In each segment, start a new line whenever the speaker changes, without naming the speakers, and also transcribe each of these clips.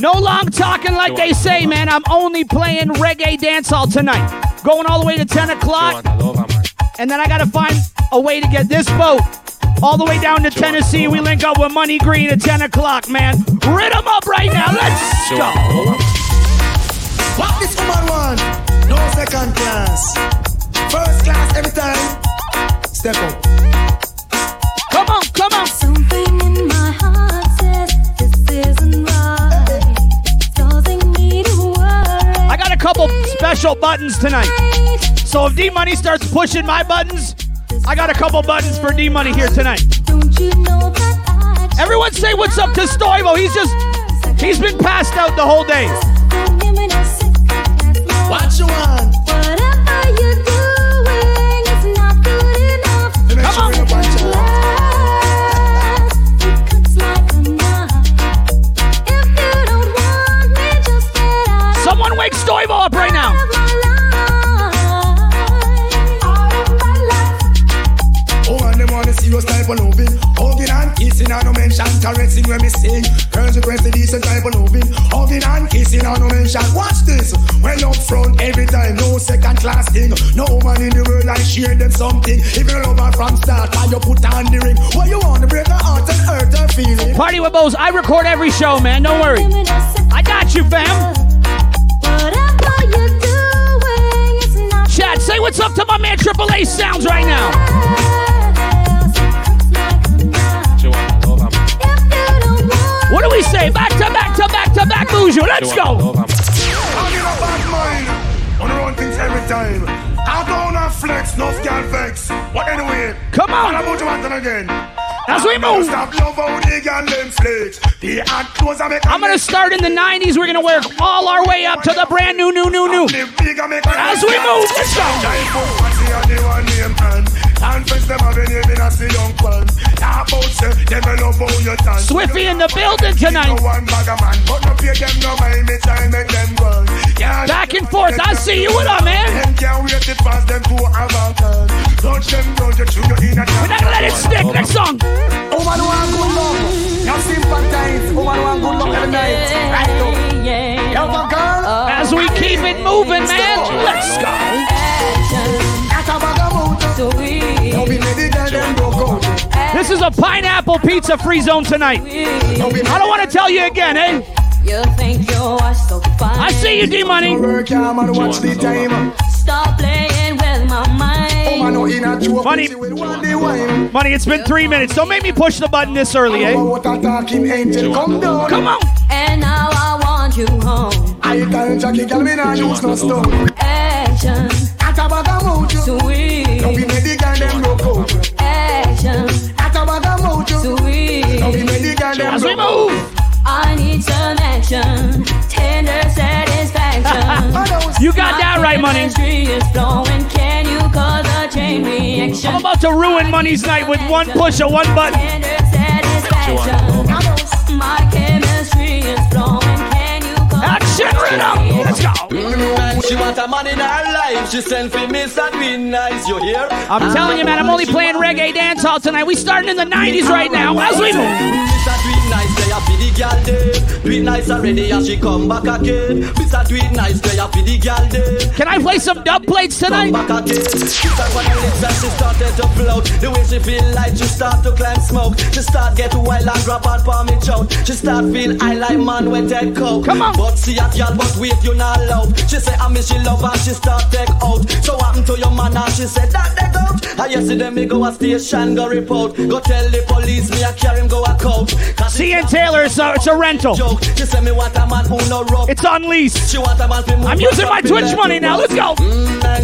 No long talking like they say, man. I'm only playing reggae dancehall tonight. Going all the way to 10 o'clock. And then I gotta find a way to get this boat all the way down to Tennessee. We link up with Money Green at 10 o'clock, man. Rid 'em up right now. Let's go.
What this woman want? No second class. First class every time. Step up.
Couple special buttons tonight. So if D Money starts pushing my buttons, I got a couple buttons for D Money here tonight. Everyone say what's up to Stoivo. He's just, he's been passed out the whole day.
What you want?
Wake Stoivo up right now.
Oh, and them wanna see type of loving. Hugging and kissing, and no mention caressing when me sing. Girls request a decent type of loving. Hugging and kissing, and no mention. Watch this. Well up front every time, no second class thing. No woman in the world I share them something. If you love her from start, and you put on the ring. What you want to break her heart and hurt her feeling?
Party with Bose. I record every show, man. Don't worry. I got you, fam. Chat, say what's up to my man Triple A Sounds right now. What do we say? Back to back to back to back, Buju. Let's go.
I'm in a bad mind. On the run things every time. I don't have flex, no scan vex. But anyway,
Come on.
And about you want again.
As we move.
Stop love how they can them flex. The act close and make
I'm gonna start in the 90s. We're gonna work all our way up to the brand new, new, new, new. As we move, let's go. Swiffy in the building tonight. Back and forth. I see you. What up, man? We're not gonna let it stick. Next song.
Woman want good love. You sympathize. Woman want good love every night. Right now. You have a girl.
As we keep it moving, man. Let's go.
Got a bag of motor. Don't be ready, girl, them broke out.
This is a pineapple pizza free zone tonight. I don't want to tell you again, eh?
You think you are so fine.
I see you, D Money.
Work hard, man, watch the time.
Stop playing with my mind.
Woman, no in a joke.
Funny.
With one day wine.
Money, it's been three minutes. Don't make me push the button this early, eh?
What a talking angel, come down.
Come on.
And now I want you home.
I tell Jackie, girl, me not use no stone.
Action,
Got a bag of motor. Don't be
sweet. Sweet.
them
As we move.
I need some action. Tender satisfaction.
you got that right, money.
Is flowing. Can you cause a chain reaction?
I'm about to ruin Money's night with one push of one button.
Tender satisfaction. My chemistry is flowing.
Action rhythm. Let's go.
She want a man in her life. She sent for me, be nice. You hear?
I'm telling you, man, I'm only playing reggae dancehall tonight. We starting in the 90s right now. As we move.
Mr. Tweet nice, they a for the girl day. Tweet nice already, and she come back again. Mr. Tweet nice, they a for the girl day.
Can I play some dub plates
Come
tonight?
back again. She start when lips and she started to float. The way she feel like she start to climb smoke. She start get wild and drop out for me choke. She start feel I like man with dead coke.
Come on.
But see a girl, but wait you not love. She say I miss she love and she start take out. So happen to your man and she said that they out. I yesterday me go a station go report. Go tell the police me I carry him go a court. Cause
C Taylor, it's a, it's a rental.
a.
It's on lease.
A
I'm using my Twitch money now. Let's go.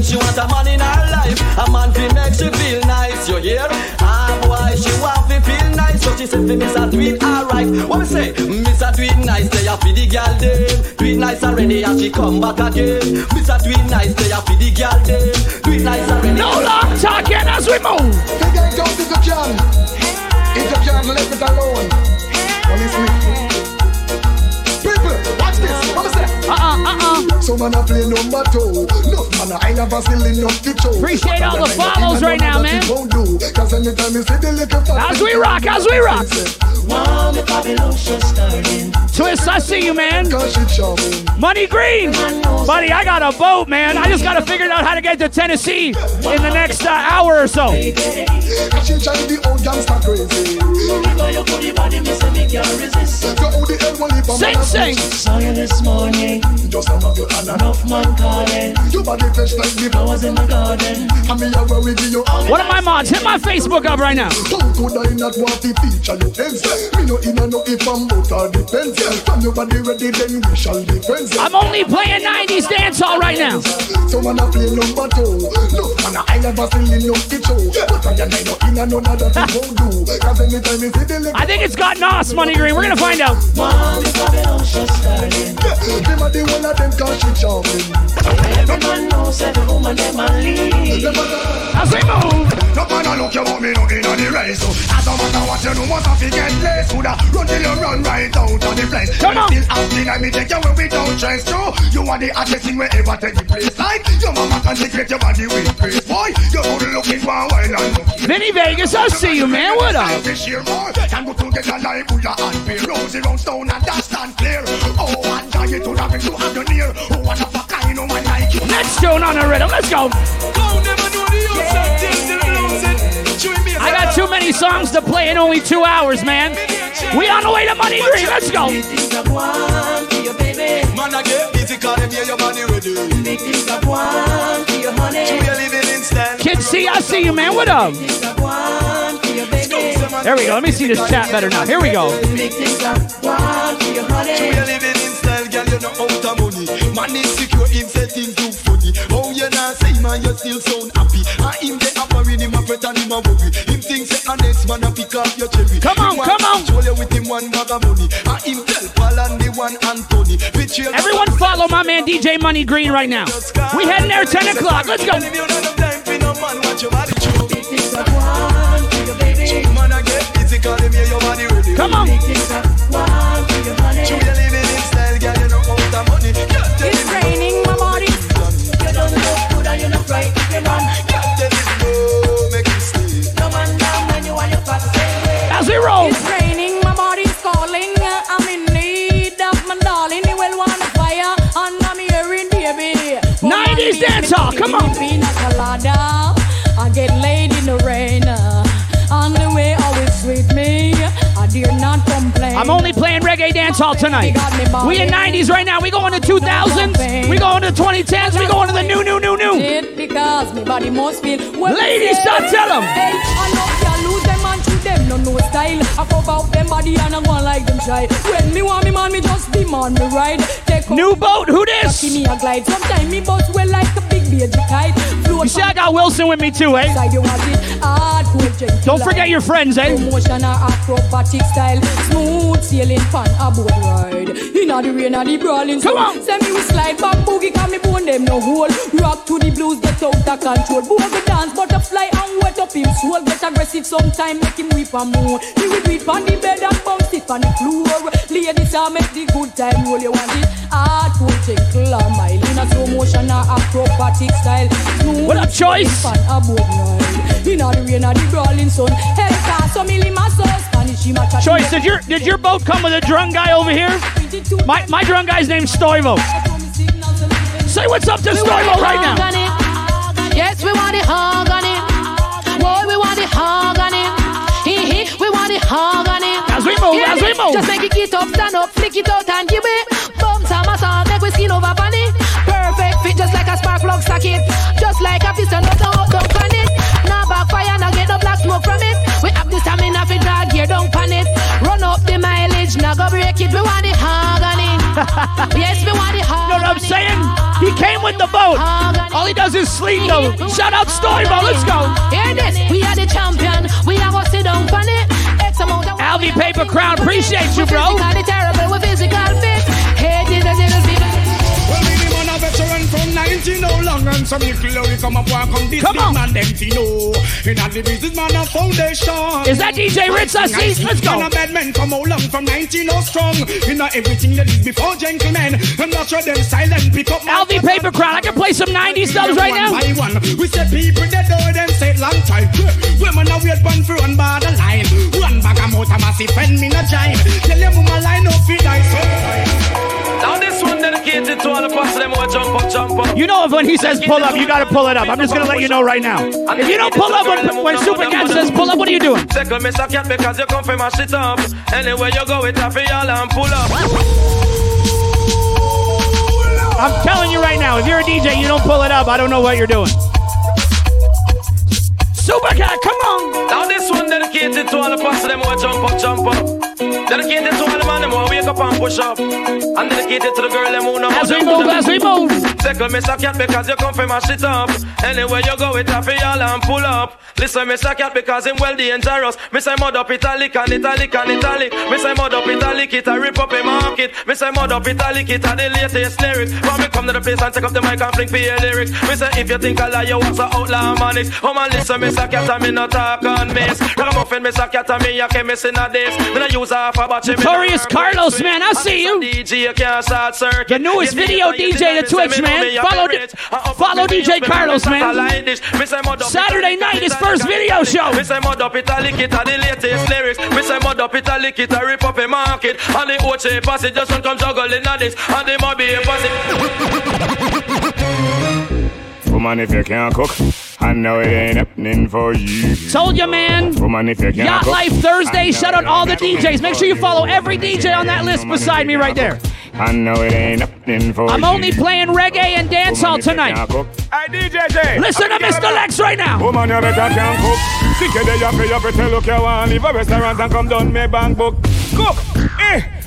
She want a man in her life, a man feel nice. You hear? Ah boy, she feel nice, so she said a Tweet alright. What say? A Tweet nice, a the girl. Tweet nice already, and she come back again. A Tweet nice, a the girl. Tweet nice already.
No long talking as we move.
Take it out if you can. If you can, let it alone.
Uh-uh, uh-uh.
So man a play number two. No man I never still enough to show.
Appreciate all the follows right now, man.
Cause anytime you see the little
As we rock, as we rock. Twist, I see you, man.
Cause she charming.
Money Green, buddy, I got a boat, man. I just got to figure out how to get to Tennessee in the next uh, hour or so.
She drive the old gangster crazy. So who the hell will leave a
Sing,
man a
sing.
bitch?
Saw you this morning,
Just a love you and a
enough man calling.
Your body fresh like the
I was in the garden.
And me a worry give you all
One of my mods, hit my Facebook up right now.
How could I not want to feature your? Me no in a no if I'm out or depends From your body ready then we shall be friends
I'm only playing 90s dancehall right now.
So man a play number two Look man I never seen in no show But I ain't no in a none of that you won't do Cause anytime you see the
I think it's got Nos, Money Green. We're going to find out.
Mom, it's Babylon's darling.
Them a the one of them cause she charming
Every man knows every woman them a lead.
Them a
As we move.
No man a look you want me no in on the race so As no matter what you do must have to get less Woulda run till you run right out of the place.
Come on.
Still acting and me take you where we don't trust you. You are the hottest thing wherever take the place. Like your mama can secret your body with grace Boy, you're good looking for a while and looking
Vinny Vegas, I see you, man. What up?
This year more Can go together like Buddha and Beer Rosy round stone and that stand clear. Oh, one guy you to have to have you near. Oh, what a fuck I know man like you.
Let's tune on the rhythm. Let's go. I got too many songs to play in only two hours, man. We on the way to Money Green. Let's go.
Big things I want for your baby.
Man, I get busy cause them hear your body ready.
Big things I want for your honey.
You're living in style.
Kid C, I see you, man. What up?
Big things I want for your baby.
There we go. Let me see this chat better now. Here we go.
Big things I want for your honey.
You're living in girl, you're out of money. Man is secure, him things look funny. Oh, you not man, you still sound happy. Fret and him a worry. Him thinks say, a next man a pick up your cherry.
Come on,
Him
come on.
Control you with him one bag of money. And him tell Paul and the one Anthony. Betrayal
Everyone follow my man DJ Money Green right now. We heading there 10 o'clock. Let's go.
And if
way.
As we roll.
It's raining, my body's calling. I'm in need of my darling. He will want fire, and I'm hearing baby.
90s dancehall, come on.
Pina colada. I get laid in the rain. On the way, always sweet me. I dare not complain.
I'm only playing reggae dancehall tonight. We in 90s right now. We going to 2000s. We going to 2010s. We going to the new, new, new, new.
Because my body must feel.
Ladies, start tell 'em.
Them, no style. I cover up them body and I go like them shy. When me want me man, me just demand me ride. Take
New boat. Who this?
Give me a glide. Sometimes me bust well like a big baby kite. Float
You see, I got Wilson with me too, eh?
side, you want it hardcore, gentle
Don't forget your friends, eh?
Motion or acrobatic style, smooth sailing pan a boat ride. Inna the rain and the brawling
Come on.
Send me with slide back boogie, cause me bone them no hole. Rock to the blues, get out of control. Boogie dance, butterfly and wet up him soul. Get aggressive sometime, make him weep and moan. He will it on the bed and bounce it on the floor. Ladies, I make the good time roll. You want it gentle and mild. In a slow motion or acrobatic style. Smooth
What up, Choice?
sailing pan a boat ride. Inna the rain the brawling sun. Hell, so me so Spanish,
Choice, did your did your boat come with a drunk guy over here? My my drunk guy's named Stoivo. Say what's up to Stoivo right now.
Yes, we want the hog on it. Boy, we want the hog on it. Hee hee, we want the hog on it.
As we move, as we move.
Just make it get up, stand up, flick it out and give it. Just like a spark plug socket. Just like a piston, not up, down pan it. Now backfire, now get no black smoke from it. We have the stamina for drag gear, don't pan it. Run up the mileage, now go break it. We want the hog yes, we want the hog
You know what I'm saying? He came with the boat. All he does is sleep though. Shout out Stoivo. Let's go.
Hear this, we are the champion. We are gonna sit down on it. X amount of
Alvy Paper Crown, appreciate you, bro.
Physically terrible, we physical fit. Hey, this is little people.
Well, me the man a veteran from 90 no long and some little we come up walk on this
Come
big
on.
man them fi know. In a the business man a foundation.
Is that DJ Ritz I see? Let's go.
And a bad men come along from 90 no strong. In a everything that is before gentlemen. And not sure them silent pick up.
Alvy Paper Crown. I can play some 90s dubs right
One
now.
by one. We say people that door them say it
long time. Women a wait one for one borderline. One bag of motor massive friend me no join. Tell your mama line up for die
Now this one dedicated to all the parts them who jump up, jump up.
You know if when he says pull up, you gotta pull it up. I'm just gonna let you know right now. If you don't pull up when, when Super Cat says pull up, what are you doing?
Me a cat because you come from my shit up. Anywhere you go, it happy y'all and pull up.
I'm telling you right now, if you're a DJ, you don't pull it up, I don't know what you're doing. Super Cat, come on!
Now this one dedicated to all the parts them who jump up, jump up. Dedicated to all the man them who wake up and push up. And dedicated to the girl them who know
As we move, as we move.
Me a cat because you come from my shit up. Anywhere you go, it happy y'all and pull up. Listen, say cat because him well dangerous. Me say mud up italic and italic and italic. Me say mud up italic, it a rip up a market. Me say mud up italic, it a the latest lyrics. When me come to the place and take up the mic and fling for your lyrics. Say if you think I lie, you want to outlaw manics. Oh man, listen, say cat and me not talk on miss. Ragamuffin, me say cat and me a chemist in a this. Me no use half a.
Notorious Carlos, man, I see you.
DJ, you can't start circuit.
The newest video DJ to Twitch, man. Follow, follow DJ Carlos, man. Saturday night, his first video show.
Me say mud up italic, it a the latest lyrics. Me say mud up italic, it a rip up a market. And the Oche passage just come juggling at this. And the Mobby passage.
Woman, if you can't cook, I know it ain't happening for you.
Told you, man.
Woman, if you can't
Yacht
cook,
Life
I
Thursday.
know
Shout
it
out all the
ain't happening
DJs. Make sure you follow every DJ on that list beside me right there.
I know it ain't happening for you.
I'm
you.
only playing reggae and dancehall
Woman, if you
tonight.
can't cook. Hey, DJ J.
Listen to Mr. Lex right now.
Woman, you better can cook. Think you there, you pay, you pretend look you want leave a restaurant and come down me bank book. Cook,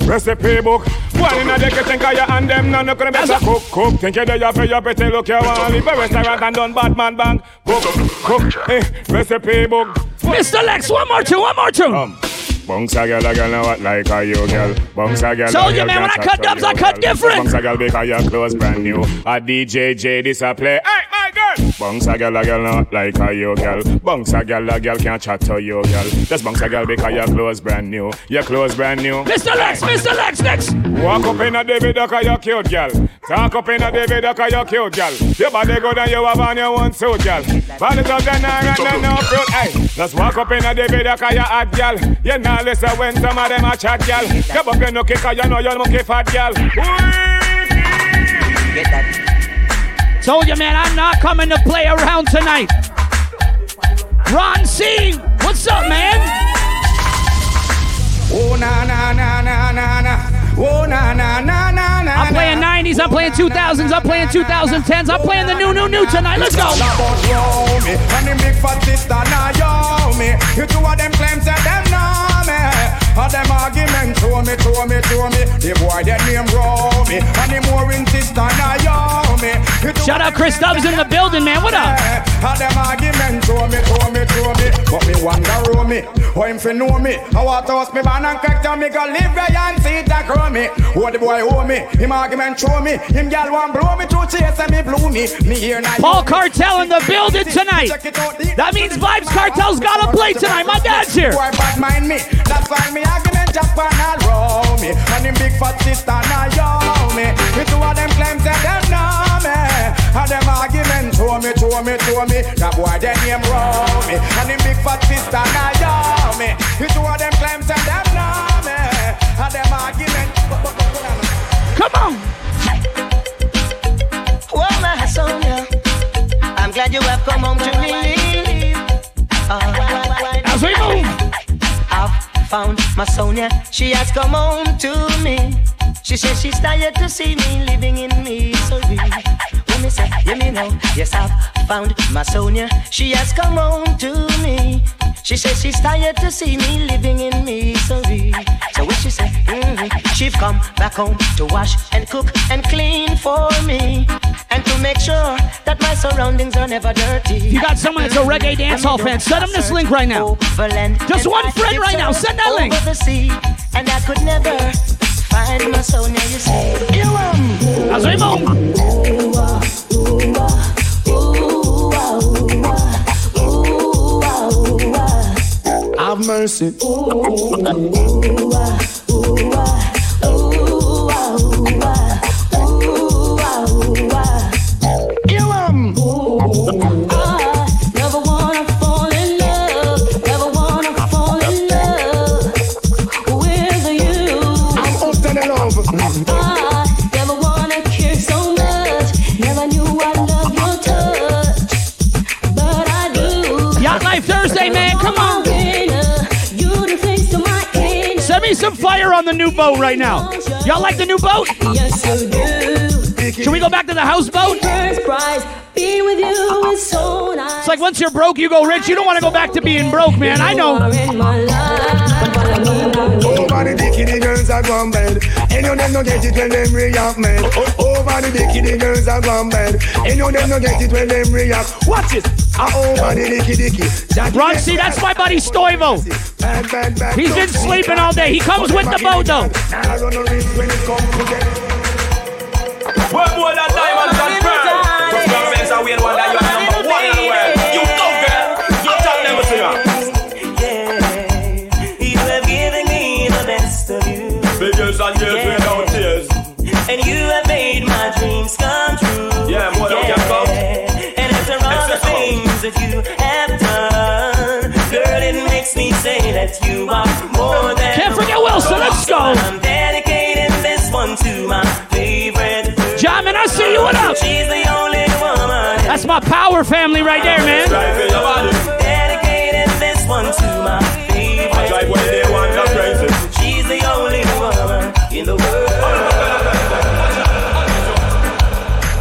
recipe book. One in a day, think of you and them, none of them better cook, cook. Think you there, you pay, you pretend look you want leave a restaurant and done Batman bank book. Cook, eh, recipe book.
Mr. Lex, one more two, one more two.
Um, Bunks a girl, a girl know what like a you girl. Bunks a girl,
Told you, man, when I cut dubs, I cut different.
Bunks a girl because your clothes brand new. A DJ J this a play. Hey, my girl. Bunks a girl, a girl what like a you girl. Bunks a girl, a girl can't chat to you girl. Just bunks a girl because your clothes brand new. Your clothes brand new.
Mr. Lex, Mr. Lex, next.
Walk up in a Daisy Duke, you cute girl. Talk up in a Daisy Duke, you cute girl. Your body good and you have on your one suit, girl. Body top and I and no fruit. Hey, just walk up in a Daisy Duke, you hot girl. You not listen when some of them a chat, girl. You buck no kick, you know you're monkey fat, girl.
Told you, man, I'm not coming to play around tonight. Ron C, what's up, man?
Oh na na na na na na. Oh na na na na na.
I'm playing 90s, I'm playing 2000s, I'm playing 2010s, I'm playing the new, new, new tonight. Let's go.
All about Romy and the big fat sister now. You two of them claims that them know me. All them arguments show me, show me, show me. The boy that name Romy and the Mooring sister now yo me.
Shout out Chris Stubbs in the building, man. What up?
All them arguments show me, show me, show me. But me wonder Romy, how him fi know me? I toss me ban and crack down me go live where and see that grow me. What the boy owe me? Him argument show me. Him gal want blow me through chase and me blew me. Me here now.
Paul Cartel in the building tonight. That means Vibes Cartel's gotta play tonight. My dad's here.
Boy, bad mind me. That's why me argument up and all roll me. And him big fat sister now yo me. Me two of them claims that them know me. And them argument show me, show me, show me. That boy that name roll me. And him big fat sister now yo me. Me two of them claims that them know me. And them argument.
Come on.
Oh, my Sonia, I'm glad you have come home to me. Oh,
As we move.
Found my Sonia, she has come home to me. She says she's tired to see me living in misery. Me say, hear me now, yes, I've found my Sonia, she has come home to me. She says she's tired to see me living in misery. So what she say? Mm-hmm. She've come back home to wash and cook and clean for me. And to make sure that my surroundings are never dirty.
You got someone that's a reggae dancehall fan, send them this link right now. Just one friend right now. Send that link.
Over the sea, and I find my Sonia. You say, you um.
As we move.
Have mercy.
You um.
I never wanna fall
some fire on the new boat right now. Y'all like the new boat?
Yes, you do.
Should we go back to the houseboat? It's like once you're broke, you go rich. You don't want to go back to being broke, man. I know.
me.
And you them no get it when them react, man. Oh, oh, oh. Over the bikini girls are gone bed. And you them no get it when them react. Watch it. Over the dicky dicky.
Ron, see, that's my buddy Stoivo.
Bad, bad, bad.
He's been sleeping all day. He comes with the boat, though.
Now I run no risk when it come to get.
What more than that you
have done, girl, it makes me say that you are more than.
Can't forget Wilson. Let's go.
I'm dedicating this one to my favorite.
Jamin, I see you. What up?
She's the only woman.
That's my power family right there, man.
Drive in your body.
Dedicating this one to my favorite.
Drive where they want the crazy.
She's the only woman in the world.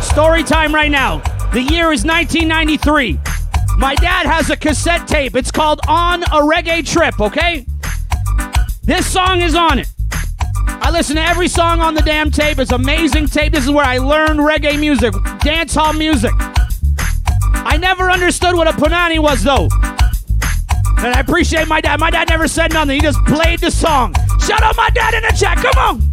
Story time right now. The year is 1993. My dad has a cassette tape. It's called On a Reggae Trip, okay? This song is on it. I listen to every song on the damn tape. It's amazing tape. This is where I learned reggae music, dance hall music. I never understood what a punani was, though. And I appreciate my dad. My dad never said nothing. He just played the song. Shout out my dad in the chat. Come on.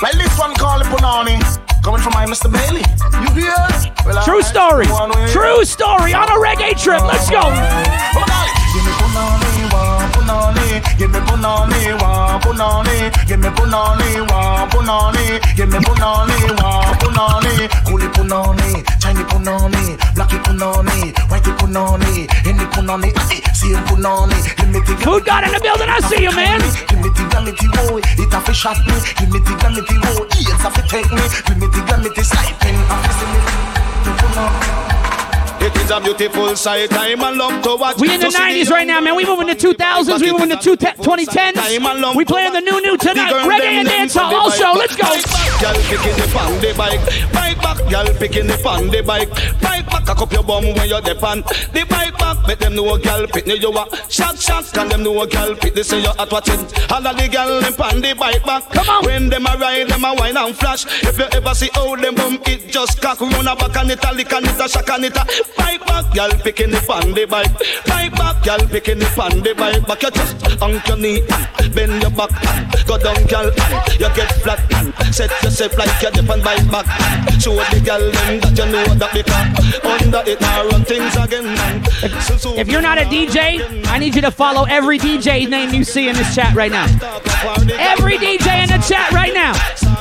Like this one called Punani, coming from my Mr. Bailey. You hear? Well,
True story. True story on a reggae trip. Let's go.
Give me punani. Give me punani, one punani. Give me punani, one punani. Give me punani, one punani. Coolie punani, Chinese punani, blacky punani, whitey punani, any punani, aye, same punani. Limited
Food God in the building. I see you, man.
Limited glamity boy, it a fi shot me. Limited glamity boy, ears a fi take me. Limited glamity sniping, a fi see me. Punani.
It is a beautiful sight. I'm and love to watch.
We in the 90s right now, man. We moving to 2000s. We moving to two 2010s. We playing the new new tonight. Reggae and dancehall. All show. Let's go.
Girl picking the on the bike, bike back. Girl picking the on the bike, bike back. Cock up your bum when you're the pan. The bike back, make them know girl pick me you a shot shot. Can them know a girl pick this say you at what it. All of the girl them on the bike back.
Come on.
When them a ride, them a wine and flash. If you ever see how them bum it just cock run a back and it a lick and it a shock and it a bike back. Girl picking the on the bike, bike back. Girl picking the on the bike back. You just on your knee, bend your back, go down, girl. You get flat, set yourself like you're dip and bike back. Show the girl them that you know that because under it now run things again. So, so
If you're not a DJ, I need you to follow every DJ name you see in this chat right now. Every DJ in the chat right now.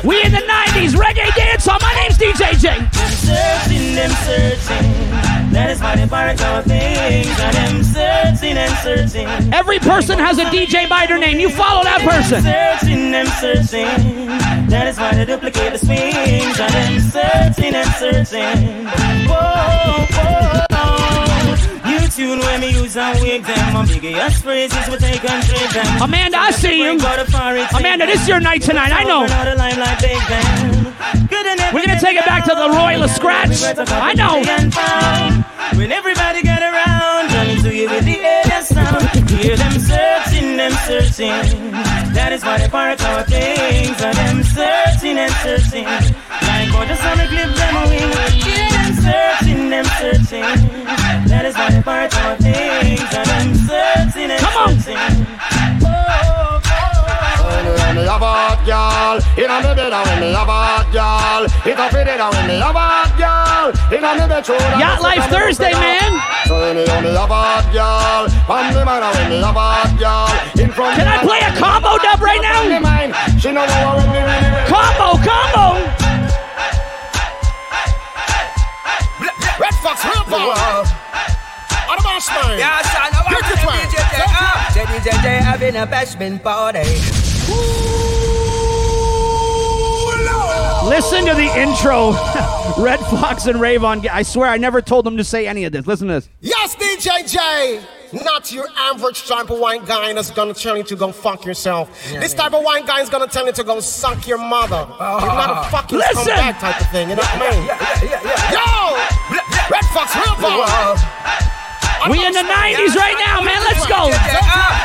We in the 90s. Reggae dancehall. Oh, my name's DJ J.
searching, them searching. That is why they pirate our things. And them searching and searching.
Every person has a DJ by their name. You follow that person.
Searching, them searching. That is why they duplicate the swings. And them searching and searching. Whoa, whoa. Tune when me use and wig them. My biggest phrases we take and trade them.
Amanda, I see you. Amanda, this is your night tonight. I know. We're gonna take it back to the Royal Scratch. I know.
When everybody get around, Johnny to you with the alien sound. Hear them searching, them searching. That is why they park our things. And them searching and searching. Like how the sun clip them wing. Hear them searching, them searching. That is why they park our things. And them searching and
Come on.
searching.
When me have a girl, inna me bed and when me have a girl, it a fit it and when me have a girl, inna me bed shoulder.
Yacht Life Thursday, man.
So when me have a girl, from the man and when me have a girl, in front.
Can I play a combo dub right now?
She know what when me when.
Combo, combo.
Power. On the boss man.
Yeah, son, I want to
it.
DJ J. Ah, DJ J having a bashment party.
Listen to the intro. Red Fox and Ravon. I swear I never told them to say any of this. Listen to this.
Yes, DJ J. Not your average type of wine guy that's gonna tell you to go fuck yourself. this type of wine guy is gonna tell you to go suck your mother. You're not a fucking
Listen.
scumbag type of thing, you know what I mean? Yo! Red Fox, real power!
We in the 90s right now, man. Let's go.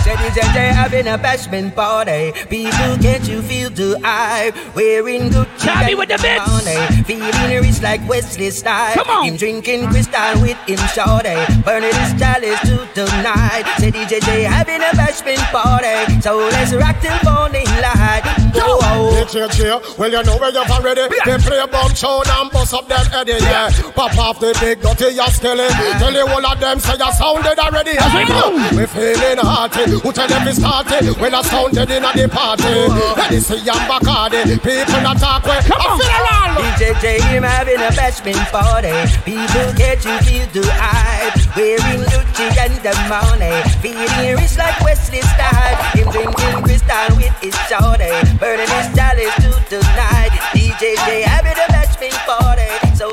Ladies and gentlemen, having a bashment party. People, can't you feel the eye? Wearing Gucci
Tabby
and
with the bits.
money. Feeling rich like Wesley Style.
Come on.
Him drinking crystal with him shorty. Burning his chalice to tonight. Say DJ J having a bashment party. So let's rock till morning light. Whoa, whoa.
Chill, chill. Well, you know where you're already. They play a bomb show and bust up them heady, yeah. Pop off the big dirty your skelly. Tell you all of them say you sounded already.
As we move.
We feeling hearty. Who tell them we started? When I sounded in at the party. Let me see I'm Bacardi. People not talk way.
Come
I
on.
feel around.
DJ J him having a bashment party. People get you feel the hype. Wearing Gucci and the money. Feeling rich like Wesley Style. Him drinking crystal with his shorty. Burning his chalice to tonight. DJ J having a bashment party. So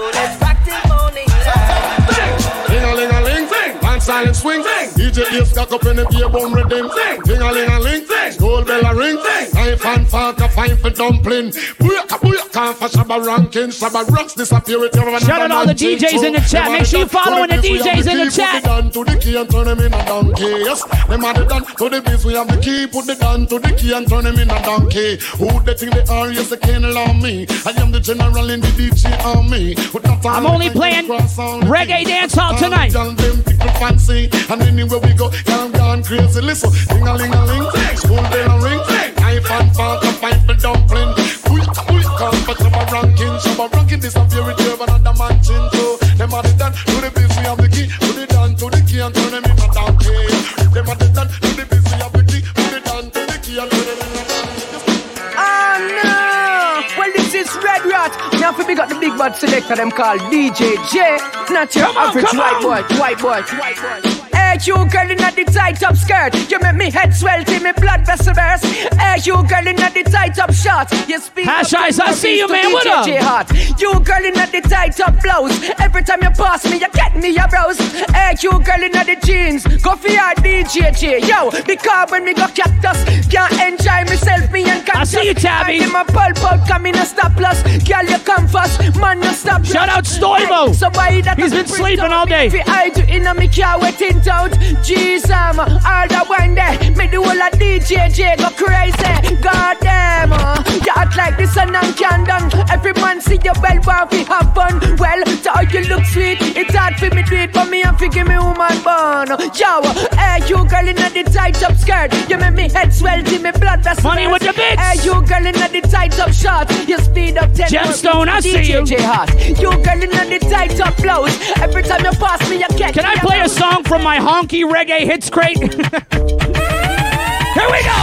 silent swing. DJ is stuck up in the beer bum rhythm. Ling a ling a ling, gold bell a ring. Knife and fork a fine for dumpling. Booyaka booyaka for Shabba ranking. Shabba rocks disappear with your
Shout out all the DJs in the chat. Make sure you following the DJs in the chat.
Put the down to the key and turn them in a donkey. Yes, them are the done to the biz. We have the key. Put the down to the key and turn them in a donkey. Who they think they are? Yes, they can't allow me. I am the general in the DJ army.
I'm only playing reggae dance hall tonight.
Young them people fancy, we go, young gone crazy. Listen, ding a ling a ling, school bell a ring, knife and fork, a pipe and dumpling. Booyaka booyaka, but Shabba ranking, Shabba ranking disappear with you, another man chin too. Them are the done to the biz, we have the key, put it down to the key and turn them in a donkey. Them are the done to the biz, we have the key, put it down to the key and turn them in a
Oh no! Well, this is Red Rat. Now, for me got the big bad selector, them called DJ J. Not your
Come
average
come
white
on.
boy, white boy, white boy. Hey, you girl in the tight top skirt. You make me head swell till me blood vessel burst. Hey, you girl in the tight top shot, You speak
Hash eyes, I see you, man. What up?
Hot. You girl in the tight top blouse. Every time you pass me, you get me a browse. Hey, you girl in the jeans. Go for your DJ J. Yo, because when me go cactus, can't enjoy myself, me and
I see you, Tabby.
I'm in my pulp out, come in a stop loss. Girl, you come fast, man, you stop.
Shout out Stoivo.
So that
He's been sleeping all day.
I do in a me car waiting out, jeez, um, all the one day, me do all a DJ J go crazy. God damn, you act like this and I'm can done. Every man see your well, want to have fun. Well, to how you look sweet, it's hard for me to it, but me have to give me woman bun. Yo, hey, you girl in the tight up skirt, you make me head swell till me blood vessel.
Money with the bitch.
Hey, you girl in the tight up short, you speed up ten.
Gemstone, I see you.
Hot. You girl in the tight top
from my honky reggae hits crate? Here we go.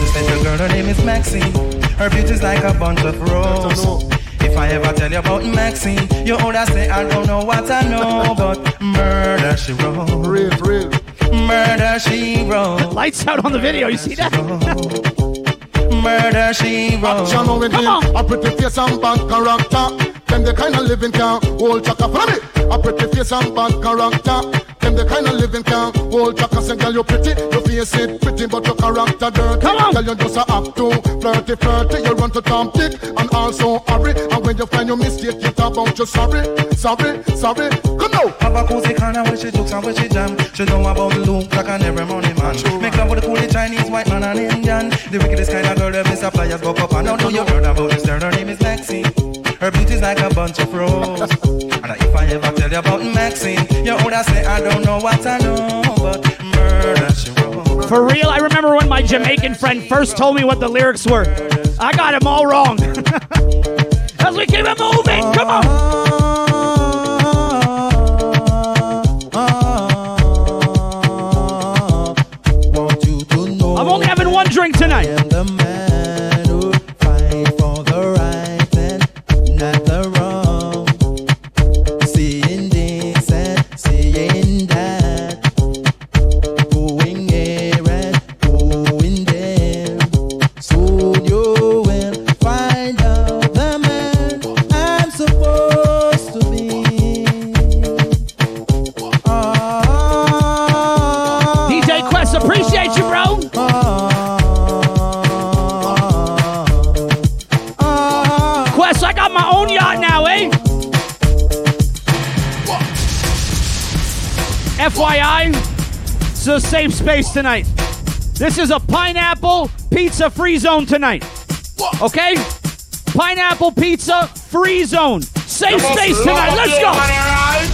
This little girl, her name is Maxine. Her beauty's like a bunch of roses. If I ever tell you about Maxine, you older say I don't know what I know, but murder she wrote.
Real, real.
Murder she wrote.
Lights out on the video. You see that?
Murder she wrote.
Action with
Come on.
a pretty face and bad character. Them the kind of living can hold chaka for me. A pretty face and bad character. Them the kind of living can hold chaka. Say, girl, you pretty, your face it pretty, but your character dirty.
Come on.
Girl, you just a act too flirty, flirty. You run to Tom Dick and also hurry. And when you find your mistake, you talk about you sorry, sorry, sorry. Come now.
Have a cozy corner where she jokes and where she jam. She know about the look like an every money man. Make love with the coolie Chinese, white man and Indian. The wickedest kind of girl that Mr. Flyers go up and down. Know you heard about this girl, her name is Maxine. Her beauty's like a bunch of roses. And if I ever tell you about Maxine, you older say I don't know what I know, but murder she wrote.
For real, I remember when my Jamaican friend first told me what the lyrics were. I got them all wrong. As we keep it moving, come on.
Want you to know
I'm only having one drink tonight. It's a safe space tonight. This is a pineapple pizza free zone tonight. Okay? Pineapple pizza free zone. Safe space tonight. Let's go.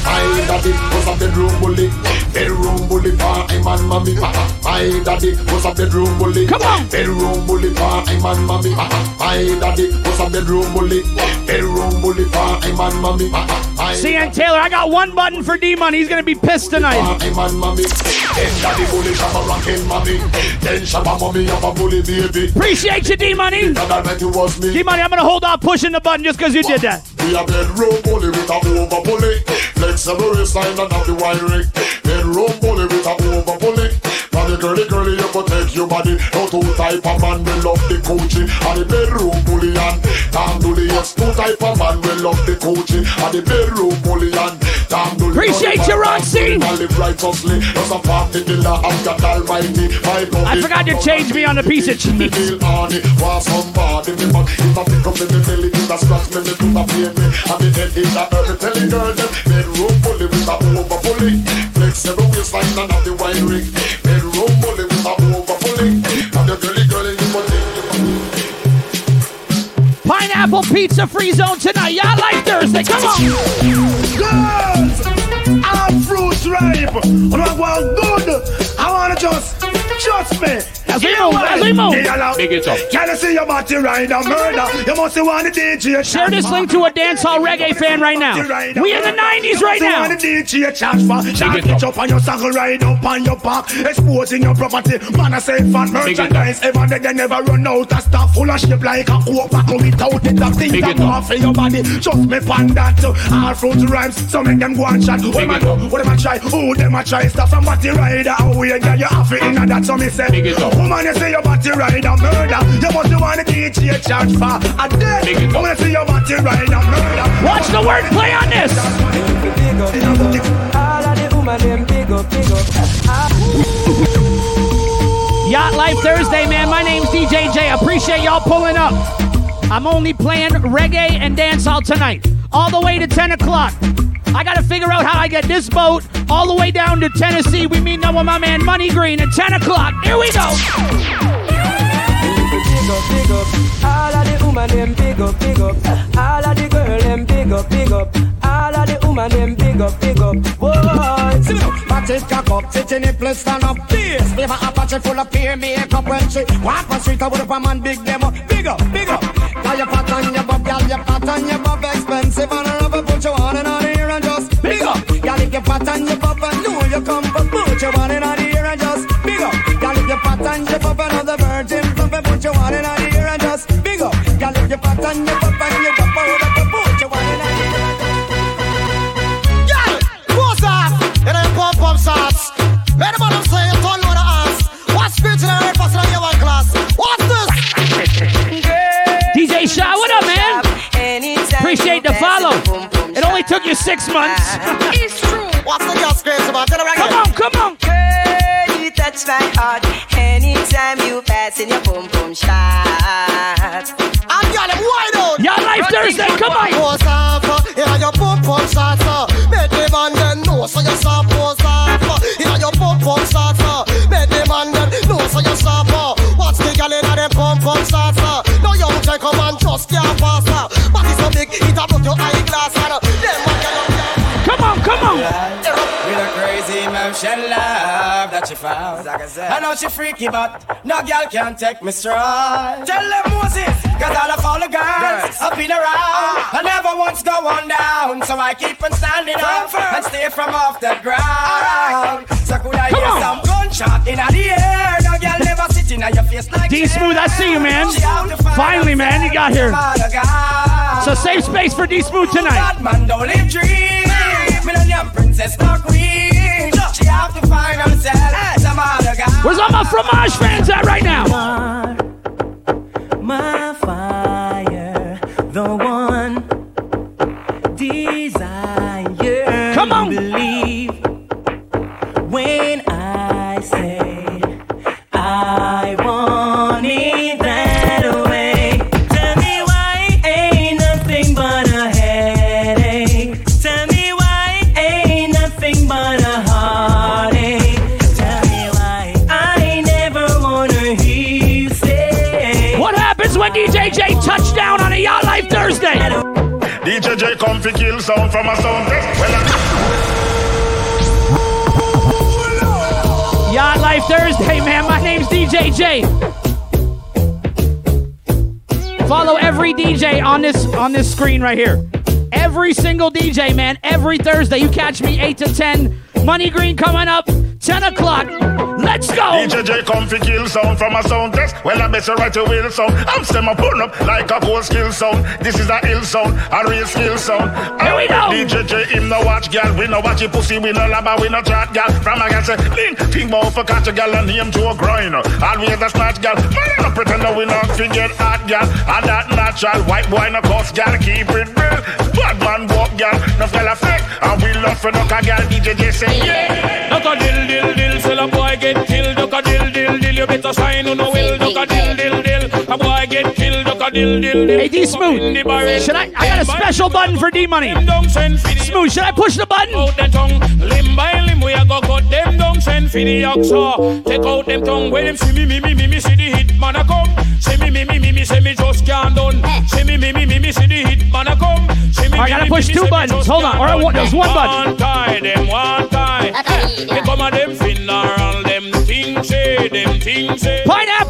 My daddy was a bedroom bully, bedroom bully for him and mommy. My daddy was a bedroom bully,
come on,
bedroom bully for him and mommy. My daddy was a bedroom bully, bedroom bully for him and mommy.
CN Taylor, I got one button for D Money. He's gonna be pissed tonight.
Him and mommy, then daddy bully shabba rockin' mommy, then shabba mommy have a bully baby.
Appreciate you, D Money. D Money, I'm gonna hold off pushing the button just because you did that.
We a bedroom bully with a over bully, flexible waistline and have the wiring. Bedroom bully with a over bully. Now the girly girly you protect your body. No two type of man will love the coaching. And the bedroom bully and Tom. Yes, two type of man will love the coaching. And the bedroom bully and Tom Dooley.
Appreciate you, Roxy.
I live righteously. Just a party killer of God Almighty. My God,
I forgot to change me on the piece of cheese.
Was somebody me back. If I pick up in the belly, it a scratch me, me do a pain me. And the head is a earth. Telling girl them bedroom bully with a over bully. Flexible waistline and have the wine ring. Bedroom bully with a over bully. And the girly girly you put
Pineapple pizza free zone tonight. Y'all like Thursday? Come on.
Girls, I'm fruit ripe. When I want good, I wanna just trust me.
As we
You know
move,
what?
as we move.
They allow-
Big it up.
Can I see your body ride a murder? You must want the DJ.
Share this link to a dancehall reggae fan right now. We in the 90s right
You
now.
want the DJ charge for Shot it up on your saddle, ride up on your back Exposing your property Man, I say fat merchandise Ever they, they never run out of stuff Full of shape like a coke bottle Without it, that thing
Big
that
it
go
up.
for your body Just me pan that All fruit rhymes So make them go and chat What them a do? What them a try? Who them a try? Stop somebody rider oh, Away, yeah, you have it in that So me say Woman, you say your body rider Murder You must want the DJ charge for A day Woman, you say your body rider Murder
Watch the word play on this
All of the woman them big up, big up.
Yacht Life Thursday, man. My name's DJ J. Appreciate y'all pulling up. I'm only playing reggae and dancehall tonight, all the way to 10 o'clock. I gotta figure out how I get this boat all the way down to Tennessee. We meet up with my man Money Green at 10 o'clock. Here we go.
Big up, big up. All of the woman them big up, big up. All of the girl them big up, big up. All of the woman them big up, big up. Boy,
Back it cock up, sit in the place, stand up. This flavor Apache full of peer makeup when she walk on street with a man big them up. Big up, big up. Got your pot on your bob, gal, your pot on your bob expensive and I love it, put you on and on your pot on your bob and know you come, but put you on and on here and just big up. Gal, if your pot on your bob and other virgin, pump and put you on and on here and just big up. Gal, if your your bob and you
It you
six months.
it's true. What's the girl screams about? Tell her.
Come on, come on.
Girl, you touch my heart anytime you pass in your boom boom shot.
I'm girl, I'm wide out.
Yacht Life Thursday, come on.
Pose off, in your pump pump shots, uh. Make the man them know so you stop pose off. In your pump pump shots, uh. Make the man them know so you stop. Watch the girl in them pump pump shots, uh. No young check come and just can't pass, uh. Body so big, it a broke your eyeglass, and
on, come on.
With a crazy emotion love that she found. I know she freaky, but no girl can take me strong. Tell them Moses, cause all of all the girls I've been around. I never once go on down, so I keep on standing up and stay from off the ground. So could I hear some gunshot in the air? No girl never sitting on your face like
D Smooth, I see you, man. Finally, man, you got here. So safe space for D Smooth tonight.
Princess no queen. She have to find herself some other guy.
Where's all my fromage fans at right now?
my fire, the one desire.
Come on.
Believe when I say I
DJ J come fi kill sound from a sound test. Well,
Yacht Life Thursday, man. My name's DJ J. Follow every DJ on this on this screen right here. Every single DJ, man. Every Thursday, you catch me eight to ten. Money Green coming up, ten o'clock. Let's go.
DJ J come fi kill sound from a sound test. Well, I better write a will sound. I'm stem a pull up like a cool skill sound. This is a ill sound, a real skill sound.
Here we go.
DJ J him no watch gal, we no watch your pussy, we no labba, we no chat gal. From a gal say, link, think about for catch a gal and name to a grind. Always a snatch gal. Man, I no pretend that we not forget hot gal. And that natural white boy no cuss gal, keep it real. Bad man walk gal, no fella fake. And we love for no gal. DJ J say, yeah.
Duck a dill dill dill, sell a boy get killed. Duck a dill dill dill, you better sign on no will. Duck a dill dill dill, a boy get killed.
Hey, D Smooth. Should I? I got a special button for D Money. Smooth, should I push the button?
Out the tongue, limb by limb, we a go cut them down. Send for the oxa. Take out them tongue, when them see me, me, me, me, me, see the hit man a come. See me, me, me, me, me, say me just can't done. See me, me, me, me, me, see the hit man a come. See me,
I
me,
gotta
me,
push two buttons. Hold on.
can't
All right, there's one button.
One tie, them one tie. They come a them funeral, them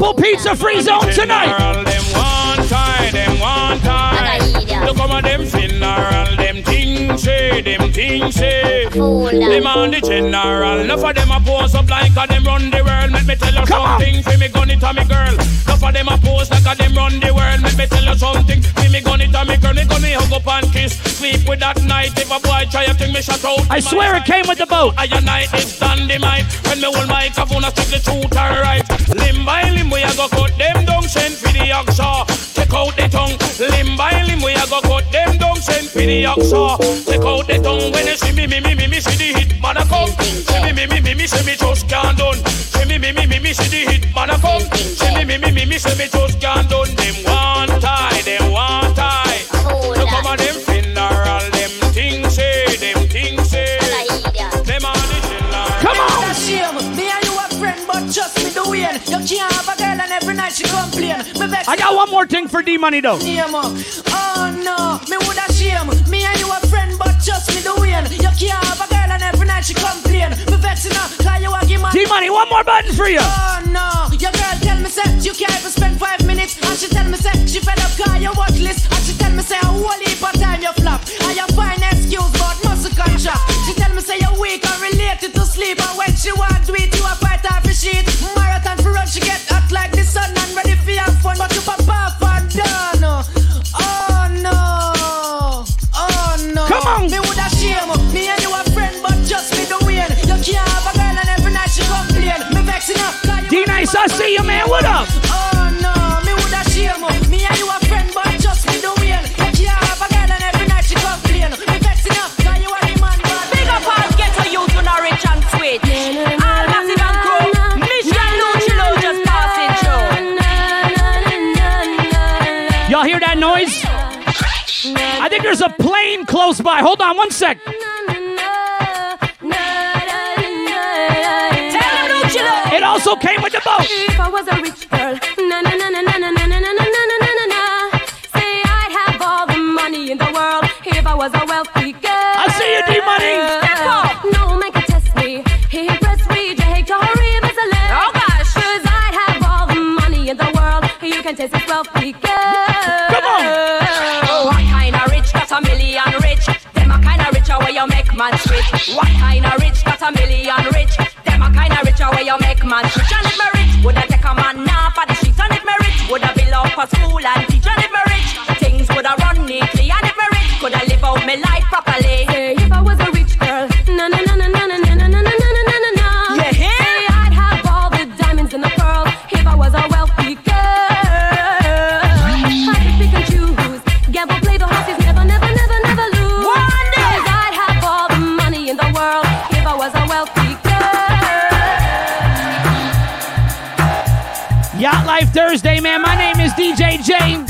Pineapple Pizza Free Zone tonight.
Funeral, them one tie, them one tie. They come them funeral, them things say, them things say. Them on the general, enough of them a pose up like a them run the world. Let me tell you something, for me gun it a me girl. Enough of them a pose like a them run the world. Let me tell you something, for me gun it a me girl. Me gun me hug up and kiss, sleep with that night. If a boy try a thing, me shut out.
I swear it came with the boat.
I and I is dynamite When me hold microphone I speak the truth and right Limb by limb we a go cut them down Send for the oxa ah. Take out the tongue Limb by limb we a go cut them down Send for the oxa Take out the tongue When you see me me me me me see the hit man a come See me me me me me see me just can't done See me me me me me see the hit man a come See me me me me me see me just can't done Them one tie them one tie Look come on them funeral Them things say them things say Them on the general
Come on.
That's shame. Me and you a friend, but trust me, the way you can't have a girl and every night she complain. Me vex
I got one more thing for D Money though.
Oh no, me woulda shame. The you can't have a girl and every night she complain. Me vex enough, cause you a give man.
D Money, one more button for you.
Oh no, your girl tell me say you can't even spend five minutes, and she tell me say she fed up cause you watch list, and she tell me say a whole heap of time you flop, and you find excuse but muscle contract. She tell me say you're weak and related to sleep, and when she want to eat you a fight off a sheet. Marathon for run, she get hot like the sun and ready for have fun, but you pop off and done. Oh no, oh no.
Come on. I see you, man. What up?
Oh no, me woulda shame. Me and you a friend, but just me the way. You can't have a girl and every night she complain. Me vexing up, cause you a the man.
Big up all ghetto youth when I rich and sweet. All massive and crew. Mission Luchilo just passing through.
Y'all hear that noise? I think there's a plane close by. Hold on one sec. Also came with the boat.
If I was a rich girl, na na na na na na na na na na na na na na. Say I'd have all the money in the world if I was a wealthy girl.
I see you, D-Money.
Step up. No man can test me. He press read, you hate Tory, miss a. Oh gosh. Cause I'd have all the money in the world. You can taste this wealthy
where you make man switch. What kind of rich got a million rich? Them a kind of rich where you make man switch. And if me rich, would I take a man now for the streets? And if me rich, would I build up a school and teach? And if me rich, things would I run neatly. And if me rich, could I live out my life properly?
Say
Thursday, man. My name is DJ J.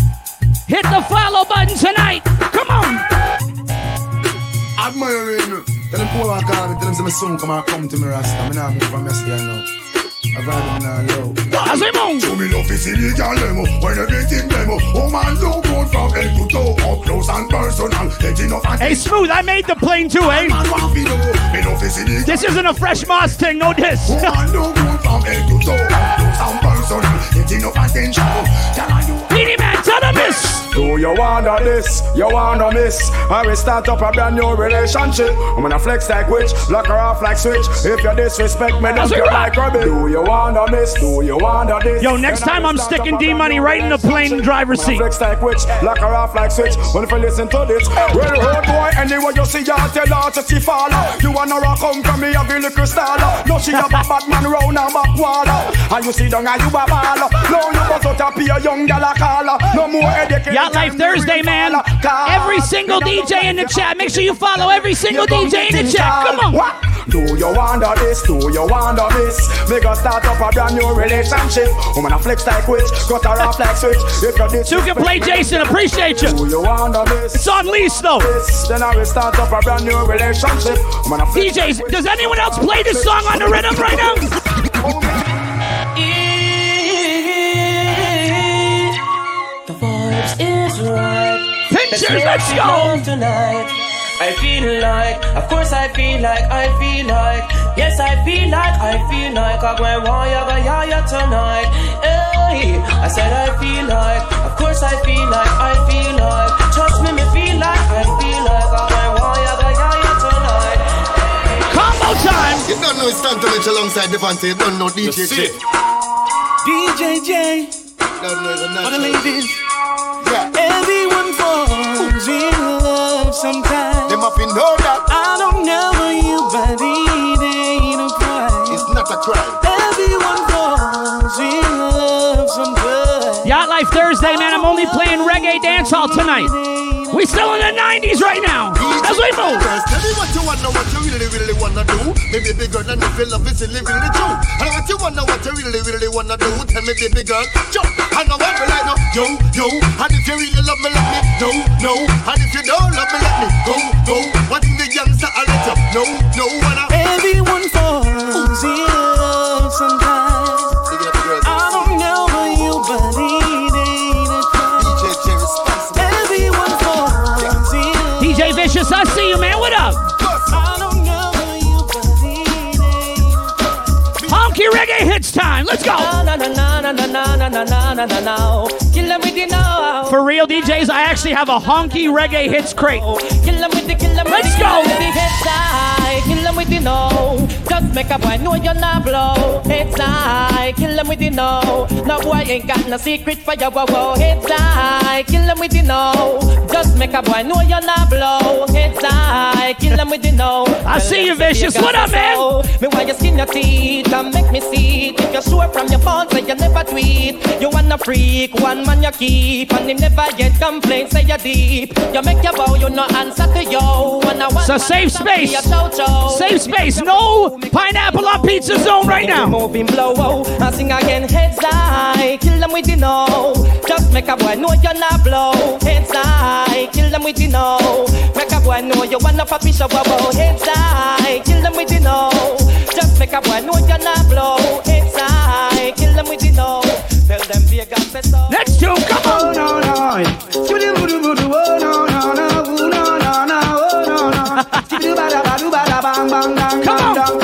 Hit the follow button tonight. Come on.
Admiring. Tell them back on it. Tell them my son come and come to me rasta. Me nah move from yesterday now.
Hacemos.
To me love is illegal demo when everything demo. Woman do good from head to toe, up close and personal. Get enough and
Hey, Smooth, I made the plane too, eh? This isn't a fresh Moss thing, no diss.
Woman do good from head to toe, up close and personal. Get enough attention. Tell her you.
Petey man, tell them this.
Do you wanna this? You wanna miss? I will start up a brand new relationship. I'm gonna flex like witch, lock her off like switch. If you disrespect me,
it,
you like rubbish? Do you wanna miss? Do you wanna this?
Yo, next
Then
time I'm sticking D Money right in the plane driver's seat.
Flex like witch, lock her off like switch. Well, if you listen to this, well, road boy, anyway you see her, tell her to see fall. You wanna rock come from me, have a little style. No, she have a bad man round her back wall. And you see down and you a ball. No, you must out to be a young gal a call. No more headache.
Life Thursday, man. Every single DJ in the chat. Make sure you follow every single DJ in the chat. Come on.
Do you wonder this? Do you wonder this? We gonna start up a brand new relationship. Woman I flex like witch, cut her off like switch. If you're this,
Two can play Jason. Appreciate you.
Do you wonder this?
It's on lease though.
This, then I will start up a brand new relationship. Woman a flex
DJs, does anyone else play this song on the rhythm right now?
Vibes right.
Pictures, let's go.
Tonight. I feel like, of course I feel like, I feel like, yes I feel like, I feel like I'm going wire go yaya tonight. Hey, I said I feel like, of course I feel like, I feel like, trust me, me feel like, I feel like I'm going wire go yaya tonight.
Combo time.
You don't know it's time to reach alongside the fancy. You don't know DJ J.
DJ J.
Don't know
the
that.
ladies.
Yeah.
Everyone falls in love sometimes.
Them up in know that.
I don't know you, but it ain't a crime.
It's not a crime.
Everyone falls in love sometimes.
Yacht Life Thursday, man. I'm only playing reggae dancehall tonight. We still in the 90s right now. As we move.
Girls, tell me what you wanna, what you really, really wanna do. Baby, big girl, and if you love it, really, really true. And what you wanna, what you really, really wanna do. Tell me, baby girl, jump. And I want me like no, yo, yo. And if you really love me, let me, no, no. And if you don't love me, let me go, go. What in the youngster, I let you, no, no. Wanna
Everyone falls in love sometimes.
Reggae hits time. Let's go. For real, DJs, I actually have a honky reggae hits crate. Let's go!
Just make a boy know you're not blow. I kill with the no. No boy ain't got no secret for your I kill with the no. Just make a boy know you're not blow. I kill with the no.
I see you, vicious. What up, man?
Me you skin your teeth and make me see. If you're sure from your you never tweet, you wanna freak one man you keep and never get complaints. Say you're deep. You make your bow, you no answer to yo. And I want
So safe space. Safe space. No pineapple on pizza zone right now.
Moving blow, oh, I sing again, heads high, kill them with the no. Just make a boy know you're not blow. Heads high, kill them with the no. Make a boy know you wanna pop show, wow. Heads high, kill them with the no. Just make a boy know you're not blow. Heads high, kill them with the no. Tell them Vegas so.
Next two, come on. Come on.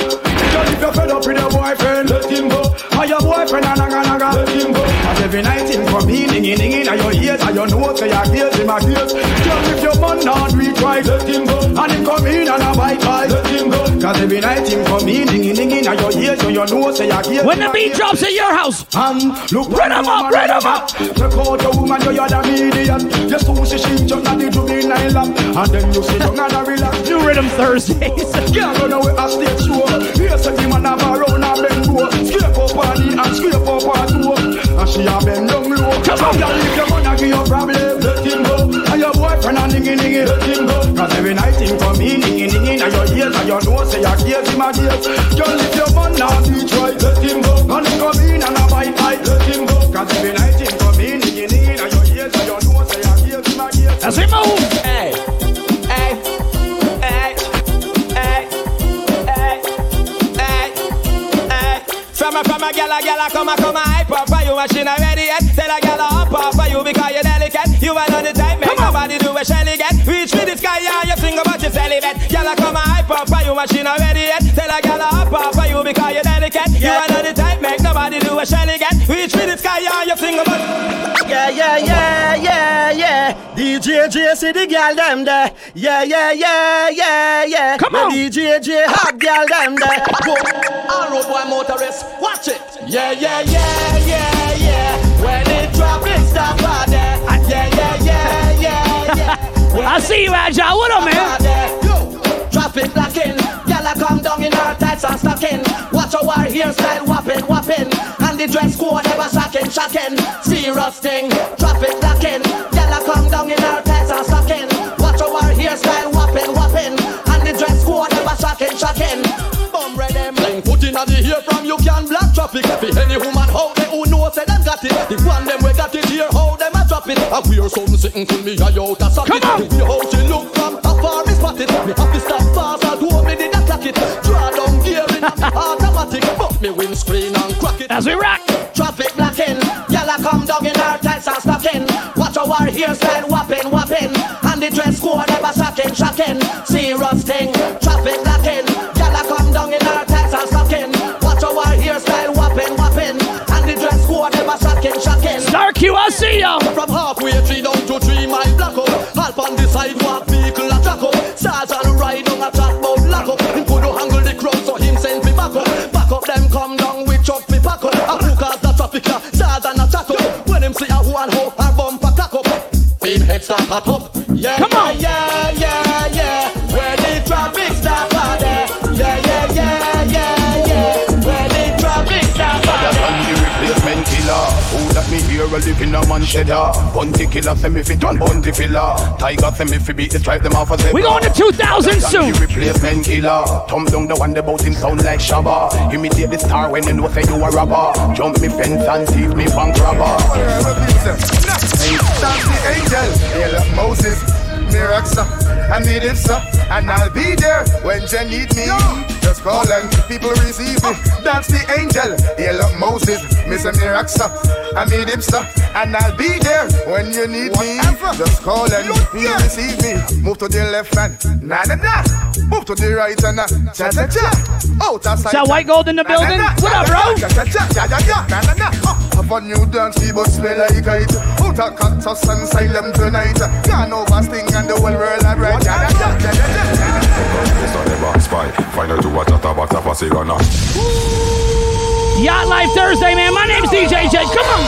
Girl, if you're fed up with your boyfriend, let him go. Or your boyfriend, a naga naga, let him go. And every night him come in, dinging, dinging, and your ears, and your nose, your ears, him a ears. Girl, if your man not right, let him go. And him come in and a bite bite, let him go. Cause every night him come in, dinging, dinging, and your ears, and your nose, say your ears.
When the beat drops at your house,
um, look,
run 'em up, run 'em up.
Take out your woman, you're the median. You sushi she just not the juvenile lap. And then you sit down and relax.
New Rhythm Thursdays.
Can't run away a stage show. Here's a man have a round and bend low. Scrape up on the and scrape up on two. And she a bend down low. Come on, girl, if your man a give you problem, let him go. And your boyfriend a ningy ningy, let him go. Cause every night him come in, ningy ningy, and your ears and your nose say your ears him a ears. Girl, if your man not teach right, let him go. And he come in and a bite bite, let him go. Cause every night him come in, ningy ningy, and your ears and your nose say your ears him a ears.
As we move.
Hey, hey, hey, hey, hey, hey, hey. From
up from a gal, a gal, come a come a hype up for you. Machine ready yet? Tell a gal up up for you because you're delicate. You are on the time, make nobody do a shelly get. Reach for the sky and you sing about your celibate. Come a hype up for you. Machine ready yet? Tell a gal up up for you because you're delicate. You are on the time, make nobody do a shelly get. Reach for the sky and you sing about.
Yeah, yeah, yeah, yeah, yeah. DJ J see the gal them there. Yeah, yeah, yeah, yeah, yeah.
Come on.
DJ J hot gal them there. Go.
All road boy motorist, watch it. Yeah, yeah, yeah, yeah, yeah. When the traffic stop out there. Yeah, yeah, yeah, yeah, yeah.
I see you, Agile. What up, man?
Yo, traffic blocking. Gyal come down in her tights and stocking. Watch how our hairstyle whopping, whopping. And the dress code ever shocking, shocking. Serious thing. Traffic blocking. Gyal come down in her tights and stocking. Watch how our hairstyle whopping, whopping. And the dress code ever shocking, shocking. Bum them. Fling foot in the ear from you can block traffic. If any woman how they who know say them got it. The one them we got it here how them a drop it. I wear something sitting to me a out a socket. The way how she look from afar is spotted. Me me did a clock it. Draw down gear in automatic. But me windscreen and crack it.
As we rock.
Traffic blocking. Gyal come down in her tights and stocking. Watch our hairstyle whopping, whopping. And the dress code ever shocking, shocking. Serious thing. Traffic blocking. Gyal come down in her tights and stocking. Watch our hairstyle whopping, whopping. And the dress code ever shocking, shocking.
Star Q, I see ya.
From halfway tree down to three mile block up. Half on the sidewalk, vehicle a jack up. Sergeant ride on a chat come down with truck me pack up. A who cause the traffic a sergeant a chat up. When him see a who and how a bumper crack up. Him head start pop up. Yeah,
Come on.
yeah, yeah, yeah.
A live in a man cheddar. Ah, bunty killer send me fit one bunty filler. Tiger send me fi beat the stripe them off a zebra.
We going to 2000 soon.
The replacement killer. Thumb down the one about him sound like Shabba. Imitate the star when you know say you a robber. Jump me fence and thief me bank robber.
That's the angel. Hail up Moses. Miraxa, I need it, sir, and I'll be there when you need me. Just call and people receive me. That's the angel. Hail up Moses, Mr. Miraxa, I need him, sir, and I'll be there when you need me. Just call and people receive me. Move to the left and na na na. Move to the right and na cha cha cha. Out of sight.
Is that white gold in the building? What up, bro?
Cha cha cha cha cha cha. Na na na. Have a new dance, we but smell like it. Out of cactus and silent tonight. Gone over sting and the whole world are right. Ja, ja, ja, ja, ja, ja.
It's not never spy. Final to watch at a back of a cigar
Yacht Life Thursday, man. My name's DJ J. Come on.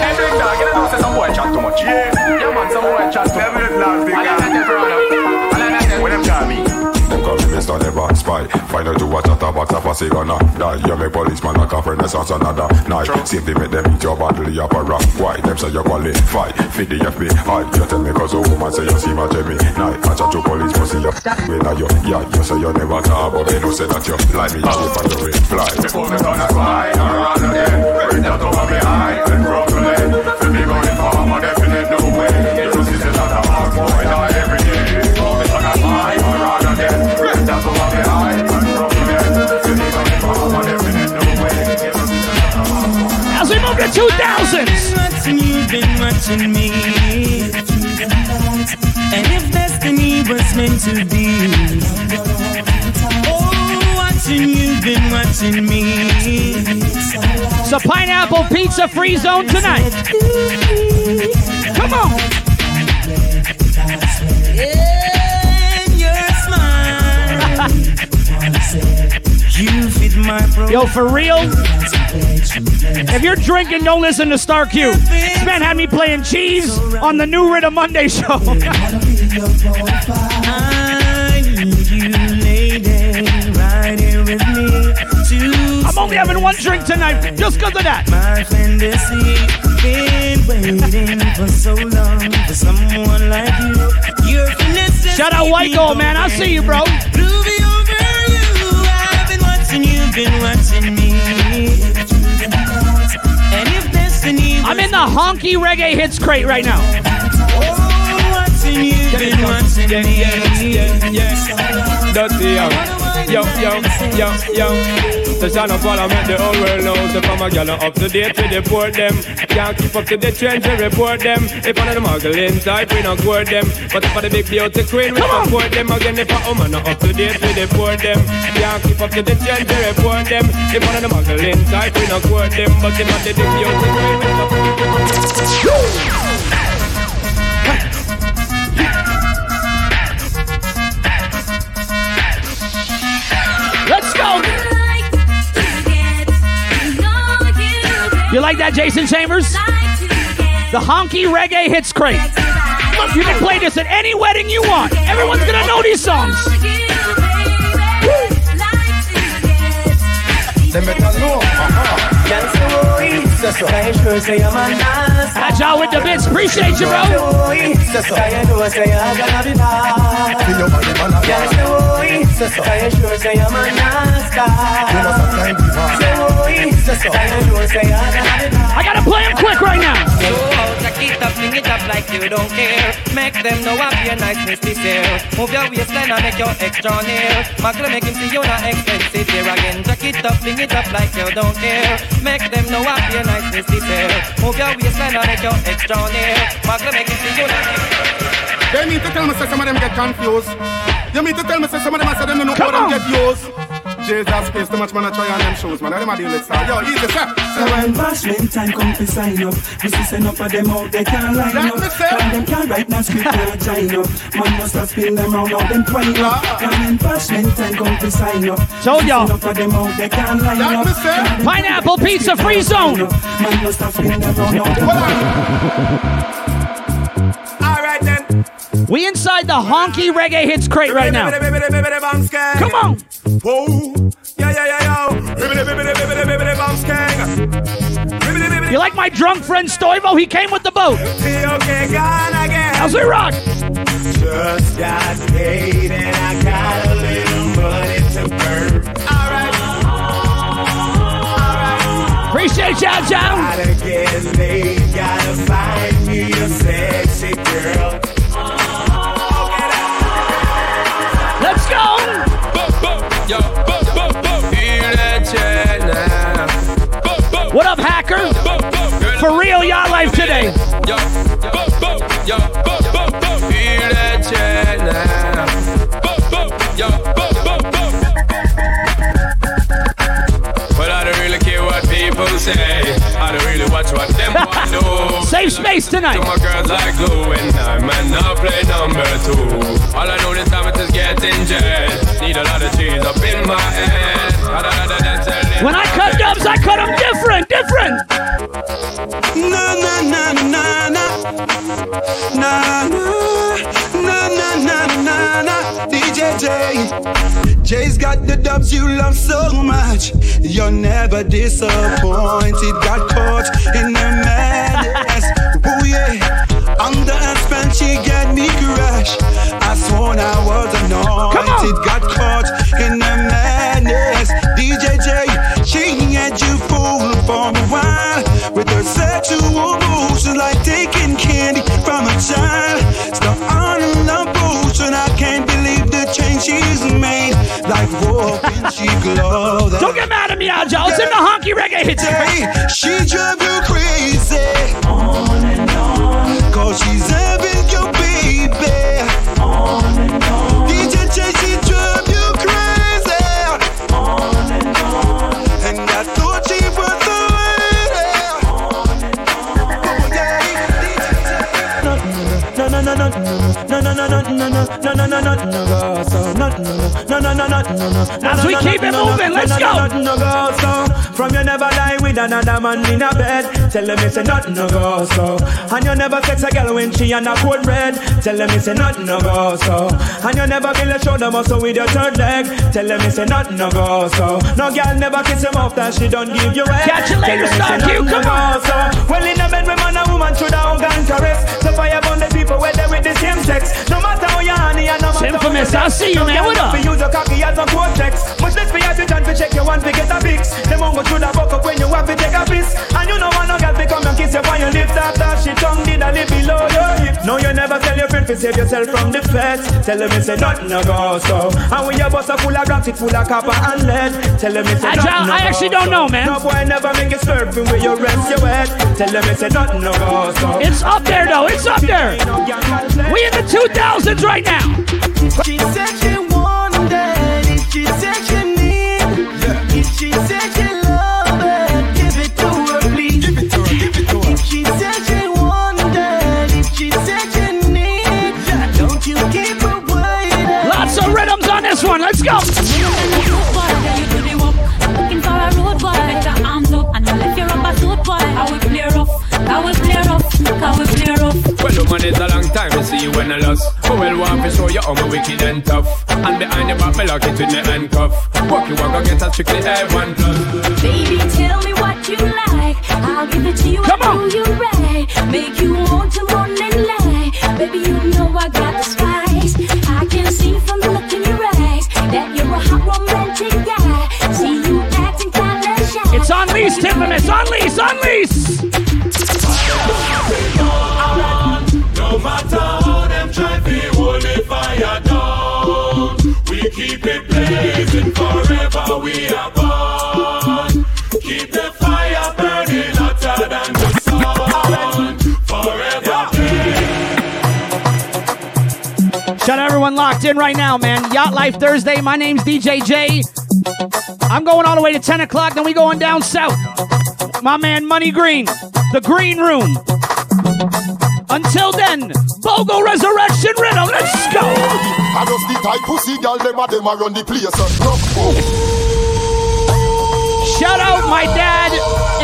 Hey, big dog, you know say some boy chat too much. Yeah, yeah man, some boy chat too much. When
Mr. Never Spy. To watch at a back of a cigar Die, you make policeman like a renaissance another night. Safety make them eat your bottle, you up a rock. Why? Them say you qualify. Fit the FBI. You tell me cause a woman say you see my Jimmy. Night, I chat to police, pussy you. Me now you, yeah, you say you never talk, but me no say that you lie me, you for the reply.
Before me turn a spy, I run again. Bring that over me high and broke the lane. Boy.
As we move to 2000s.
Watching you've been watching me. And if destiny was meant to be, oh, watching you've been watching me.
It's a pineapple pizza free zone tonight. Come on.
And your smile, you fit my.
Yo, for real? If you're drinking, don't listen to Star Q. This man had me playing cheese on the new Rhythm Monday show.
I need you, lady, right here with me. To
I'm only having one drink tonight just because of that.
My fantasy, been waiting for so long for someone like you.
Shout out White Gold, man. I see you, bro.
Watching you, been me. And if destiny
I'm in the honky reggae hits crate right now.
Oh, watching you, been watching me.
Dirty yo, yo, yo, yo, yo.
So shine up while I make the whole world know. So from a gal up to date, we deport them. Can't keep up to the trends, we report them. If one of the muggling type, we not court them. But if I the big beauty queen, we support them. Again, if a woman not up to date, we deport them. Can't keep up to the trends, we report them. If one of the muggling type, we not court them. But if I the big beauty queen, we support them.
You like that, Jason Chambers? The honky reggae hits crate. You can play this at any wedding you want. Everyone's gonna know these songs.
Them better know.
Agile with the bits. Appreciate you, bro. I gotta play him quick right now.
Jack it up, fling it up like you don't care. Make them know I be a nice Mr. Fair. Move your waistline and make your extra near. Magla make him see you're not expensive here again. Jack it up, fling it up like you don't care. Make them know I be a nice Mr. Fair. Eh. Move your waistline and eh. make your extra near. Magla make him see you not
They mean to tell me say some of them get confused. You mean to tell me say some of them I say them don't know how them get used. Jesus Christ, too much man I try on them shoes, man. Them a deal with style. Yo, easy, sir.
So when bashment time come to sign up, we see send up of them out, they can't line
Let
up.
me say.
And them can't write no script or join up. Man must have spin them round, now them twine up. And when bashment time come to sign up,
Told y'all.
Send up of them out, they can't line
Let
up.
me say.
And
Pineapple pizza free zone.
Man must have spin them round, now them
Alright then.
We inside the honky reggae hits crate right now. Come on.
Whoa. Yeah, yeah, yeah, yo.
You like my drunk friend Stoivo? He came with the boat. How's it rock?
Just got paid and I got a little money to burn. Alright.
Appreciate y'all, John.
Gotta get laid, gotta find me a sexy girl.
What up, hacker? For real, y'all life today.
But I don't really care what people say. I don't really watch what them want do.
Safe space tonight.
To my girls like glue and I'm and now play number two. All I know this time is just getting jet. Need a lot of cheese up in my head. I'd rather than selling
When I cut dubs, I cut them different, different.
Na na na na na na na na na na na DJ J. Jay's got the dubs you love so much. You're never disappointed. Got caught in the madness. Oh yeah. Under her spell, she got me crash. I sworn I was anointed. Got caught in the madness. DJ J, she had you for a while with her sexual motions like taking candy from a child. Stuff on the potion, I can't believe the change she's made. Like whoa, when she glow.
Don't get mad at me, Agile. It's in the honky reggae hits crate.
She drove you crazy. No, no, no, no, no, no, no, no, no, so no, no, no, no, no, no, no, no.
As we keep it moving, let's go.
No go so. From you never lie with another man in a bed. Tell them it's a nothing no go so. And you never sex a girl when she on a cold red. Tell them it's a nothing no go so. And you never build a shoulder muscle with your third leg. Tell them it's a nothing no go so. No girl never kiss him off that she don't give you head.
Catch you later,
Tell them it's a
Star Q,
nothing no
come on.
go so. Well in a bed with man and woman should have and caress. So fire burn the people they with the same sex. No matter how you honey and no matter
infamous. I see you, man. What up?
use a cocky as a cortex. Much less for hesitant to check your one to get a fix. Them won't go through the buck up when you have to take a piss. And you know one no girl to come and kiss you on your lips after she tongue did a lip below your. No, you never tell your friend to save yourself from the feds. Tell them it's a nothing no go so. And when your bus a full of it full of copper and lead. Tell them it's a nothing no
I actually don't know, man.
No boy never make you surfing where you rest your head. Tell them it's a nothing no go so.
It's up there, though. It's up there. We in the 2000s right now.
Time you when I lost. But well, want to show you how my wicked and tough. And behind your back, me lock it with me handcuff. Walk you walk, I get a strictly A1 plus.
Baby, tell me what you like. I'll give it to you
Come
and do you right. Make you want to run and lie. Baby, you know I got the spice. I can see from the look in your eyes that you're a hot romantic guy. See you acting kinda shy.
It's on lease, infamous. On lease, on lease.
No matter how them try to hold fire down, we keep it blazing forever. We are born. Keep the fire burning hotter than the sun. Forever.
Shout out everyone locked in right now, man. Yacht Life Thursday. My name's DJ J. I'm going all the way to 10 o'clock, then we going down south. My man Money Green, the Green Room. Until then, Bogo Resurrection Rhythm. Let's go.
I just the type pussy girl, them a them a run the place.
Shout out my dad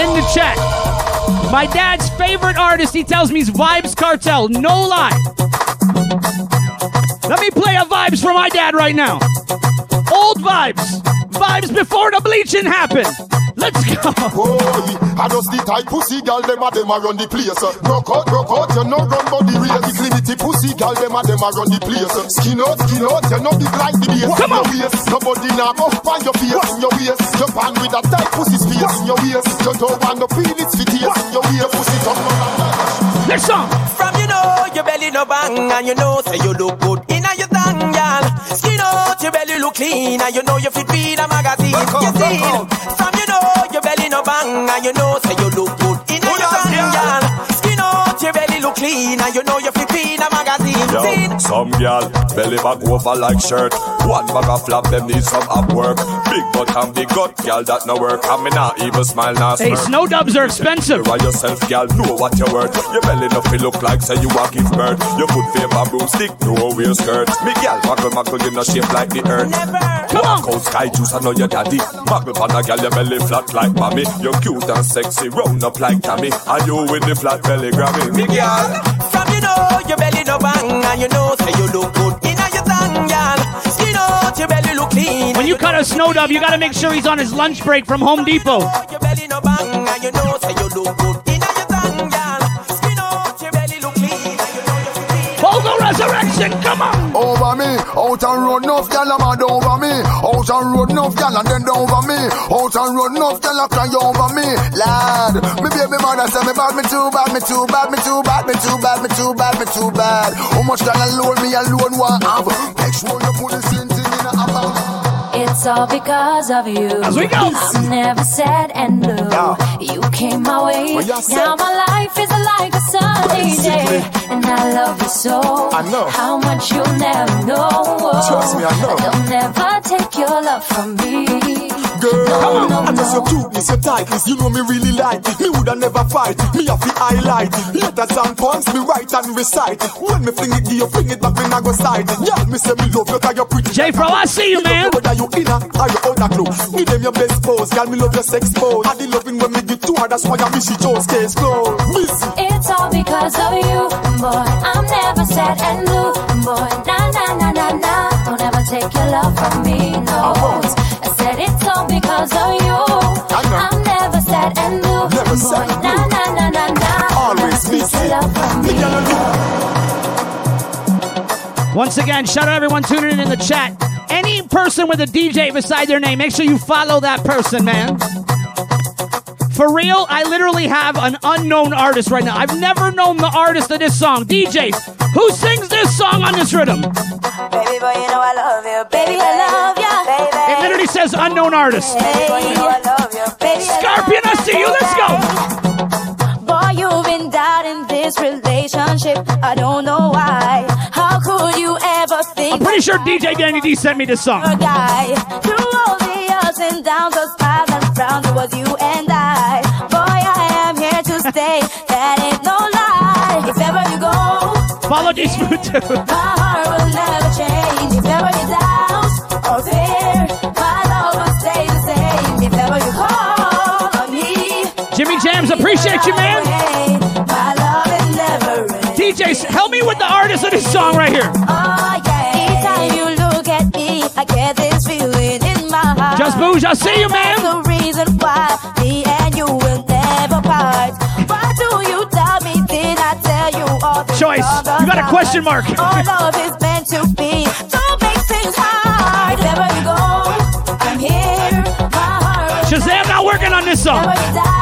in the chat. My dad's favorite artist, he tells me, is Vybz Kartel. No lie. Let me play a vibes for my dad right now. Old vibes. Vybz before the bleaching happened. Let's go.
Boy, I just the type pussy girl, them a them a run the place. Broke out, broke out, you no run body race. The clinic pussy girl, them a them a run the place. Skin out, skin out, you no big like the base. Come on, your waist, nobody now go find your face in your waist. Jump on with a tight pussy space in your waist. You don't want no feel it's fit in your waist. Pussy top
Next song.
From you know your belly no bang and you know say you look good. In a your thang, y'all. Skin out your belly look clean and you know you fit read a magazine. You see, from you know your belly no bang and you know say you look good. In clean and you know you fit read a magazine.
Yo, some gal belly back over like shirt. One bag of flap, them need some up work. Big butt and big gut, gal that no work. I mean not even smile now.
Hey, snow dubs are expensive.
Why yourself, gal, know what you're worth. Your belly no feel look like say you a give birth. Your foot favor broomstick, no wear skirt. Me gal, muckle muckle, you no shape like the earth.
Come on.
Cold sky juice, I know your daddy. Muckle pan a gal, your belly flat like mommy. You're cute and sexy, round up like Tammy. And you with the flat belly Grammy. Me gal.
From you know your belly no bang and you know say you look good in a your thang, y'all. Skin out your belly look clean.
When you cut a snow dub, you gotta make sure he's on his lunch break from Home Depot.
Your belly no bang and you know say you look good in your thang, y'all. Skin out your belly look clean.
Resurrection, come on.
Over me, out and road enough gal a mad over me. Out and road enough gal and then over me. Out and road enough gal a cry over me. Lad, me baby mother say me bad, me too bad, me too bad, me too bad, me too bad, me too bad, me too bad. How much gal alone me alone want have? Make sure you put same thing in a account.
It's all because of you.
As we go.
I'm never sad and blue. You came my way.
Well,
now my life is like a sunny day. And I love you so.
I know.
How much you'll never know.
Trust me, I know.
They'll never take your love from me.
Girl,
no,
I just your cuteness, your tightness, you know me really like it. Me woulda never fight it, me have to highlight it. Letters and poems, me write and recite it. When me fling it, give you fling it back, me nah go slide it. Yeah, me say me love you 'cause you're pretty.
J Fro, I see you, man.
Whether you inner or you outer clothes, Me them your best pose. Girl, me love your sex pose. I the loving when me give to her, that's why I miss she chose case close. Miss
It's all because of you, boy. I'm never sad and blue, boy. Nah, nah, nah, nah, nah. Don't ever take your love from me, no. I said it's all because of you. I'm never sad and blue,
Never
boy.
sad and
Nah, nah, nah, nah, nah.
Always
Don't ever take
missing.
your love from
Me
me.
Once again, shout out everyone tuning in in the chat. Any person with a DJ beside their name, make sure you follow that person, man. For real, I literally have an unknown artist right now. I've never known the artist of this song. DJ, who sings this song on this rhythm?
Baby boy, you know I love you. Baby, I love you.
It literally says unknown artist.
Baby boy, you know I love you. Baby, I
Scorpion, I see you. Let's go.
Boy, you've been doubting this relationship. I don't know why. How could you ever think
I'm pretty sure DJ Danny D sent me this song.
guy through all the ups and downs, smiles and frowns? It was you and I. Boy, I am here to stay. That ain't no lie. If ever you go,
Follow too.
my heart will never change. If ever you doubt
Jimmy appreciate you, man.
my love is never end.
DJ, help me with the artist of this song right here. Just Booge, I see you, man. Choice. You got a question mark.
All love is meant to be. Don't make things
Shazam not working on this song.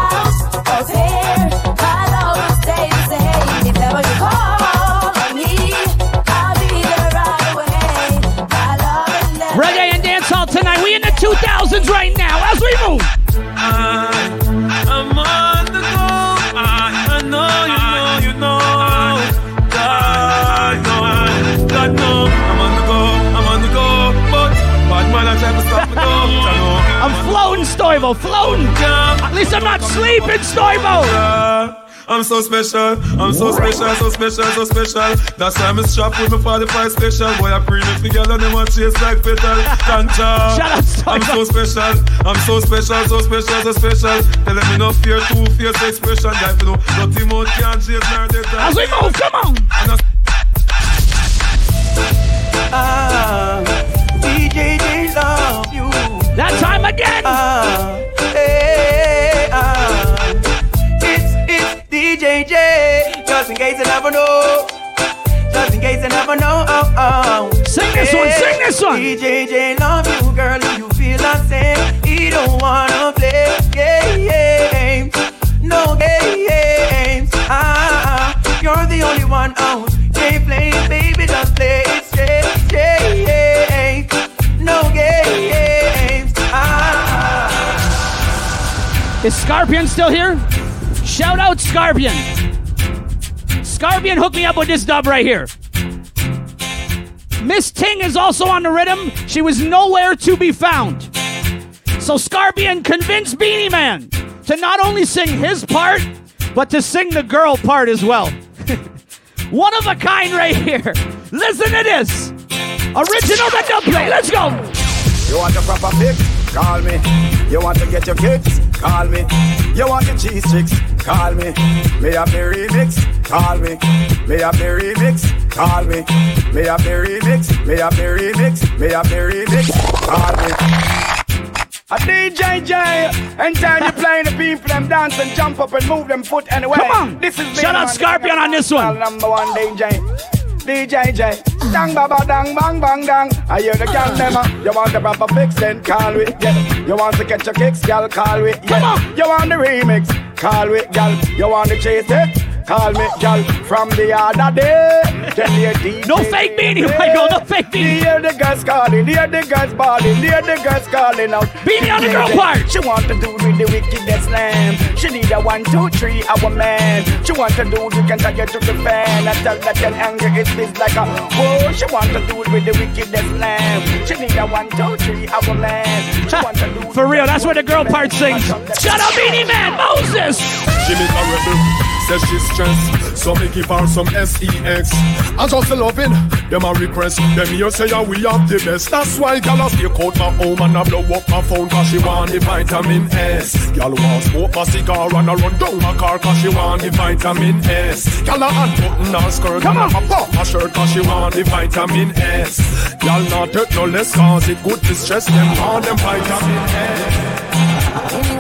2000s right now as we move.
I'm on the go. I, I know, you know, you know. God, no, God, no. I'm on the go, I'm on the go. But bad man, I try to stop me though. I.
I'm floating, Stoivo, floating. At least I'm not sleeping, Stoivo.
Yeah. I'm so special, I'm so special, so special, so special. That's why I'm strapped with my 45 special. Boy, I pre it together, and them want chase like petal. Ganja.
Shout.
I'm so special, I'm so special, so special, so special. Tell them me no fear, two fierce expression. Guy, you know, nothing more can't chase nor data.
As we move, come on.
Ah, DJ love you.
That time again.
Ah, case you never know. Just in case you never know. Oh, oh.
Sing this one, sing this one.
DJ J love you, girl. Do you feel the same? He don't wanna play games. No games. Ah, ah. you're the only one out. J playing, baby, just play it straight. J, no games. Ah.
Is Scorpion still here? Shout out Scorpion. Scorpion hooked me up with this dub right here. Miss Ting is also on the rhythm. She was nowhere to be found. So Scorpion convinced Beenie Man to not only sing his part, but to sing the girl part as well. One of a kind right here. Listen to this. Original that they'll play. Let's go.
You want a proper fix? Call me. You want to get your kicks? Call me. You want the cheese chicks? Call me. May have the remix? Call me. May have the remix? Call me. May have the remix? May have the remix? May have the remix? Call me.
A DJ J, anytime you playing the people, them dance and jump up and move them foot anyway.
Come on.
This is
Shout out Scorpion on this one.
Number one DJ. DJ J. Dang ba ba dang bang bang dang. I hear the gal them. uh, You want the proper fix, then call we. Yeah. You want to catch your kicks, gal, call we. Yeah. You want the remix, call we, gal. You want the chase it. Call me, gal, from the other day. Tell your DJ.
No fake Beenie, Michael. No fake Beenie.
Hear the girls calling, hear the girls bawling, hear the girls calling out.
Beenie on the girl part.
She want to do with the wickedest slam. She need a one, two, three, our man. She want to do, you can take it to the fan. I tell that can anger it feels like a whoa. She want to do it with the wickedest slam. She need a one, two, three, our man. She want to do
For real, that's where the girl part sings. Shut up, Beenie Man, Moses.
Jimmy Rebel says she's stressed, so me give her some sex. I just loving them a request. Them here say yeah, we have the best. That's why gyal a stay out my home and I blow up my phone 'cause she want the vitamin S. Gyal want smoke a cigar and I run down my car 'cause she want the vitamin S. Gyal a unbutton her skirt and a pop her shirt 'cause she want the vitamin S. Gyal not take no less 'cause it good to stress them on them vitamin S.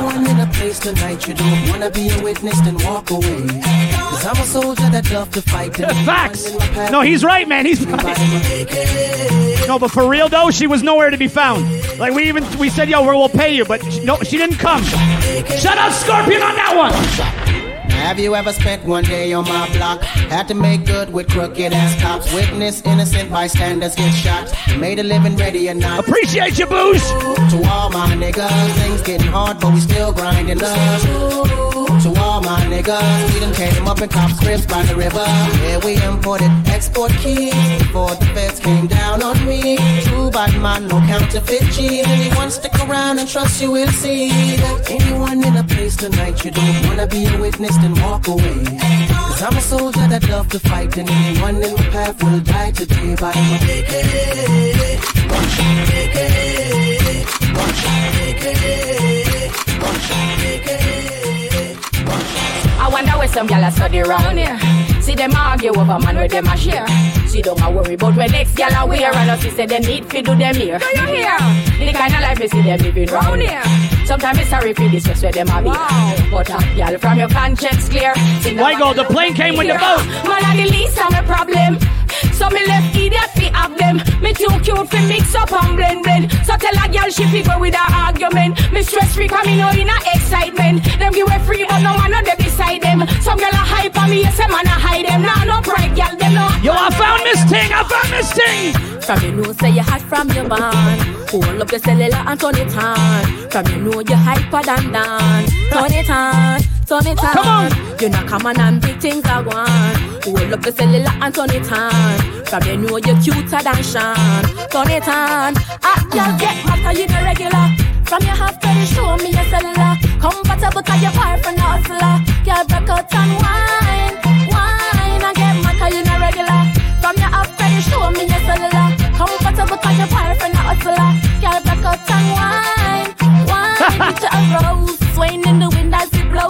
Place tonight you don't wanna be a witness, then walk away.
Cause I'm a soldier that love to fight.
Facts. No, he's right, man. He's right. No, but for real though, she was nowhere to be found. Like we even we said, yo, we'll pay you, but she, no, she didn't come. Shut up, Scorpion, on that one.
Have you ever spent one day on my block? Had to make good with crooked ass cops. Witness innocent bystanders get shot. Made a living ready or not.
Appreciate you, booze.
To all my niggas, things getting hard, but we still grinding love. To all my niggas, we done came up in cop scripts by the river. Yeah, we imported export keys before the feds came down on me. True bad man, no counterfeit cheese. Anyone stick around and trust you will see that anyone in a place tonight you don't wanna be a witness then walk away. Cause I'm a soldier that love to fight and anyone in my path will die today by my AK. One shot AK. One shot AK. One shot AK.
I wonder where some gyal a study round here. See them argue over man where them a share. See don't a worry about where next gyal a wear. And us say they need fi do them here. Do you hear? The kind of life we see them living round here. Sometimes it's sorry for this just where them a be. But a gyal from your conscience clear. See no
White the plane came with the boat.
Man a the least of my problem. So me left idiot fi have them. Me too cute fi mix up and blend blend. So tell a girl she fi go with her argument. Me stress free cause me know in a excitement. Them give away free but no man no dey beside them. Some girl a hype on me, yes a man a hide them. Nah no pride girl them no.
Yo, I found this thing. I found this thing.
From you know say you hot from your band. Hold up your cellular and turn it on. From you know you hyper than Dan. Turn it on, turn it on.
Come on.
You know come on and big things I want. Hold up your cellular and turn it on. From you know you're cuter than Sean. Turn it on. Ah, girl get 'cause you the regular. From your half to show me your cellular. Comfortable cause you're far from the hustler. Girl break out and wine, wine. And get 'cause you the regular. From your half to show me your cellular. Comfortable cause you're far from the hustler. Girl break out and wine, wine. Get you a rose. Swaying in the wind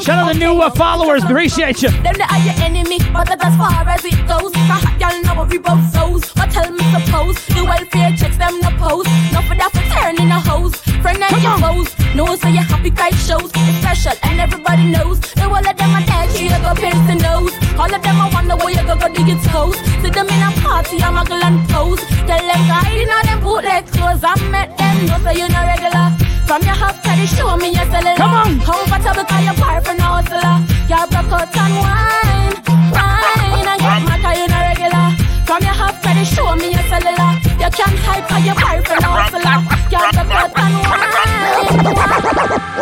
Shout out the new uh, followers. Appreciate you.
Them they are your enemy, but that's far as it goes. Y'all know we both souls. But tell me suppose the welfare checks them no post. No for that for turning a hose. Friend and your foes. No so your happy cry shows. It's special and everybody knows. The whole of them are dead, you go pierce the nose. All of them I wonder where you go go do your toes. See them in a party, I'm a and pose. Tell them you know them bootleg clothes. I met them, no so you no regular. From your half to the show me your cellular.
Come on.
Comfortable cause you're far from the hustler. You're broke out and wine, wine and get mad 'cause you no regular. From your half to the show me your cellular. You can't hide 'cause you're far from the hustler. You're broke out and wine.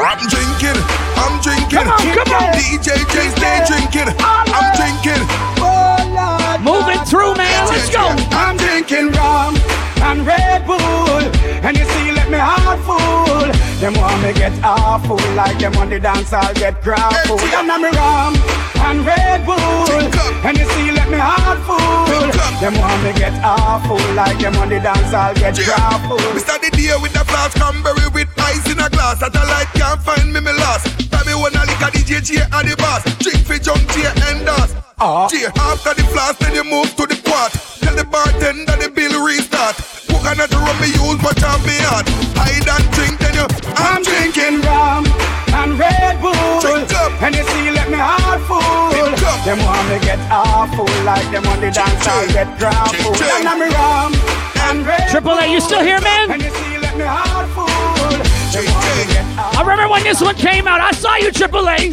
I'm drinking, I'm drinking.
Come on, come on.
DJ J's day drinking. I'm
Them want me get awful, like them on the dance, I'll get grappled. And I'm rum and Red Bull, and you see, let me heart full. Them want me get awful, like them on the dance, I'll get grappled.
We start the day with a flask cranberry with ice in a glass. That a light can't find me, me lost. Tell me when lick a DJ J and the boss. Drink for junk J and dust.
Ah.
J after the flask, then you move to the quart. Tell the bartender the bill restart. Coconut rum me use, but I'm me hot. Hide and drink, then you.
I'm drinking rum and Red Bull,
Drink up.
and you see, let me heart full.
Drink up.
Them want me get awful, like them on the dance, I'll get grappled.
drink.
And I'm rum and Red
Triple A, you still here, man?
And you see, let me heart full.
I remember when this one came out. I saw you, Triple A.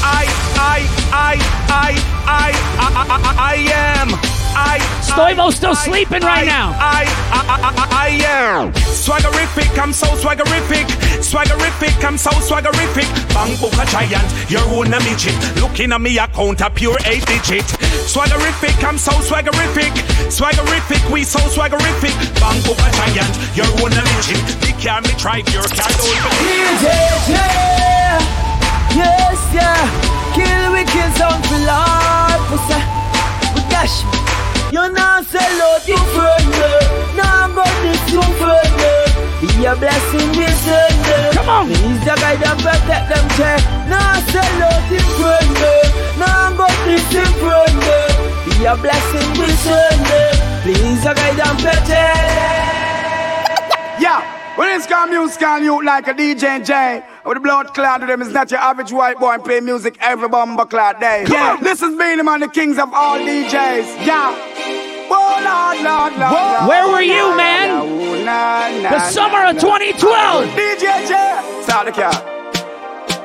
I, I, I, I, I, I, I, I am. I,
Stoivo's still sleeping right now.
I, I, I, I, I am. Swaggerific, I'm so swaggerific. Swaggerific, I'm so swaggerific. Bang book a giant, your own a midget. Looking at me account a pure eight digit. Swaggerific, I'm so swaggerific. Swaggerific, we so swaggerific. Bang book a giant, your own a midget. Big car me drive your car
Yes, yeah. Kill wicked sound for life. We say, we dash. You know, sell out your friend. Now go this your friend. Be a blessing this end.
Come on.
Please the guide and protect them. Check. Now sell out your friend. Now go this your friend. Be a blessing this end. Please the guide and protect.
Yeah, When it's got music on you like a DJ J, with the blood clot to them is not your average white boy and play music every bumper clot day. Yeah, this is Beenie Man, the kings of all DJs. Yeah. Oh, Lord, Lord, Lord,
Where were you, man? Oh, the summer of 2012.
DJ J, start the car.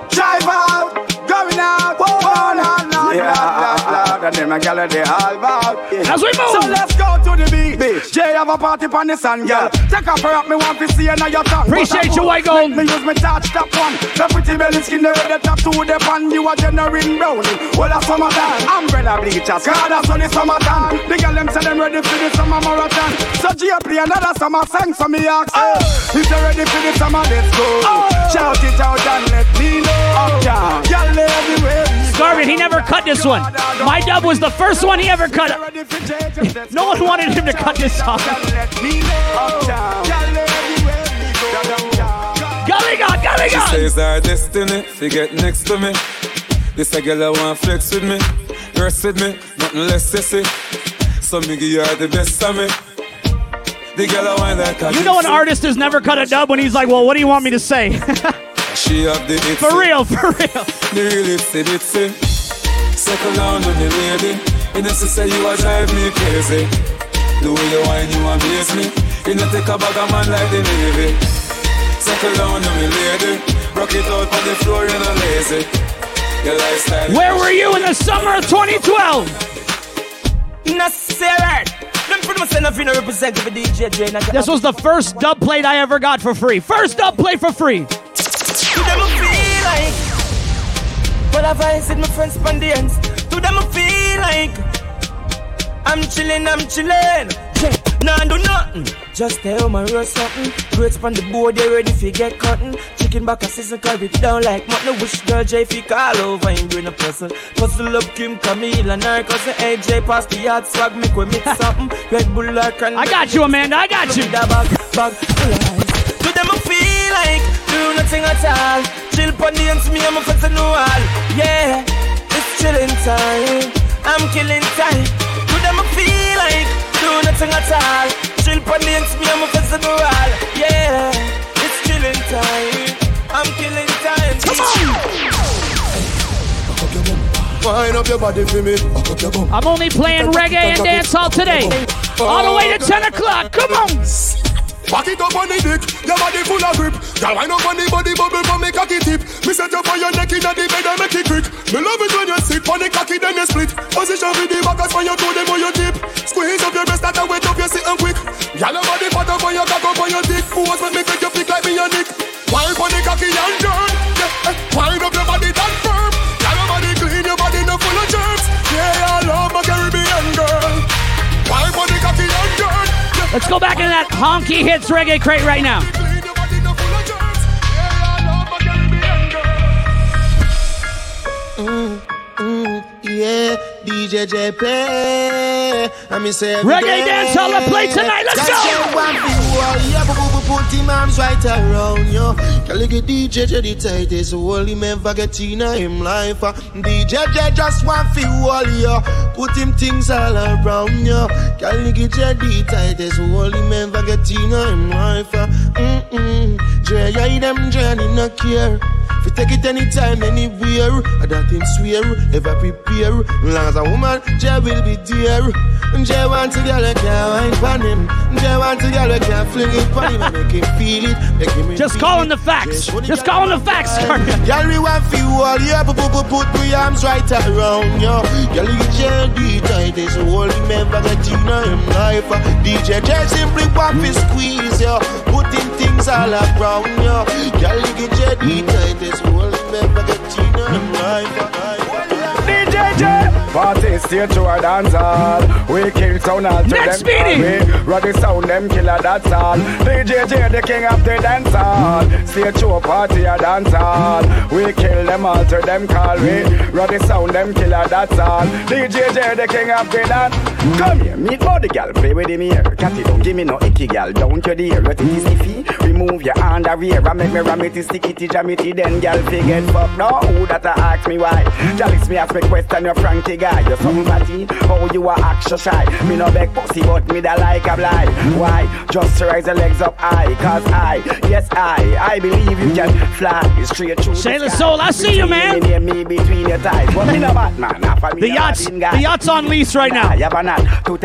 Drive out, going out, oh, Yeah, Lord, Lord, and then my gal they all about.
As we move.
So let's go to the beach. beach. Jay have a party on the sun, girl. Take off her up, me want to see her now your tongue.
Appreciate you, white gold.
Me use me touch top one. The pretty belly skin, the red, top two, the pan. You a generating brownie. Well, that's summertime. Umbrella bleachers, cause that's on the summertime. The girl them say them ready for the summer marathon. So Jay play another summer song, so me ask her. Oh. If you ready for the summer, let's go. Oh. Shout it out and let me know. Uptown, girl everywhere.
Garvin, he never cut this one. My dub was the first one he ever cut. No one wanted him to cut this song. Gully God, Gully
She says our destiny, to get next to me. This a girl I want flex with me, rest with me, nothing less sissy. So me give her the best of me. The girl I want like
You know an artist has never cut a dub when he's like, well, what do you want me to say?
She have the it.
For real, for real.
The real itsy bitsy. Second down on the lady. You know, she say you a drive me crazy. The way you whine, you amaze me. You know, take a bag of man like the Navy. Second down on me lady. Rock it out on the floor, you're not lazy. Your lifestyle.
Where were you in the summer of 2012?
Nasser. Them pretty much nothing to represent for DJ
This was the first dub plate I ever got for free. First dub plate for free.
To them I feel like. Well I said my friends on the ends. To them I feel like. I'm chillin', I'm chillin' yeah. Nah do nothing. Just tell my roll something. Grades on the board, they ready for get cotton. Chicken back a season, carry it down like mutton. Wish girl J fi call over and bring a puzzle. Puzzle up Kim, Camille and her cousin AJ Pass the hot swag, make we mix something. Red Bull cranberry
I got you, Amanda, I got you.
Bag, bag, do nothing at all. Chill pon the ends, me and my friends and no all. Yeah, it's chilling time. I'm killing time. To them I feel like do nothing at all. Chill pon the ends, me and my friends and no all. Yeah, it's chilling time. I'm killing time. Come
Wind up your body for me. Up up your bum.
I'm only playing reggae and dancehall today. All the way to 10 o'clock. Come on.
Back it up on the dick, your body full of grip. Girl, up on the body bubble from me cocky tip. Me set up on your neck inna the bed and make it quick. Me love it when you sit on the cocky then you split. Position with the backers when you do them on your tip. Squeeze up your breast that and wet up your sit and quick. Girl, your body fat up on your cock up on your dick. Pose make me make you flick like me your nick. Wind on the cocky and turn. Yeah, eh. wind up your body that
Let's go back into that honky hits reggae crate right now.
Mm, mm, yeah, DJ J play. I me say
Reggae dance hall to play tonight. Let's go.
say one thing. Yeah, boo, boo, put him arms right around you. Can look at DJ J the tightest, all him ever get in him life. uh. DJ J just one feel all you. Put him things all around you. Can look at J the tightest, all him ever get in him life. uh. Mm-mm. J, yeah, them journey no care. If you take it anytime, anywhere, I that him swear, ever prepare. Long as a woman, Jay will be dear. Jay want to get a can wine pan him. Jay want to get a can fling it pan him and make him feel it. Make him
Just calling the facts. Just calling the facts, Carter.
Girl, we want feel all yeah, put, put, put my arms right around you. Girl, you the tightest, hold him ever get in him life. DJ simply want to squeeze you, putting things all around you. Girl, you get the tightest, hold him ever get in him life.
Party stage to a dance hall. We kill sound all to
Next
them.
meeting.
We the sound them killer that's all. DJ J the king of the dance hall. Stage to a party a dance hall. We kill them all to them call we. The sound them killer that's all. DJ J the king of the dance. Come here, meet body gal, play with him here. Cat it, don't give me no icky gal, don't you dare. Let it stiffy, remove your rear. I make me ram it, stick it, jam it, then gal forget fuck. No, who that I ask me why? Jalice me ask me question, you Frankie guy. You somebody, how oh, you are action shy. Me no beg pussy, but me da like a blind. Why? Just to raise the legs up high, cause I, yes I, I believe you can fly straight through
Sailor Soul, I see you, man.
Me, me between your thighs, but me no Batman.
The yacht's, the yacht's on lease right now.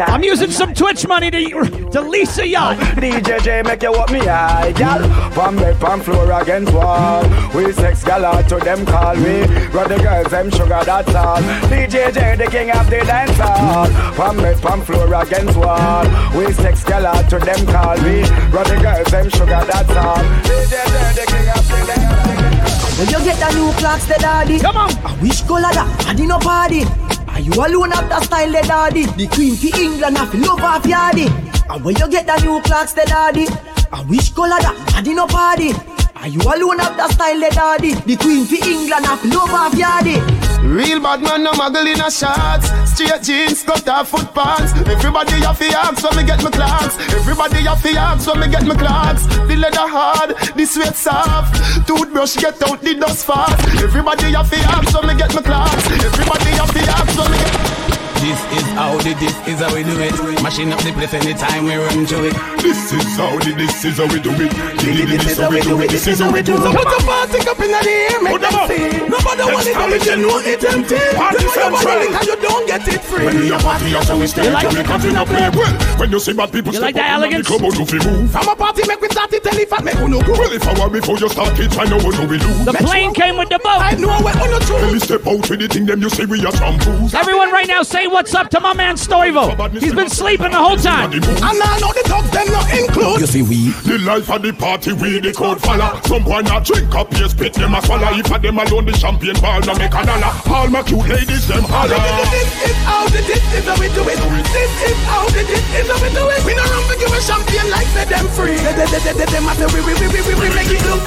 I'm using some Twitch money to, to lease a yacht.
DJ J make you what me high, gal. From bed, from floor against wall. We sex gal to them call me. The girls, them sugar, that's all. DJ J, the king of the dance hall. From bed, from floor against wall. We sex gal out to them call me. Run the girls, them sugar, that's all. DJ J, the king of the dance hall.
When you get the new clocks, the daddy.
Come on.
I wish color that, I did no party. Are you alone have that style, the daddy? The queen for England, have to love off yardy. And when you get the new clocks, the daddy. I wish color that, I did no party. Are you alone have that style, the daddy? The queen for England, have to love off yardy.
Real bad man, no muggle in a shots. Straight jeans, cut off foot pants. Everybody have the axe when me get my clocks. Everybody have the axe when me get my clocks. The leather hard, the sweat soft. Toothbrush get out the dust fast. Everybody have the axe when me get my clocks. Everybody have the axe when me get.
This is how the this is how we do it. Mashing up the place anytime we run to it.
This is how the this is how we do it. This is how we do it. This is how we do it.
Put the party up in the air, make them see. Nobody want it, but you know it empty.
Party
You know your body
central.
because you don't get it free.
When we are party, how we stay.
You like
We
it?
can't in. Well, when you see bad people
You like that
up
elegance?
club, how do we move?
From a party, make we start it, tell if I make you know.
Well, if I were before you start it, I know what do we do.
The plane came with the boat.
I know what on the
When we
truth.
step out with the thing, them you say we are shampoos.
Everyone right now say what's up to my man Stoivo. He's been sleeping the whole time.
And I know the dogs, them not include.
You see we The life of the party we the code follow Some boy not drink up here spit them a swallow If a them alone the champagne ball no make a dollar All my cute ladies them holler
This is how the this is how we do it. This is how the this is how we do it. We don't run for give a champagne like say them free. They, they, they, they, they, matter we, we, we, we, we, we make it look.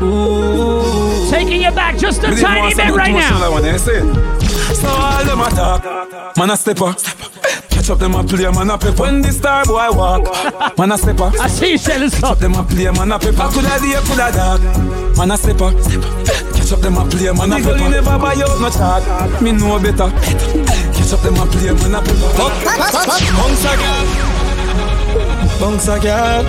Taking you back just a tiny bit right now. Eh?
So all them attack, man a stepper. Catch up them a play, man a pepper. When the star boy walk, man a stepper.
I see you say this
Catch up them a play, man a pepper. Coulda day, coulda dark, man a stepper. Catch up them a play, man a pepper. Nigga, never buy out no chart, me know better. Catch up them a play, man a pepper. Bounce a girl, bounce a girl,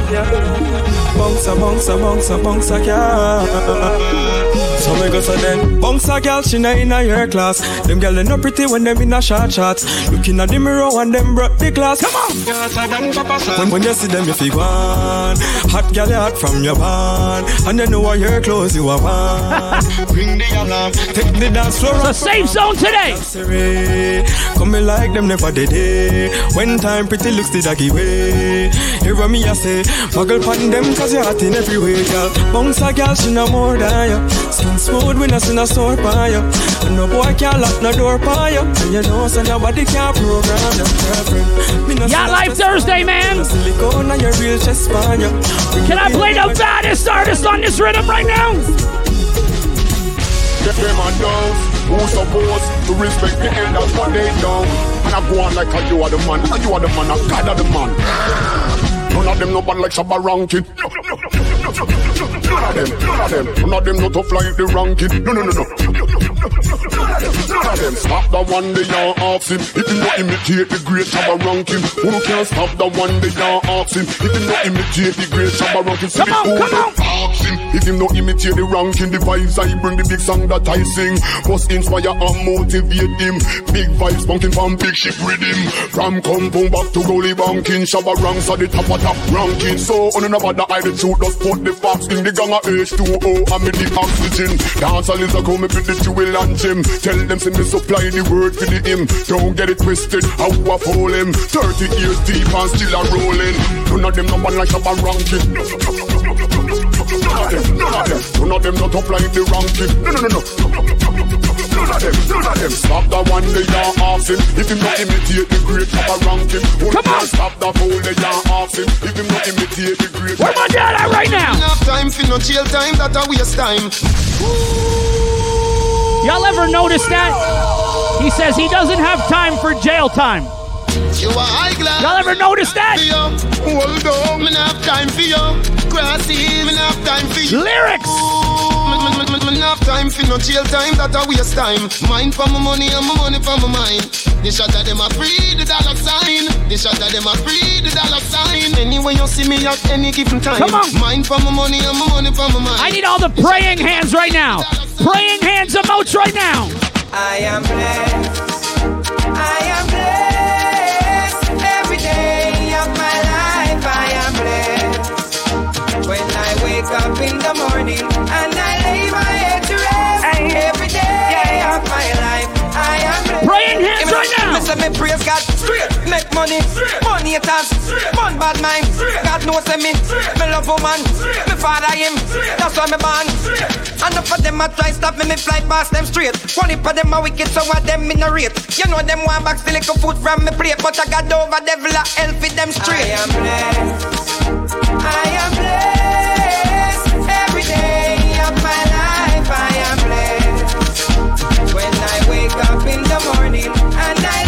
bounce a bounce a bounce a bounce a girl. So me go so then Bounce a girl, she not in a your class. Them girl they not pretty when them in a short shots Looking at the mirror and them brought the glass. Come on! When, when you see them you feel one. Hot girl you hot from your band And you know what your clothes you are want Bring the alarm, take the dance floor
It's a safe zone today.
Come me like them never did it. When time pretty looks the doggy way Hear what me I say. Muggle pan them cause you're hot in every way girl Bounce a girl she no more than you Skin smooth when I see no store by you And no boy can't lock no door by you And you know so nobody can program your girlfriend Me no
Yacht
see no
Life Thursday, man.
no Silicone on your real chest by you
Can I play the baddest artist on this rhythm right now?
Them and those who supposed to respect the elders what they know And I go on like a you are the man, and you are the man, and God are the man None of them no bad like Shabba Rankin None of them, none of them, none of them no tough like the ranking No, no, no, no of them stop the one they him If you not imitate the great Shabba Rankin Who can stop the one they him If you not imitate the great Shabba Rankin See who they him. If him not imitate the ranking The vibes I bring, the big song that I sing. Must inspire and motivate him. Big vibes bunking from big ship rhythm From compound back to goalie banking. Shabba ranks at the top of top ranking. So on another the I the truth Just put the facts in the gang of H2O And me the oxygen. Dance a little come with the jewel and gym Tell them say me supply the word for the him Don't get it twisted How I fool him 30 years deep and still a rolling None of them no man like Shabba ranking None of them, none of them, none of them not up like the ranking. No, no, no, no. None of them, none
of them stop the one they are ask him if him not imitate the great Papa ranking. Come on, stop the fool they are ask him if him not imitate the great.
Where my dad at right now?
Enough time for no jail time, that a waste time.
Y'all ever notice that? He says he doesn't have time for jail time.
You are high glass.
Y'all ever notice that?
Hold on, me time for you. Grassy, me time for you.
Lyrics.
Time for no jail time, that a waste time. Mine for my money and my money for my mind. The shot of them a free the dollar sign. The shot of them a free the dollar sign. Anyway you see me at any given time.
Come on.
Mine for my money and my money for my mind.
I need all the praying hands right now. Praying hands emotes right now.
I am blessed. I am blessed. Every day of my life, I am blessed. When I wake up in the morning praise God. Make money. Money haters. Fun bad mind. God knows me. Me love woman. Me father him. That's why me born. Enough of them a try stop me, me fly past them straight. One of them a wicked, so of them in a rate. You know them want back still little food from me plate, but I got over devil a hell for them straight. I am blessed. I am blessed. Every day of my life, I am blessed. When I wake up in the morning and I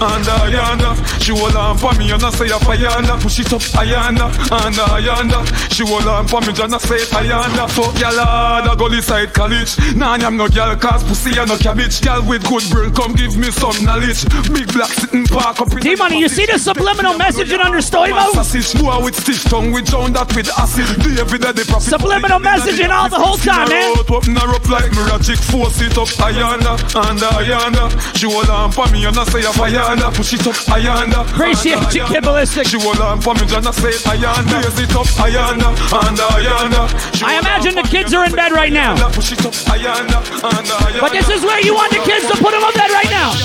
Ayanda, and Ayanda. She hold on for me and I say up Ayanda. Push it up, Ayanda, and Ayanda. She hold on for me and I say Ayanda. Fuck y'all hard, I go side college. Nah, I'm no girl, cause pussy and no cabbage. Girl with good brain, come give me some knowledge. Big black sitting park up in
D-Money, you see the subliminal message in under story mode?
Sausage, boy with stiff tongue, we drown that with acid. David, the prophet.
Subliminal messaging all the whole time, man.
Open her up like magic, force it up, Ayanda, and Ayanda. She hold on for me and I say Ayanda. Push it up, Ayanda.
Appreciate you, Kid Ballistic.
She hold on for me and I say Ayanda. Raise it up, Ayanda, and Ayanda. She
I imagine the kids are in bed right now.
Push it up, Ayanda, and Ayanda.
But this is where you want the kids to put them on bed right now.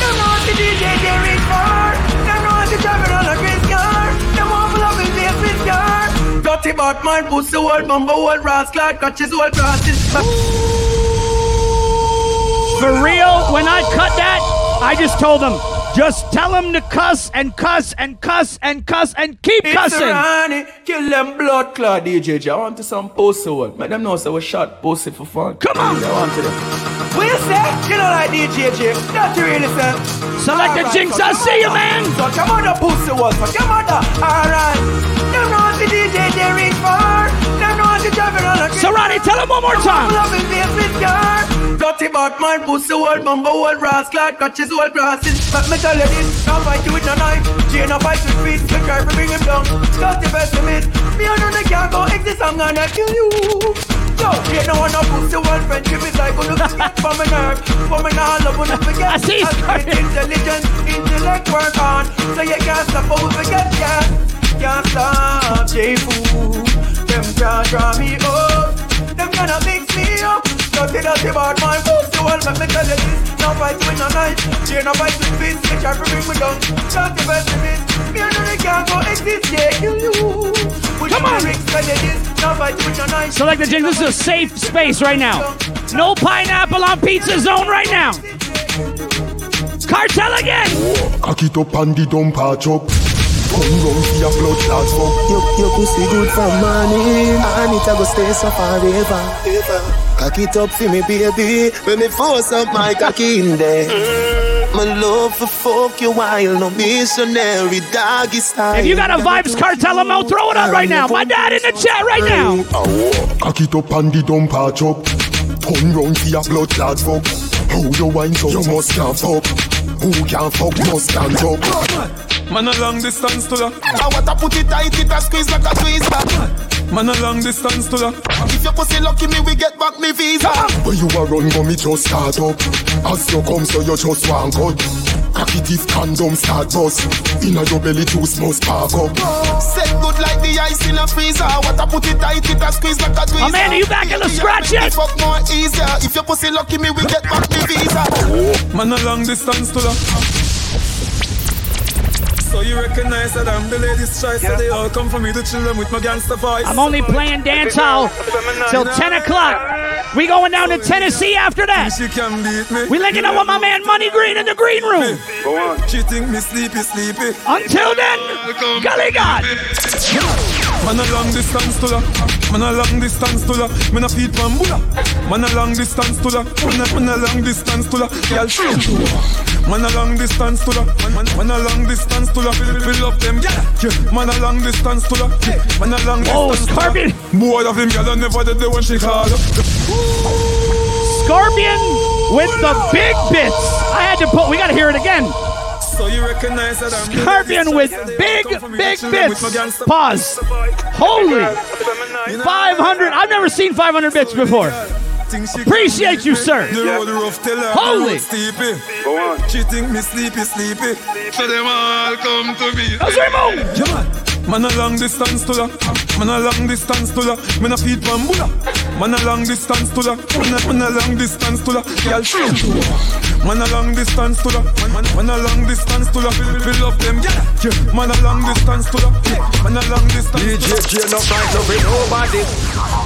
Them know the DJ they reach for. Them know the driver on a great car. Them want to love his face with car. Dirty Batman, pussy old mumbo old rascal, catch his old crosses.
For real, when I cut that, I just told them, just tell them to cuss and cuss and cuss and cuss and keep
It's
cussing.
Ronnie, kill them blood clot DJ. I want to some pussy one. Make them know say we shot pussy for fun. Come on. I want to them. What you say? You know like DJ J. You really say.
Select the jinx, I'll see you, man.
So come on the pussy one. So come on the. Alright. Them know the DJ they reach for. Them know the driving on a
So, Ronnie, tell him one more time.
Loving face with car. Dirty Batman, pussy old mumbo old rascal, catch his old grasses. Let me tell you this, can't fight you with no knife. Chain a fight with feet, try to bring him down. Start the pessimist, me and they can't go exist, I'm gonna kill you. Yo, you know one no pussy one friendship is like gonna get from my nerve. For me now, love when I forget.
I see
great intelligence, intellect work on. So you can't stop we forget, yeah. Can't stop, J-Fool. Them can't draw me up. Them gonna mix me up. Dirty, dirty bad man, pussy one, let me tell you this. No fight with no knife, chain no fight with fist. They try to bring me down. Dirty pessimist, me and they can't go exist, yeah, kill you. Come on. No fight with no knife.
Select the jinx. This is a safe space right now. No pineapple on pizza zone right now. Kartel again.
Cock it up and the dump patch up. Come round for your blood clots fuck.
Your, your pussy good for morning And it a go stay so forever Cock it up for me baby When me force up my cocky in there My love for fuck you while no missionary doggy style
If you got a Vybz Kartel amount, throw it up right now. My dad in the chat right now.
Cock it up and the dump patch up. Turn round for your blood clots fuck. How you wine so you must can't fuck. Who can fuck must stand up.
Man a long distance to ya.
I want to put it tight, it a squeeze like a tweezer
Man a long distance to ya.
If your pussy lucky me, we get back me visa
When you a run, but me just start up. As you come, so you just want cut. Cock it if condom start bust. Inna your belly juice must spark up.
Set good like the ice in a freezer What I put it tight, it a squeeze like a tweezer
Amanda, you back in the scratch yet?
Fuck more easier If your pussy lucky me, we get back me visa
Man a long distance to ya. So So you recognize that I'm the ladies' choice, so they all come for me to chill them with my gangster voice.
I'm only playing dance hall till 10 o'clock. We going down to Tennessee after that.
She can beat me.
We linking up with my man Money Green in the green room.
Go on. She think me sleepy, sleepy.
Until then, Gully God.
Man a long distance to la, man a long distance to la. Man a feed bambula. Man a long distance to la, man a, man a long distance to la. Girl, Man a long distance to la, man, man, a long distance to la. Fill, up them, yeah. Man a long distance to la, man a long
Oh,
distance
Scorpion.
to la. Boy of him, girl, I never did the when she call up.
Scorpion with the big bits. I had to put, we got to hear it again.
So you recognize that I'm
Scorpion with big, big bits. Pause. Holy. 500. I've never seen 500 bits before. Appreciate you, sir.
The road rough, tell her
Holy.
Go on. She think me sleepy, sleepy. So them all come to me.
Let's remove.
Man. A long distance to la, man a long distance to la, man a feed bambula. Man a long distance to la, man a, man a long distance to la, girl shoot. Man a long distance to la, man, man, a long distance to la, fill, up them, yeah. Man a long distance to la, man a long distance.
DJ no fight no with nobody,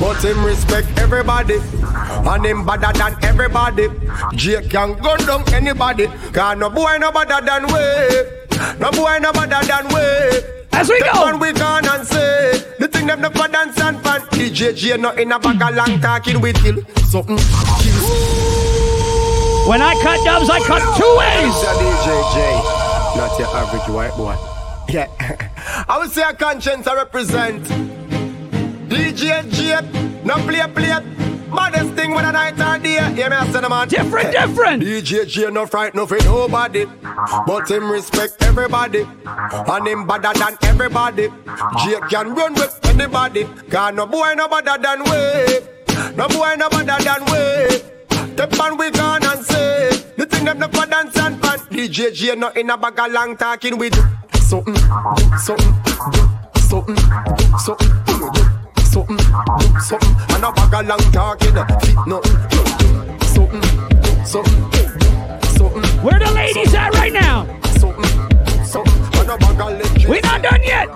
but him respect everybody, and him better than everybody. J can gun down anybody, cause no boy no better than we, no boy no better than we.
As we
Them
go.
man we gone and say The thing them never dance and pan DJ not in a bag of long talking with kill Something mm,
When I cut dubs, I cut two ways.
DJ J Not your average white boy. Yeah. I would say a conscience I represent. DJ J No play play Modest thing when a night or day Hear me say the man
Different, different
DJ J no fright no for nobody But him respect everybody And him better than everybody J can run with anybody Cause no boy no better than we No boy no better than we Step on we gone and say The thing them never dance and pan DJ J no in a bag of long talking with you. Something, something, something, something, something, something And a bag of long talking Fit nothing, something, something, something
Where the ladies at right now? We not done yet.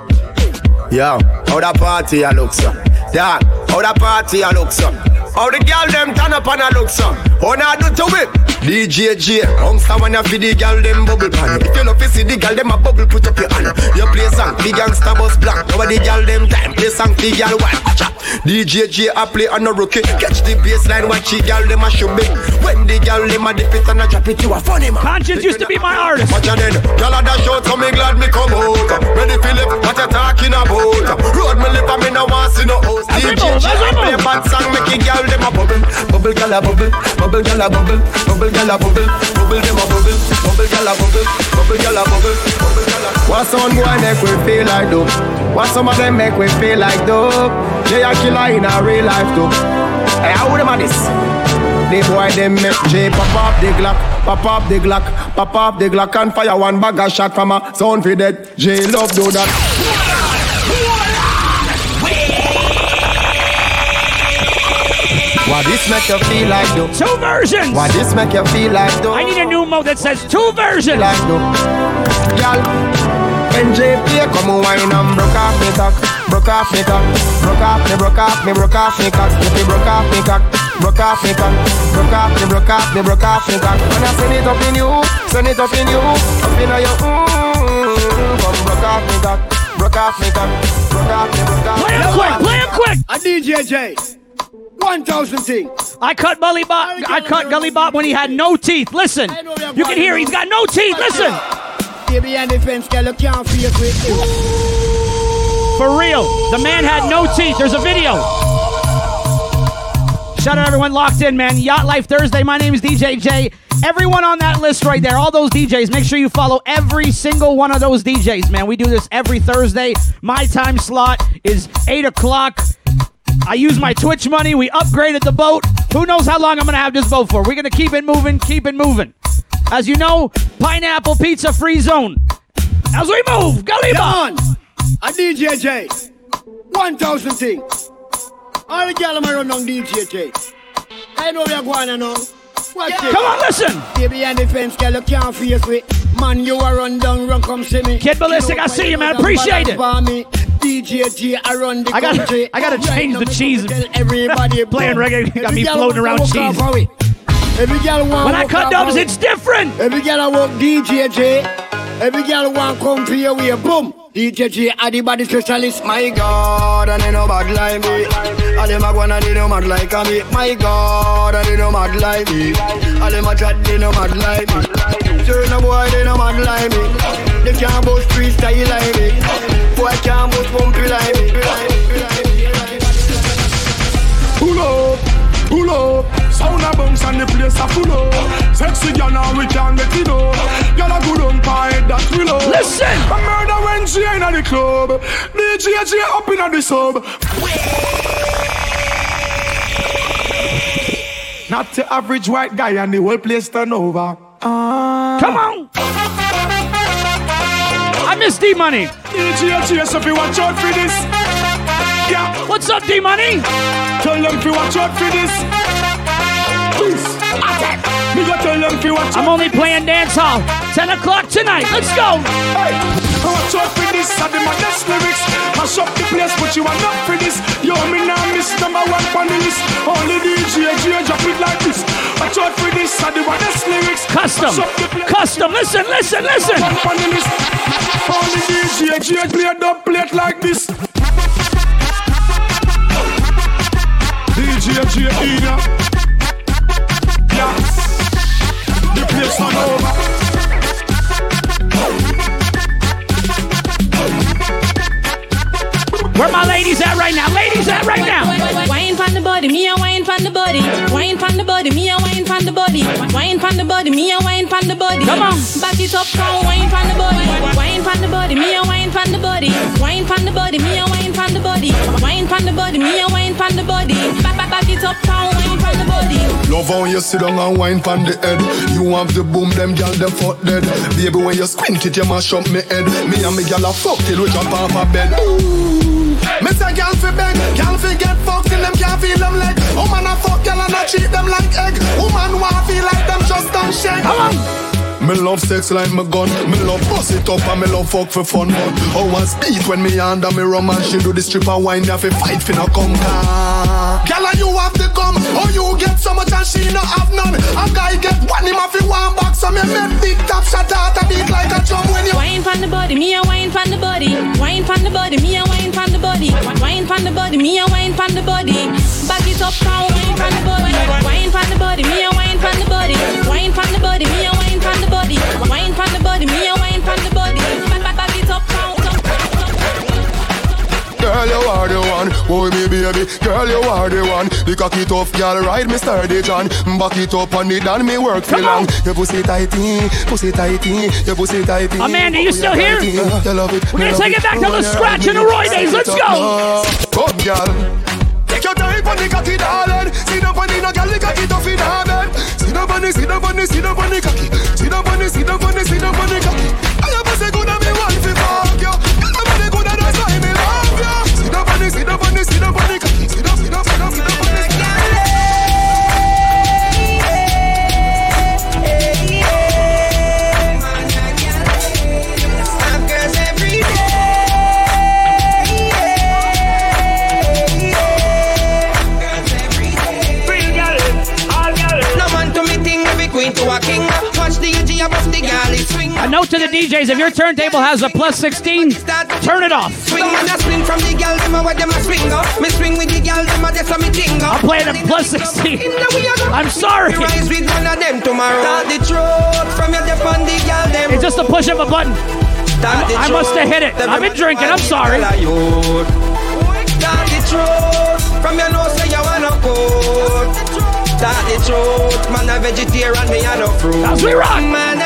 Yo, how the party a look so? Yeah, how the party a look so? How the girl them turn up and a look so? How na do to it? DJ J, Hungster when you feed the girl them bubble pan. If you love to see the girl them a bubble, put up your hand. You play song, the gangsta bus blank. Now the girl them time, play song, the girl one. Cha. DJ J a play on a rookie. Catch the baseline, watch the girl them a show big. When the girl them a dip it and a drop it, you a funny man.
Konshens used to be my artist.
Watch out then, girl a dash out, so me glad me come out. Ready Philip, what you talking about? Road me live and me no want see no host.
As we
DJ
move,
J a play bad song, make the girl them a bubble, bubble, girl a bubble, bubble, girl a bubble, bubble, girl a bubble, bubble them a bubble, bubble, girl a bubble, bubble, girl a bubble, bubble. What some boy make we feel like dope? What some of them make we feel like dope? Jay a killer in a real life too. Hey, how them a this? The boy them make J pop up the Glock, pop up the Glock, pop up the Glock and fire one bag of shot from a sound for dead. J love do that. What this make you feel like though?
Two versions.
What this make you feel like though?
I need a new mode that says two versions.
Like though. Y'all, NJ play come on wine and broke off me cock, broke off me cock, broke off me, broke off me, broke off me cock, if me broke off me cock, broke off me cock, broke off me, broke off me, broke off me cock. When I send it up in you, send it up in you, up in your mm, come broke off me cock, broke off me cock, broke off me, broke off me.
Play him quick, play him quick.
A DJ J. 1,000 things.
I cut Gully Bop. I cut Gully Bop when he had no teeth. Listen, you can hear he's got no teeth. Listen,
Baby and the fence, girl, you can't face with you.
for real, the man had no teeth. There's a video. Shout out everyone locked in, man. Yacht Life Thursday. My name is DJ J. Everyone on that list right there, all those DJs, make sure you follow every single one of those DJs, man. We do this every Thursday. My time slot is 8 o'clock. I use my Twitch money. We upgraded the boat. Who knows how long I'm going to have this boat for? We're going to keep it moving, keep it moving. As you know, pineapple pizza free zone. As we move, Gully Bop.
A DJ J. 1,000 things. All the girl am run on DJ J. I know we are going now. Watch it.
Come on, listen.
Baby and the fence, girl, you can't face with. Man, you are run down, run come see me.
Kid Ballistic, I see you, man. Appreciate it.
DJ G, I run the
I gotta,
country.
I gotta change the cheese.
Everybody
Playing reggae got me floating around cheese.
off how we- Every girl want
When I cut dubs, it's different.
Every girl I walk DJ J. Every girl want come for your way. Boom. DJ J, are the body specialist.
My God, and they no bad like me. All them a go and they no mad like me. My God, and they no mad like me. All them a chat, they no mad like me. Turn a boy, they no mad like me. They can't boast freestyle like me. Boy can't boast bumpy like me.
Pull up, pull up. Sound a bounce and the place a full up. Sexy girl now we can't get it up. Girl a good on pie that we love.
Listen.
A murder when she in the club. DJ J up in the sub. Not the average white guy and the whole place turn over. Ah.
Come on. I miss D Money.
DJ so if you watch out for this. Yeah.
What's up, D Money?
Tell them if you watch out for this. Please. Me tell them if you watch
I'm only playing dance hall. 10 o'clock tonight. Let's go.
Hey, watch out for this, I the modest lyrics. Mash up the place, but you are not for this. Yo, me now miss number one on the list. Only DJ J drop it like this. Watch out for this, I the modest lyrics.
Custom.
Mash up the place.
Custom. Listen, listen, listen.
DJ play plate like this. DJ Ina. Yeah. The place on over.
Where my ladies at right now? Ladies at right now.
Wine pan the body, me a wine pan the body. Wine pan the body, me a wine pan the body. Wine pan the body, me a wine pan the body.
Come on.
Back it up, come wine pan the body. Wine pan the body, me a wine pan the body. Wine pan the body, me a wine pan the body. Wine pan the body, me a wine pan the body. Back back back it up, come wine pan the body.
Love how you sit down and wine pon the head. You have the boom, them gal them fuck dead. Baby, when you squint it, you mash up me head. Me and me gal a fuck till we jump off a bed. Ooh. Me say gal fi beg, gal fi get fucked till them can't feel them leg. Woman a fuck gal and a treat them like egg. Woman wanna feel like them just don't shake. Come on. Me love sex like my gun. Me love bust it up and me love fuck for fun. But I speed when me under me rum and she do the stripper wine. Have to fight no come. Girl, and you have to come. Oh, you get so much and she no have none. A guy get one him off one box. So me make big top shot out a beat like a drum when you.
Wine pan the body, me a wine pan the body. Wine pan the body, me a wine pan the body. Wine pan the body, me a wine pan the body. Back it up, wine pan the body. Wine pan the body, me a wine pan the body. Wine pan the body, me a wine pan the body. Wine pan the body, me a wine pan the body. Back back back it up, come.
Girl, you are the one. Oh, me baby. Girl, you are the one. The cocky tough girl, ride me sturdy John. Back it up on it and me work for long. Your pussy tighty, pussy tighty, your pussy tighty.
Amanda, you still here?
You love it.
We're gonna take it back to the scratch
ride
and the
me,
Roy days. Let's go.
up. Come, girl. Take your time on the cocky, darling. The no girl, the cocky tough in her bed. See the bunny, see the bunny, see the cocky. See the bunny, see the bunny, see the bunny cocky. I a say
note to the DJs: If your turntable has a plus 16, turn it off.
Swing and a swing from the girl, them a where them a swing up. Me swing with the girl, them a that's a me ting up.
I'm playing a plus 16. I'm sorry.
Rise with one of them tomorrow. Start the truth from your dep on the girl, them.
It's just a push of a button. I must have hit it. I've been drinking. I'm sorry.
From your nose, say you wanna quote. Start the truth, man a vegetarian, me a no fruit.
As we rock.
Man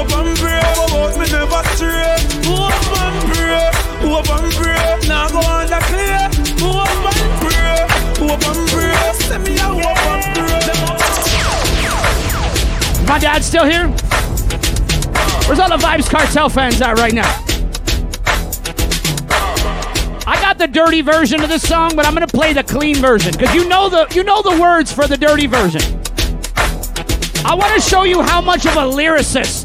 Hope and pray, but me never stray. Hope and pray, hope and pray. Now go on the clear. Hope and pray, hope and pray. Send me a hope and pray.
My dad's still here. Where's all the Vybz Kartel fans at right now? I got the dirty version of this song, but I'm gonna play the clean version because you know the you know the words for the dirty version. I want to show you how much of a lyricist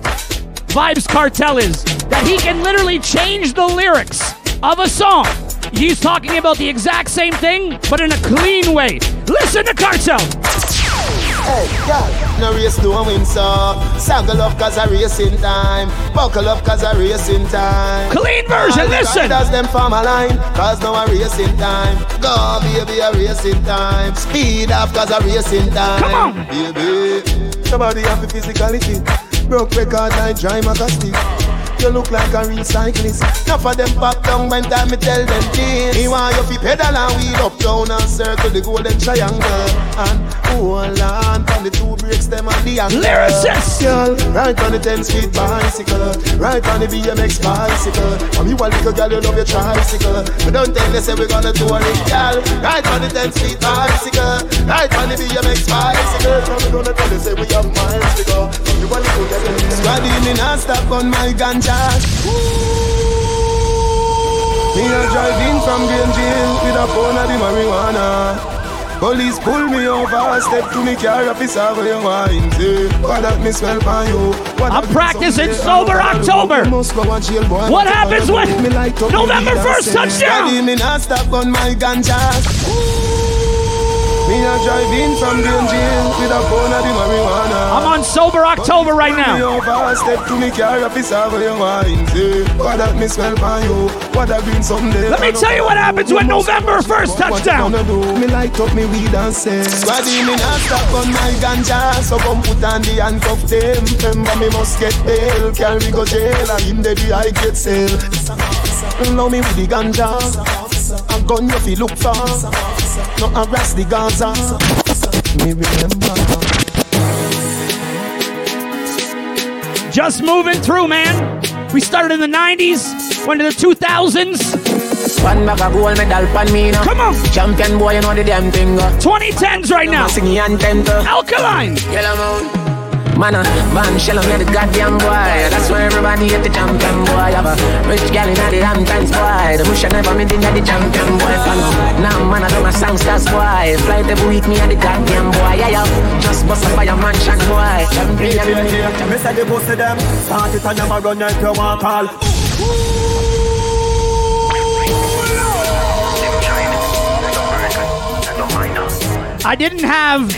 Vybz Kartel is that he can literally change the lyrics of a song. He's talking about the exact same thing, but in a clean way. Listen to Kartel.
Hey, girl, no race, no win, so Saddle up cause a racing time Buckle up cause a racing time
Clean version,
All
listen.
riders them form a line Cause now a racing time Go, baby, a racing time Speed off cause a racing time
Come on.
Baby, somebody have a physically fit Broke record like dry magazine you look like a real cyclist. Enough of them pop down when time me tell them this. He want you fi pedal and wheel up down and circle the golden triangle and hold on from the two brakes them and the angle.
Lyricist!
Girl, right on the 10 speed bicycle, right on the BMX bicycle. From you a little girl, you love your tricycle. But don't tell me say we gonna do it, girl. Right on the 10 speed bicycle, right on the BMX bicycle. From we gonna tell you say we have miles to go. You a little girl, squaddy me not stop on my ganja. Me a driving from Green Jail with a pound of the marijuana. Police pull me over, step to me car, officer, where you wine, say What that me smell by you? What
I'm practicing sober October. What happens when November 1st touchdown?
Me not stop on my ganja Me a driving from Green Jail with a pound of the marijuana.
I'm on sober October right
Me
now.
over, step to me car, officer, where you wine, say What that me smell by you What that green someday
Let me tell you what happens when November 1st touchdown.
What you gonna do? Me light up me weed and say Squaddy me not stop on my ganja. So come put on the handcuff them Remember me must get bail. Carry go jail. And him the I get sale Now me with the ganja A gun you fi look for No harass the Gaza Me remember
Just moving through, man. We started in the 90s, went to the 2000s.
One bag of gold medal pan me now.
Come on.
Champion boy, you know the damn thing. uh.
2010s right now.
Singing anthem to
Alkaline.
Yellow Moon. Man, uh, man, shell on the goddamn boy. That's why everybody hate the champion boy. Have a rich gal in the Hamptons boy. The bush never made in the champion boy. Fan. Now, man, I do my songsters boy. Fly the week me and the goddamn boy. Yeah, yeah. Just bust a fire mansion boy. Champion.
Me say the pussy them Start it and never run like you want call
I didn't have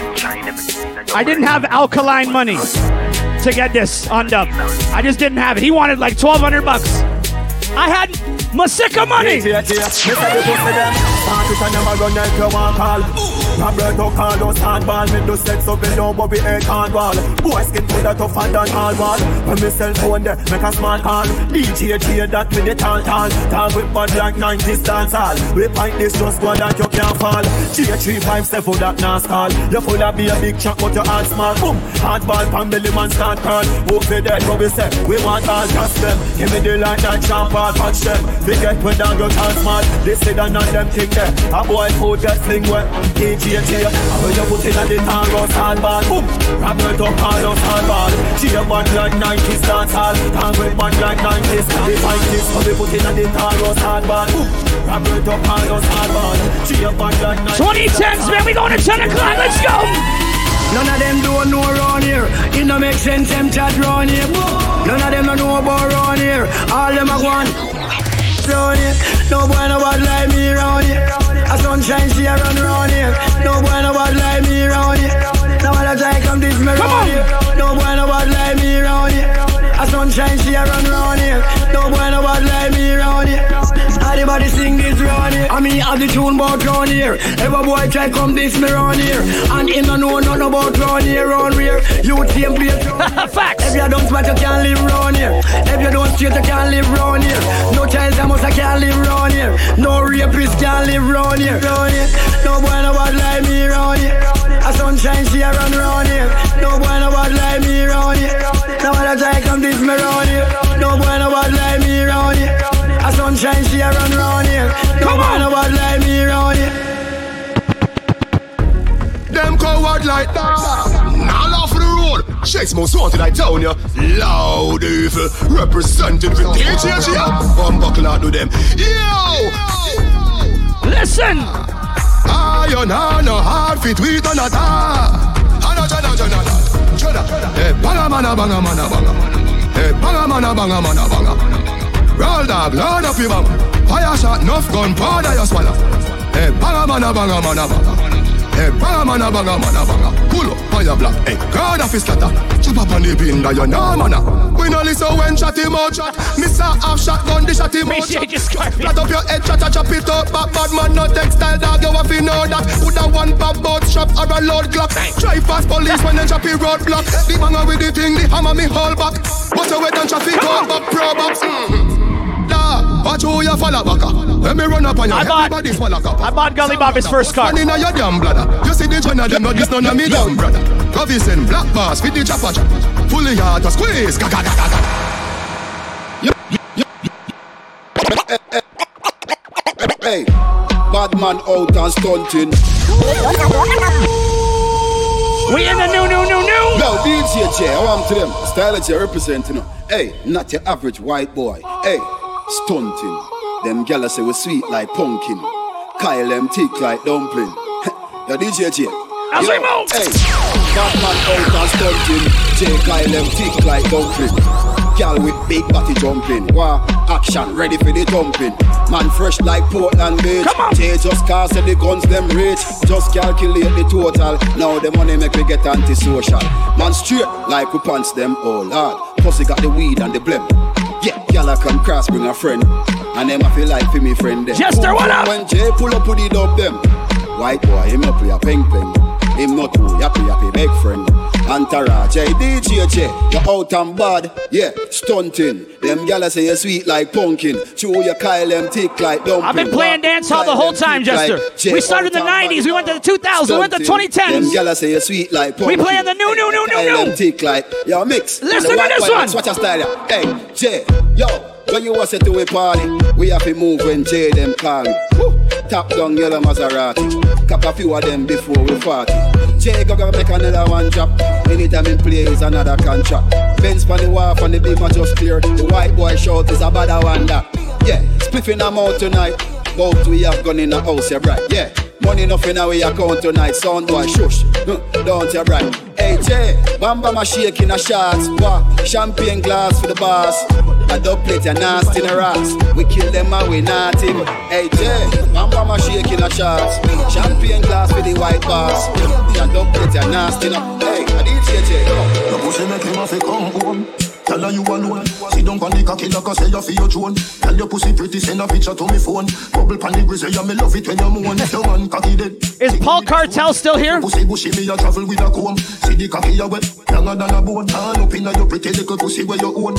I didn't have alkaline money to get this on dub. I just didn't have it. He wanted like 1200 bucks. I had Masicka money.
Say the Start it and never run like you want call. Roberto Carlos handball Me do sex up but we ain't handball Boy skin put that tougher than all wall When me cell phone there make a smart call. DJ J that with the tall tall. Talk with bad like 90s dance hall. We find this just one that you can't fall. J357 that nas call. You full of be a big chunk but your heart small. Boom Hardball pan belly man start Who fi dead but we say? We want all cast them. Give me the light and jump all touch them. Forget when down your chance smart This is none of them thing there A boy food get sling wet DJ J When you put in a the Taros handball Boom Roberto Carlos handball J bad like 90s dance hall Talk with like 90s We find this When we put in a the Taros handball Boom Roberto Carlos handball J bad like 90s
2010s, man. We going to 10 o'clock. Let's go.
None of them don't know around here. It no make sense them chat round here. None of them don't know about round here. All them are one round here. No boy no bad like me round here. A sunshine she a run round here. No boy no bad like me round here. Now all the time come this me round here. No boy no bad like me round here. A sunshine she a run round here. No boy no bad like me round here. Everybody sing this round here. I mean have the tune about round here. Every boy try come this me round here. And him no know nothing about round here, round here. You team play
Facts.
If you don't smash, you can't live round here. If you don't straight, you can't live round here. No child almost I can't live round here. No rapist can't live round here. Round here. No boy no bad like me round here. A sunshine she a run round here. No boy no bad like me round here. Now when try come this me round here. No boy no bad like sunshine she a run round here. No boy no bad like me round here.
Them coward like that. Now for the road.
Chase most wanted, I tell ya. Loud evil, represented with DJ here. One buckle out to them. Yo!
Listen!
Iron on no hard fit with another. Another, another, another. Hey, banga mana, banga mana, banga. Hey, eh, banga mana, banga mana, banga. Roll dog, load up your bang. Fire shot, enough gun, powder you swallow. Hey, banga mana, banga mana, banga. Hey, banga mana, banga mana, banga. Pull up, fire black. Hey, guard off his slaughter. Chop up on the bin, that you know, mana. We no listen when shot him out shot. Miss a half shot gun, the shot him out shot. Flat up your head, chop, chop, chop it up. Bad, bad man, no textile dog, you have to know that. Put a one pop boat shop or a load clock. Try fast police when they chop it roadblock. The banger with the thing, the hammer me hold back. Watch your way down traffic, go back, pro box. Da, watch who you follow back. Let me run up on you.
I bought-
Everybody follow up.
I bought Gully Bob his first car.
Money in your damn bladder. You see the joint of them, but this none of me damn brother. Covison, black bars, fit the chopper chop. Fully hard to squeeze. Ga, ga, ga, ga, ga.
Hey, bad man out and stunting.
We in the new, new, new, new.
Yo, DJ J, I want to them. Style that you represent, you. Hey, not your average white boy. Hey, stunting. Them gala say we sweet like pumpkin. Kyle them thick like dumpling. Yo, DJ J.
As
Yo,
we move.
Hey, bad man out and stunting. J Kyle them thick like dumpling. Gal with big body jumping. Wow, action ready for the thumping. Man fresh like Portland bitch. Come on. J just cast the guns them rich. Just calculate the total. Now the money make me get antisocial. Man straight like we pants them all hard. Pussy got the weed and the blem. Yeah, gal I come cross bring a friend. And them I feel like for me friend them.
Jester, what up?
When Jay pull up with the dub them. White boy, him up with a peng peng. Him not too happy happy big friend. Entourage, hey DJ J, you out and bad, yeah, stunting. Them gyal say you sweet like pumpkin. Chew your Kyle them thick like dumpling.
I've been playing dance hall the whole time, Jester. We started in the 90s, we went to the 2000s, we went to
Them
2010s.
gyal say you sweet like
We playing the new, new, new, new, new.
them thick like, yo mix.
Listen
The
to this one.
Watch your style. Hey, J, yo, when you was at to a party, we have to move when J them call me. Top down yellow Maserati. Cap a few of them before we party. J go go make another one drop. Anytime in plays another contract. Benz for the wharf and the beam just clear. The white boy shout is a bad one that. Yeah, spliffing them out tonight. Both we have gone in the house, yeah, right. Yeah, money nothing away account tonight. Sound boy, shush. Don't you right. Hey Jay, Bamba my shake in a shots. Wah, champagne glass for the boss. A dub plate a nasty in a ass. We kill them and we not him. Hey Jay, Bamba my shake in a shots. Champagne glass for the white. A dub plate a nasty in a. Hey, a DJ J.
Your pussy make him to come home. Tell her you alone. Sit down on the cocky like I say you feel your drone. Tell your pussy pretty, send a picture to me phone. Bubble pan the grizzly, yeah, me love it when you moan. Your man cocky dead.
Is Paul Cartel still here?
Pussy bushy, me a travel with a comb. See the cocky you wet, younger than a bone. Hand up inna your pretty little pussy where you own.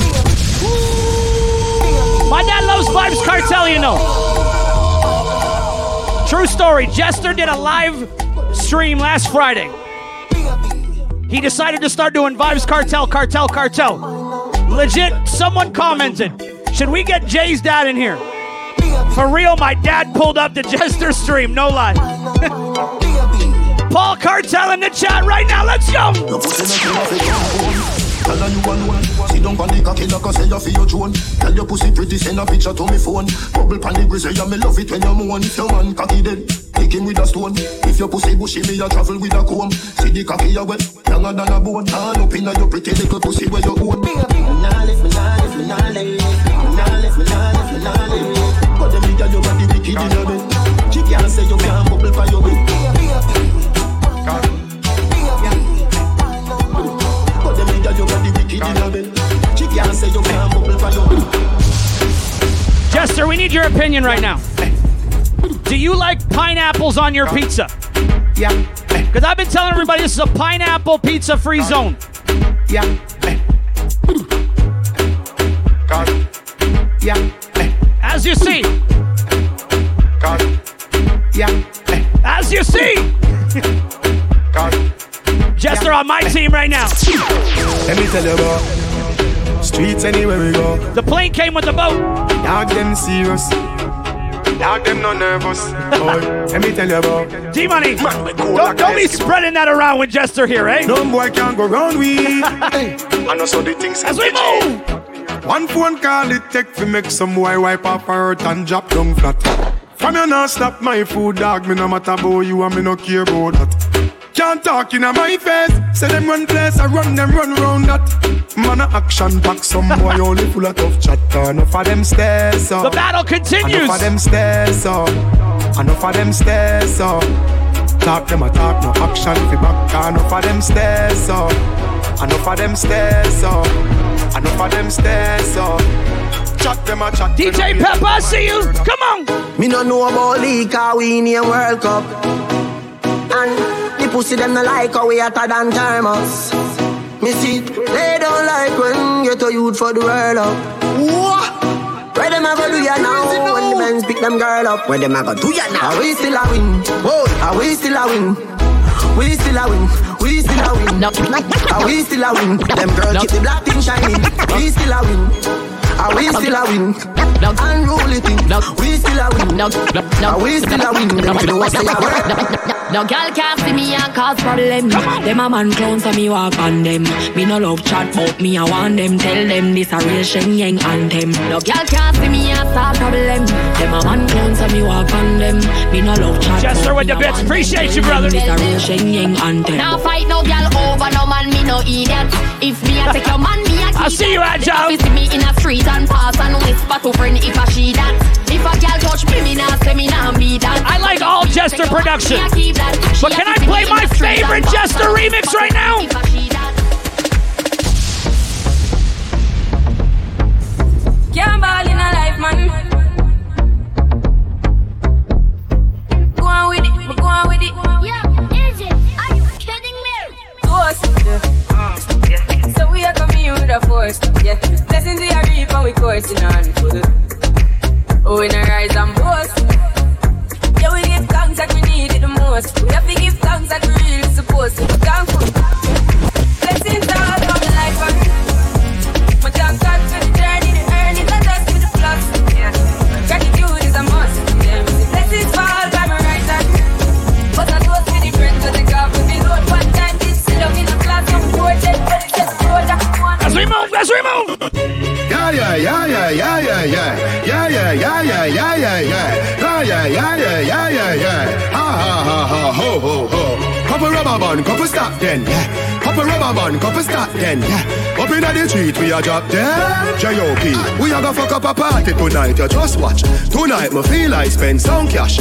My dad loves Vybz Kartel, you know. True story. Jester did a live stream last Friday. He decided to start doing Vybz Kartel, Kartel, Kartel. Legit, someone commented, should we get Jay's dad in here? For real, my dad pulled up the Jester stream, no lie. Paul Cartel in the chat right now, let's go!
Tell her you alone. Sit down on the cocky like I say you feel your drone. Tell your pussy pretty, send a picture to me phone. Bubble pan the grizzly, yeah, me love it when you moan. If your man cocky dead, kick him with a stone. If your pussy bushy, me a travel with a comb. See the cocky you wet, younger than a bone. Hand up inna your pretty little pussy where you own. Me me nah live, me nah live. Me nah live, me nah live, me nah live. But them nigga you got wicked in your bed. She can't say you can't bubble for your bed. But them nigga you got wicked in your bed. She can't say you can't bubble for your bed.
Jester, we need your opinion right now. Do you like pineapples on your pizza?
Yeah.
Because I've been telling everybody this is a pineapple pizza free zone.
Yeah. Yeah.
As you see.
Yeah.
As you see. Jester on my team right now.
Let me tell you about streets anywhere we go.
The plane came with the boat.
Dog them serious.
Dog them no nervous. Boy, let me tell you about
G Money. Don't, don't be spreading that around with Jester here, eh?
No boy can't go round we. hey, I know so the things
as we move.
One phone call it take to make some boy wipe up her hurt and drop down flat. From you not stop my food, dog. Me no matter about you and me no care about that. Can't talk in my face. Say them run place, I run them run round that. Man a action pack, some boy only full of tough chatter. Enough of them stairs up.
The battle continues.
Enough of them stairs up. Enough of them stairs up. Talk them a talk, no action fi back. Enough of them stairs up. Enough of them stairs up. Enough of them stairs up. Chat them a chat.
DJ Pepper, I see you. Come on.
Me no know about league, cause we in a World Cup. And the pussy them no like how we hotter than thermos. Me see, they don't like when get a youth for the world up. What? Where them a go do ya now? When the men pick them girl up, where them a go do ya now? Are we still a win? Whoa, are we still a win? We still a win. We still a win. Are we still a win? Them girls keep the black thing shining. We still a win. Are we still a win? Unruly thing. We still a win. Are we still a win? Them do what say a word.
No girl can't see me and cause problem. Them a man clown so me walk on them. Me no love chat but me I want them. Tell them this a real Shen Yeng anthem. No girl can't see me and start problem. Them a man clown so me walk on them. Me no love chat.
Jester with the bits. Appreciate you, brother.
This a real Shen Yeng anthem. Now fight no girl over no man. Me no idiot. If me a take your man, me a keep
I see you, Agile.
If you see me in a street and pass and whisper to friend if I she that. If a girl touch me, me nah say me nah be that.
I like all Jester production. But can I play my favorite Jester remix right now?
Can't ball in a life, man. Go on with it, go on with it.
Yeah, is it? Are you kidding me?
Force, a force, yeah. Blessings we are reaping, we coursing on. Oh, in a rise and boast. Yeah, we give thanks that we need it the most. We have to give thanks that we really supposed to. Thankful. Blessings all from the life My thank God
As we move.
Yeah, yeah, yeah, yeah, yeah, yeah, yeah. Yeah, yeah, yeah, yeah, yeah, yeah, yeah. Yeah, yeah, yeah, yeah, yeah. Ha, ha, ha, ha, ho, ho, ho. Couple rubber band, couple stop then, yeah. Couple rubber band, couple stop then, yeah. Up inna the street, we a drop dead. J.O.P. We a go fuck up a party tonight, you just watch. Tonight, me feel I spend some cash.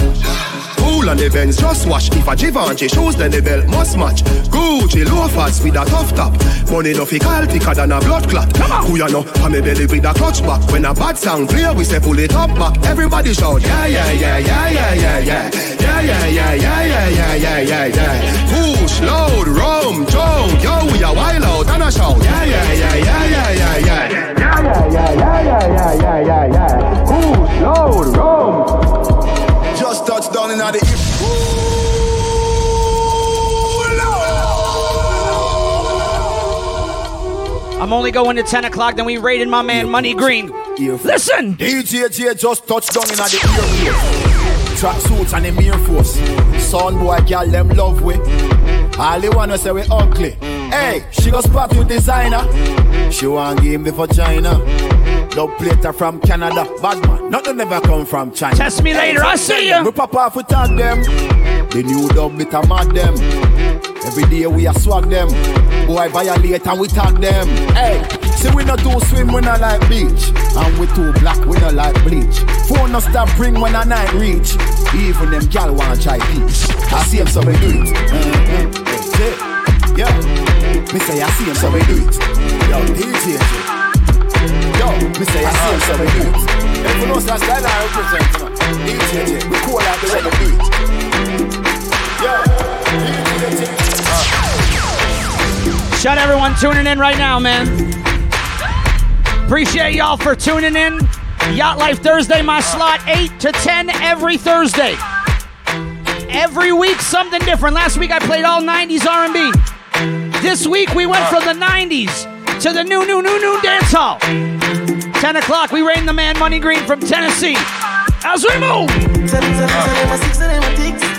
Cool on the Benz, just watch. If a Givenchy shoes, then the belt must match. Gucci loafers with a tough top. Money no fi call thicker than a blood clot. Who ya know? I'm a belly with a clutch back. When a bad sound clear, we say pull it up back. Everybody shout, yeah, yeah, yeah, yeah, yeah, yeah, yeah. Yeah, yeah, yeah, yeah, yeah, yeah, yeah, yeah, yeah. Push, load, rum, jump. Yo, we a wild out and a shout. Yeah, yeah, yeah, yeah, yeah, yeah, yeah. Yeah, yeah, yeah, yeah, yeah, yeah, yeah, yeah, yeah. Push, load, rum.
Down in the
I'm only going to 10 o'clock, then we raided my man Money Green. Listen!
DJ J just touched down in the earpiece. Track suits and them Air Force. Son boy, girl, them love we. All they wanna say we ugly. Hey, she go spot with designer. She want game before China. Dub plater from Canada. Bad man, nothing ever come from China.
Test me later, I see ya.
We pop off, we tag them. The new dub bit a mad them. Every day we a swag them. Boy violate and we tag them. Hey, see we not do swim when I like beach. And we too black, we not like bleach. Phone no stop ring when I night reach. Even them gal wanna try peach. I see them so we do it. Mhm. Yeah, yeah. Me say I see him so we do it. Yo, DJ. Yo, me say I see him so we do it. If you know such style I represent. DJ, we cool out the way we do it. Yeah.
Shout out everyone tuning in right now, man. Appreciate y'all for tuning in. Yacht Life Thursday, my slot 8 to 10 every Thursday. Every week something different. Last week I played all 90s R&B. This week we went from the 90s to the new, new, new, new dance hall. 10 o'clock we rain the man Money Green from Tennessee. As we move.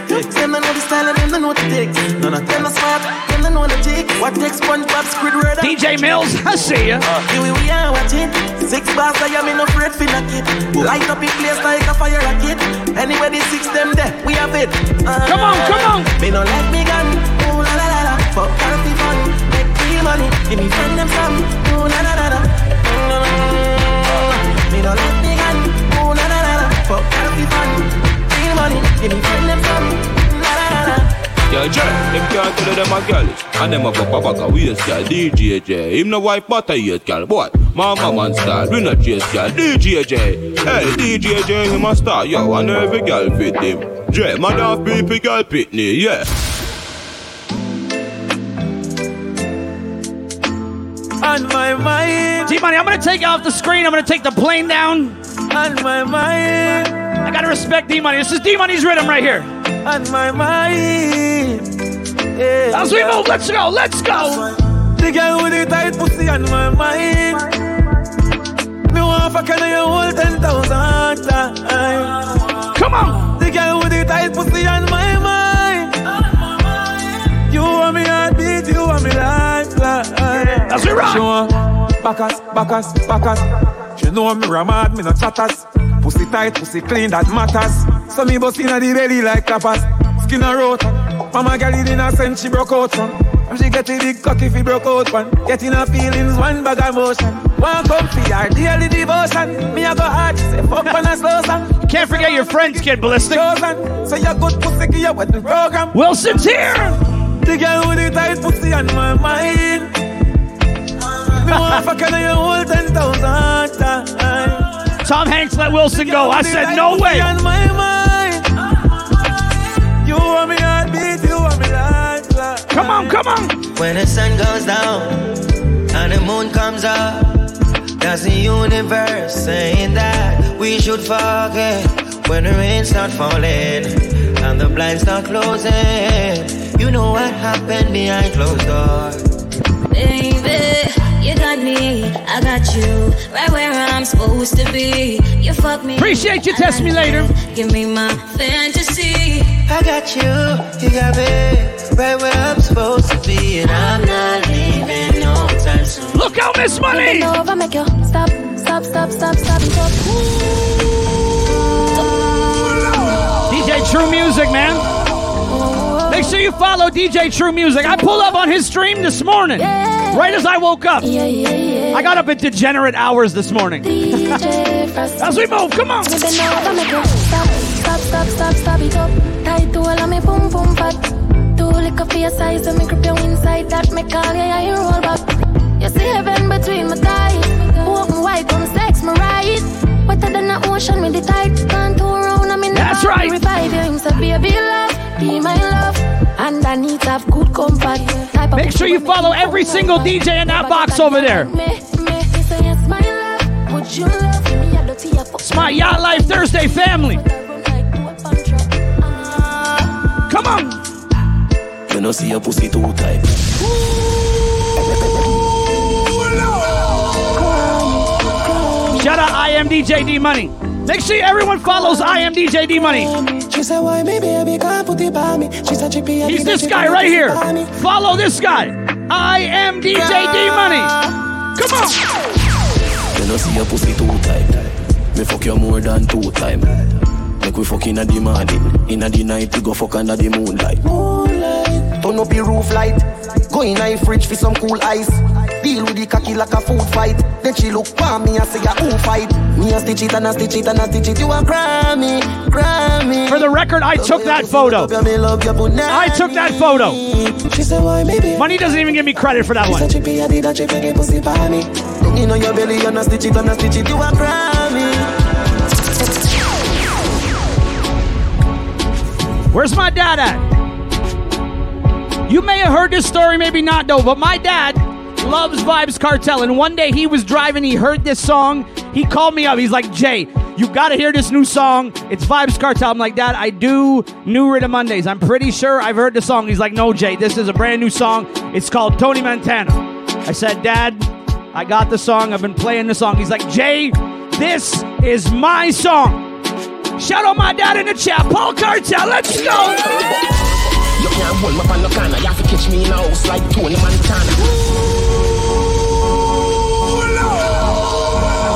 Tell them, tell them, tell them, a six of them a ticks. Them don't know the style of them, don't know what it takes. None of them are smart, them don't know the tick. What takes SpongeBob, Squidward,
DJ Mills, I see ya.
Here we are watching. Six bars, I am in a afraid for knock it. Light up in place like a fire rocket. Anyway, the six them there, we have it. Uh,
Come on, come on.
Me no let me gun. Ooh la la la la. Fuck healthy fun. Make real money. Give me friend them some. Ooh la la la la. Mm, Me no let me gun. Ooh la la la la. Fuck healthy fun. Real money. Give me friend them some.
Yo, Jay, them can't tell them a girlish And them a go papa a waste girl DJ J Him no wife but a hate girl Boy, mama man style We not chase girl DJ J Hey, DJ J him a star Yo, and every girl fit him J, man have people girl pitney Yeah
On my mind.
D Money, I'm gonna take you off the screen. I'm gonna take the plane down.
On my mind.
I gotta respect D Money. This is D Money's rhythm right here.
On my mind. Yeah,
As we move, let's go, let's go.
The girl with the tight pussy on my mind. Me want fuck her you hold ten thousand times.
Come on.
The girl with the tight pussy on my mind. You want me heartbeat, you want me lifeline.
That's we rock.
She want Bacchus, Bacchus, Bacchus. She know me ramad, me no chatters. Pussy tight, pussy clean, that matters. So me bust inna the belly like clappers. Skin a rot. Mama girl it in a sense she broke out from. And she get a big cock if he broke out one. Getting her feelings, one bag of motion. One comfy, our daily devotion. Me a go hard, say fuck on a slow song.
Can't forget your friends, Kid Ballistic.
Chosen, so you good pussy, give you what the program.
Wilson's here.
The girl with the tight pussy on my mind. Me want fuck her you hold ten thousand times.
Tom Hanks let Wilson go. I said, no way.
On my mind. You want me heartbeat, you want me lifeline.
Come on, come on.
When the sun goes down and the moon comes up, that's the universe saying that we should forget when the rain start falling and the blinds start closing. You know what happened behind closed doors.
Baby, you got me, I got you, right where I'm supposed to be. You fuck me.
Appreciate you, test me later.
Give me my fantasy.
I got you, you got me, right where I'm supposed to be, and I'm not leaving no time soon.
Look out, Miss Money.
Bend over, make you stop, stop, stop, stop, stop, stop.
DJ True Music, man. Make sure you follow DJ True Music. I pulled up on his stream this morning, right as I woke up. I got up at degenerate hours this morning. As we move, come on.
Me over, make you stop, stop, stop, stop, stop up. Tight to all of me boom, boom, fat. Too liquor for your size, and me grip you inside that. Me call yeah, you roll back. You see heaven between my thighs. Open wide, come sex me right. Wetter than the ocean, me the tight. Can't turn around, I'm in the
That's right.
Revive you, him say, baby, love, be my love. And I need to have good comfort. Type
Make sure you follow every single DJ in that box over there.
me, me, me say yes,
Come on.
You know see your pussy too tight.
Shout out I am DJ D Money. Make sure everyone follows I am DJ D Money.
She said, why me baby can't put it by me? She said, chippy,
He's this guy right here. Follow this guy. I am DJ D Money. Come on.
You know see your pussy too tight. Me fuck you more than two time. Make we fuck inna the morning. Inna the night we go fuck under the moonlight.
Moonlight. Turn up the roof light. Go in my fridge for some cool ice. Deal with the cocky like a food fight. Then she look for me and say, "I who fight?" Me a stitch it and a stitch it and a stitch it. You a Grammy, Grammy.
For the record, I took that photo. I took that photo.
She said, "Why maybe?"
Money doesn't even give me credit for that
She
one.
said, "Chippy, I did a chippy, get pussy by me." You know your belly and a stitch it and a stitch it. You a Grammy.
Where's my dad at? You may have heard this story, maybe not, though, but my dad loves Vybz Kartel. And one day he was driving, he heard this song. He called me up. He's like, Jay, you got to hear this new song. It's Vybz Kartel. I'm like, Dad, I do New Rhythm Mondays. I'm pretty sure I've heard the song. He's like, No, Jay, this is a brand new song. It's called Tony Montana. I said, Dad, I got the song. I've been playing the song. He's like, Jay, this is my song. Shout out my dad in the chat. Paul Cartel, let's go.
You can't hold me on the corner. You have to catch me in a house like Tony Montana.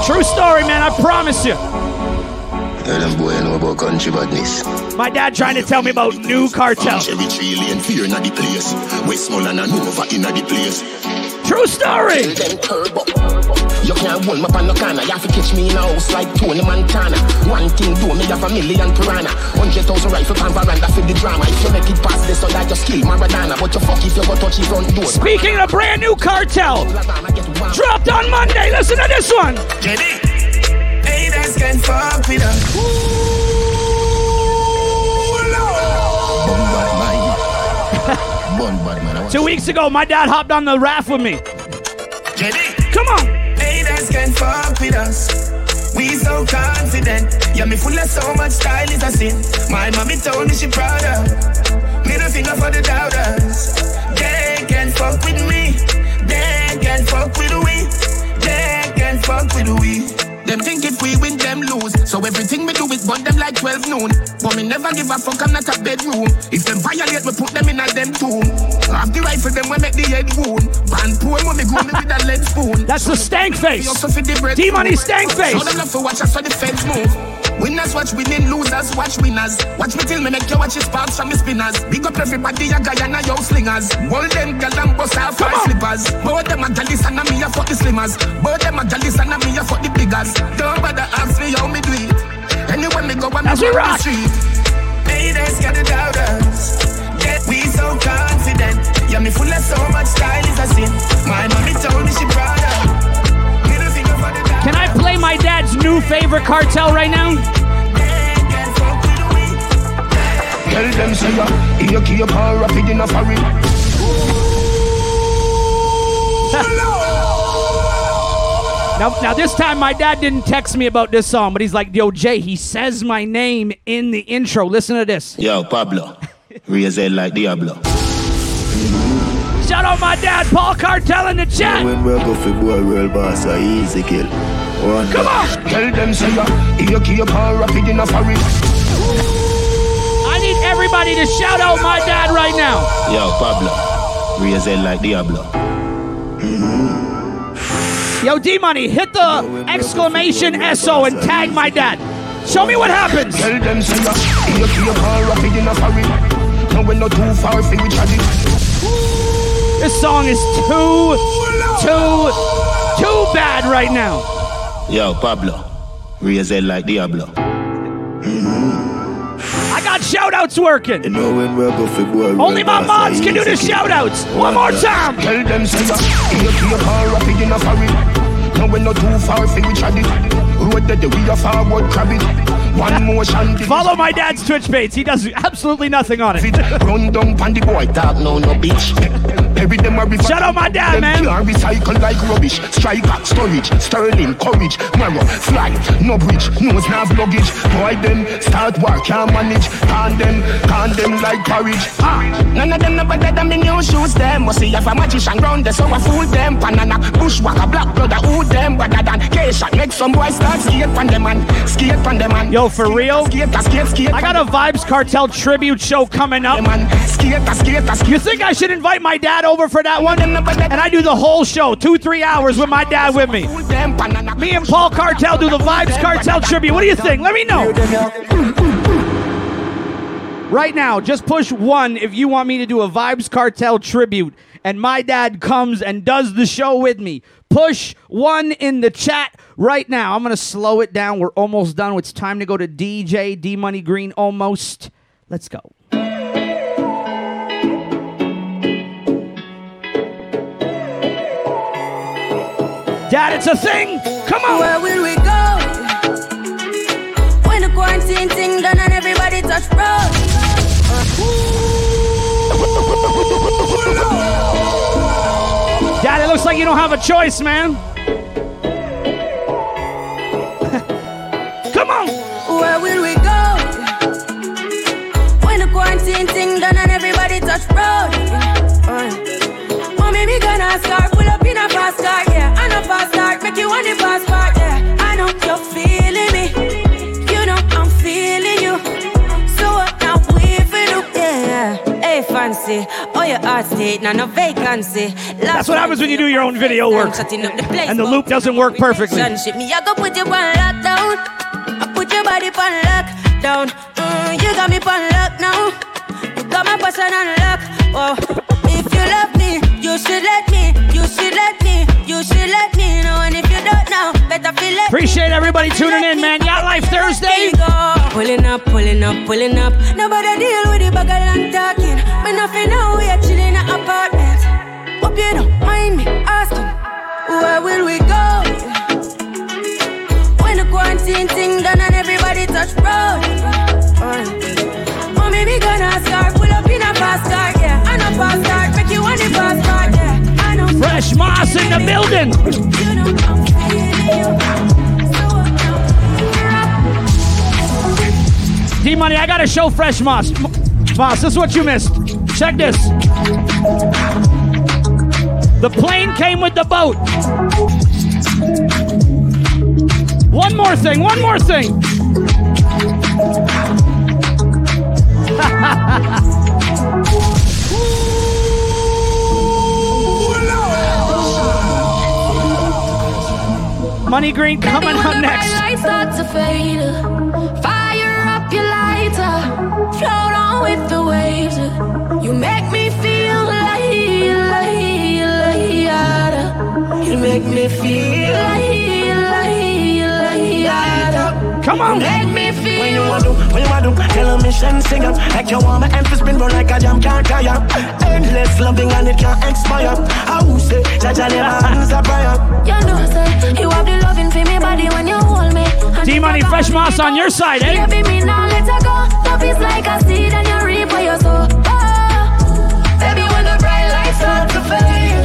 True story, man. I promise you.
Tell them boy know about country badness.
My dad trying to tell me about new Kartel.
Chevy tree lane fear inna the place. Westmoreland and Nova inna the place.
True story.
Tell them turbo. You can't hold me on the corner. You have to catch me in a house like Tony Montana. One thing do me have a million piranha. Hundred thousand rifle pan veranda for the drama. If you make it past this, so I just kill Maradona. But you fuck if you go touch his front door.
Speaking of brand new Kartel, dropped on Monday. Listen to this one.
Jenny, haters can fuck with us.
Two weeks ago, my dad hopped on the raft with me.
Jenny,
come on.
Haters can fuck with us. We so confident. Yeah, me full of so much style is a sin. My mommy told me she proud of. Middle finger for the doubters. They can fuck with me. They can fuck with we. They can fuck with we. Them think if we win, them lose. So everything we do is burn them like 12 noon. But me never give a fuck, I'm not a bedroom. If them violate, we put them in a them tomb. Have the rifle, them we make the head wound. Band poor when me grow me with a lead spoon.
That's the stank face. D-Money stank face.
Show them love for watch us so the fence move. Winners watch winning, losers watch winners. Watch me till me make you watch his sparks from the spinners. Big up everybody, a guy and a yo slingers. Golden girl and bust off five slippers. Both them a gallus and a me a fuck the slimmers. Both them a gallus and a me a fuck the biggers. Don't bother ask me how me do it. Anywhere me go, I'm
As we
on the street. Haters got the doubters. Get we so confident. Yeah, me full of so much style is a sin. My mommy told me she proud of. Middle finger for the
Can I play my dad's new favorite Kartel right now?
Tell them say ya, you keep on rapid in a hurry.
Now, now this time my dad didn't text me about this song, but he's like, "Yo, Jay, he says my name in the intro. Listen to this."
Yo, Pablo. Raise it like Diablo.
Shout out my dad, Paul Cartel in the chat.
When we go for boy world boss, a easy kill. One
Come on.
Tell them say uh, ya, you keep on rapid in a hurry.
I need everybody to shout out my dad right now.
Yo, Pablo. Raise it like Diablo. Mm-hmm.
Yo, D Money, hit the exclamation SO and tag my dad. Show me what happens.
Tell them say you keep on rapid in a hurry. Now we not too far for each other.
This song is too, too, too bad right now.
Yo, Pablo. Raise it like Diablo.
I got shout outs working.
You know when we go
Only my mods can do the
easy kill.
shout outs. One more time.
Tell them say ya, you keep on rapid in a hurry. Now we not too far for each other. Road that we are forward crab it. One motion.
Follow my dad's Twitch page. He does absolutely nothing on it.
Run down pan boy, talk no no bitch. Every them a river.
Shout out my dad,
them
man.
Can't recycle like rubbish. Striker, storage, sterling, courage, marrow, fly, no bridge, nose nav luggage. Boy them start work, can't manage. Can them, can them like courage. Ah. None of them no better than me new shoes. Them must see if a magician round there, so I fool them. Banana, bushwhacker, black brother, who them better than Keisha. Make some boys start skate from them man, skate from them man.
Yo, for real?
Skate, skate, skate.
I got a Vybz Kartel tribute show coming up.
Skate, skate, skate.
You think I should invite my dad over for that one? And I do the whole show, two, three hours with my dad with me. Me and Paul Cartel do the Vybz Kartel tribute. What do you think? Let me know. Right now, just push one if you want me to do a Vybz Kartel tribute and my dad comes and does the show with me. Push one in the chat right now. I'm going to slow it down. We're almost done. It's time to go to DJ D Money Green almost. Let's go. Dad, it's a thing. Come on.
Where will we go? When the quarantine thing done and everybody touch road.
Dad, it looks like you don't have a choice, man. Come on.
Where will we go? When the quarantine thing done and everybody touch road. Uh. Mommy, me gonna start
heart state, not no vacancy.
That's what happens when you do your own video work. And the loop doesn't work perfectly.
Me, I go put you on lockdown. I put your body on lockdown. Mm, you got me on lock now. You got my person on lock. Oh, if you love me, you should let me. You should let me. You should let me know. And if you don't know, better feel it.
Appreciate everybody tuning in, man. Yacht Life Thursday.
Pulling up, pulling up, pulling up. Nobody deal with the bugger and talking. Me nothing now, we are chilling in an apartment. Hope you don't mind me asking, where will we go? When the quarantine thing done and everybody touch road.
Fresh Moss in the building. D Money, I gotta show Fresh Moss. Moss, this is what you missed. Check this. The plane came with the boat. One more thing, one more thing. Money Green coming up next.
Lights start to fade. Fire up your lighter. Float on with the waves. You make me feel like, like, like, You make me feel like, like, like,
Come on.
Make me feel.
When you want to, when you want to, tell a mission sing up. Like you want my emphasis spin run like a jam can't tire. Endless loving and it can't expire. I will say, Jaja never hands a prayer.
You know, say, you have the loving for me body when you hold me. And
D Money, Fresh Moss on your side, eh?
Baby, me now let her go. Love is like a seed and you reap what you sow. Oh, baby, when the bright lights start to fade,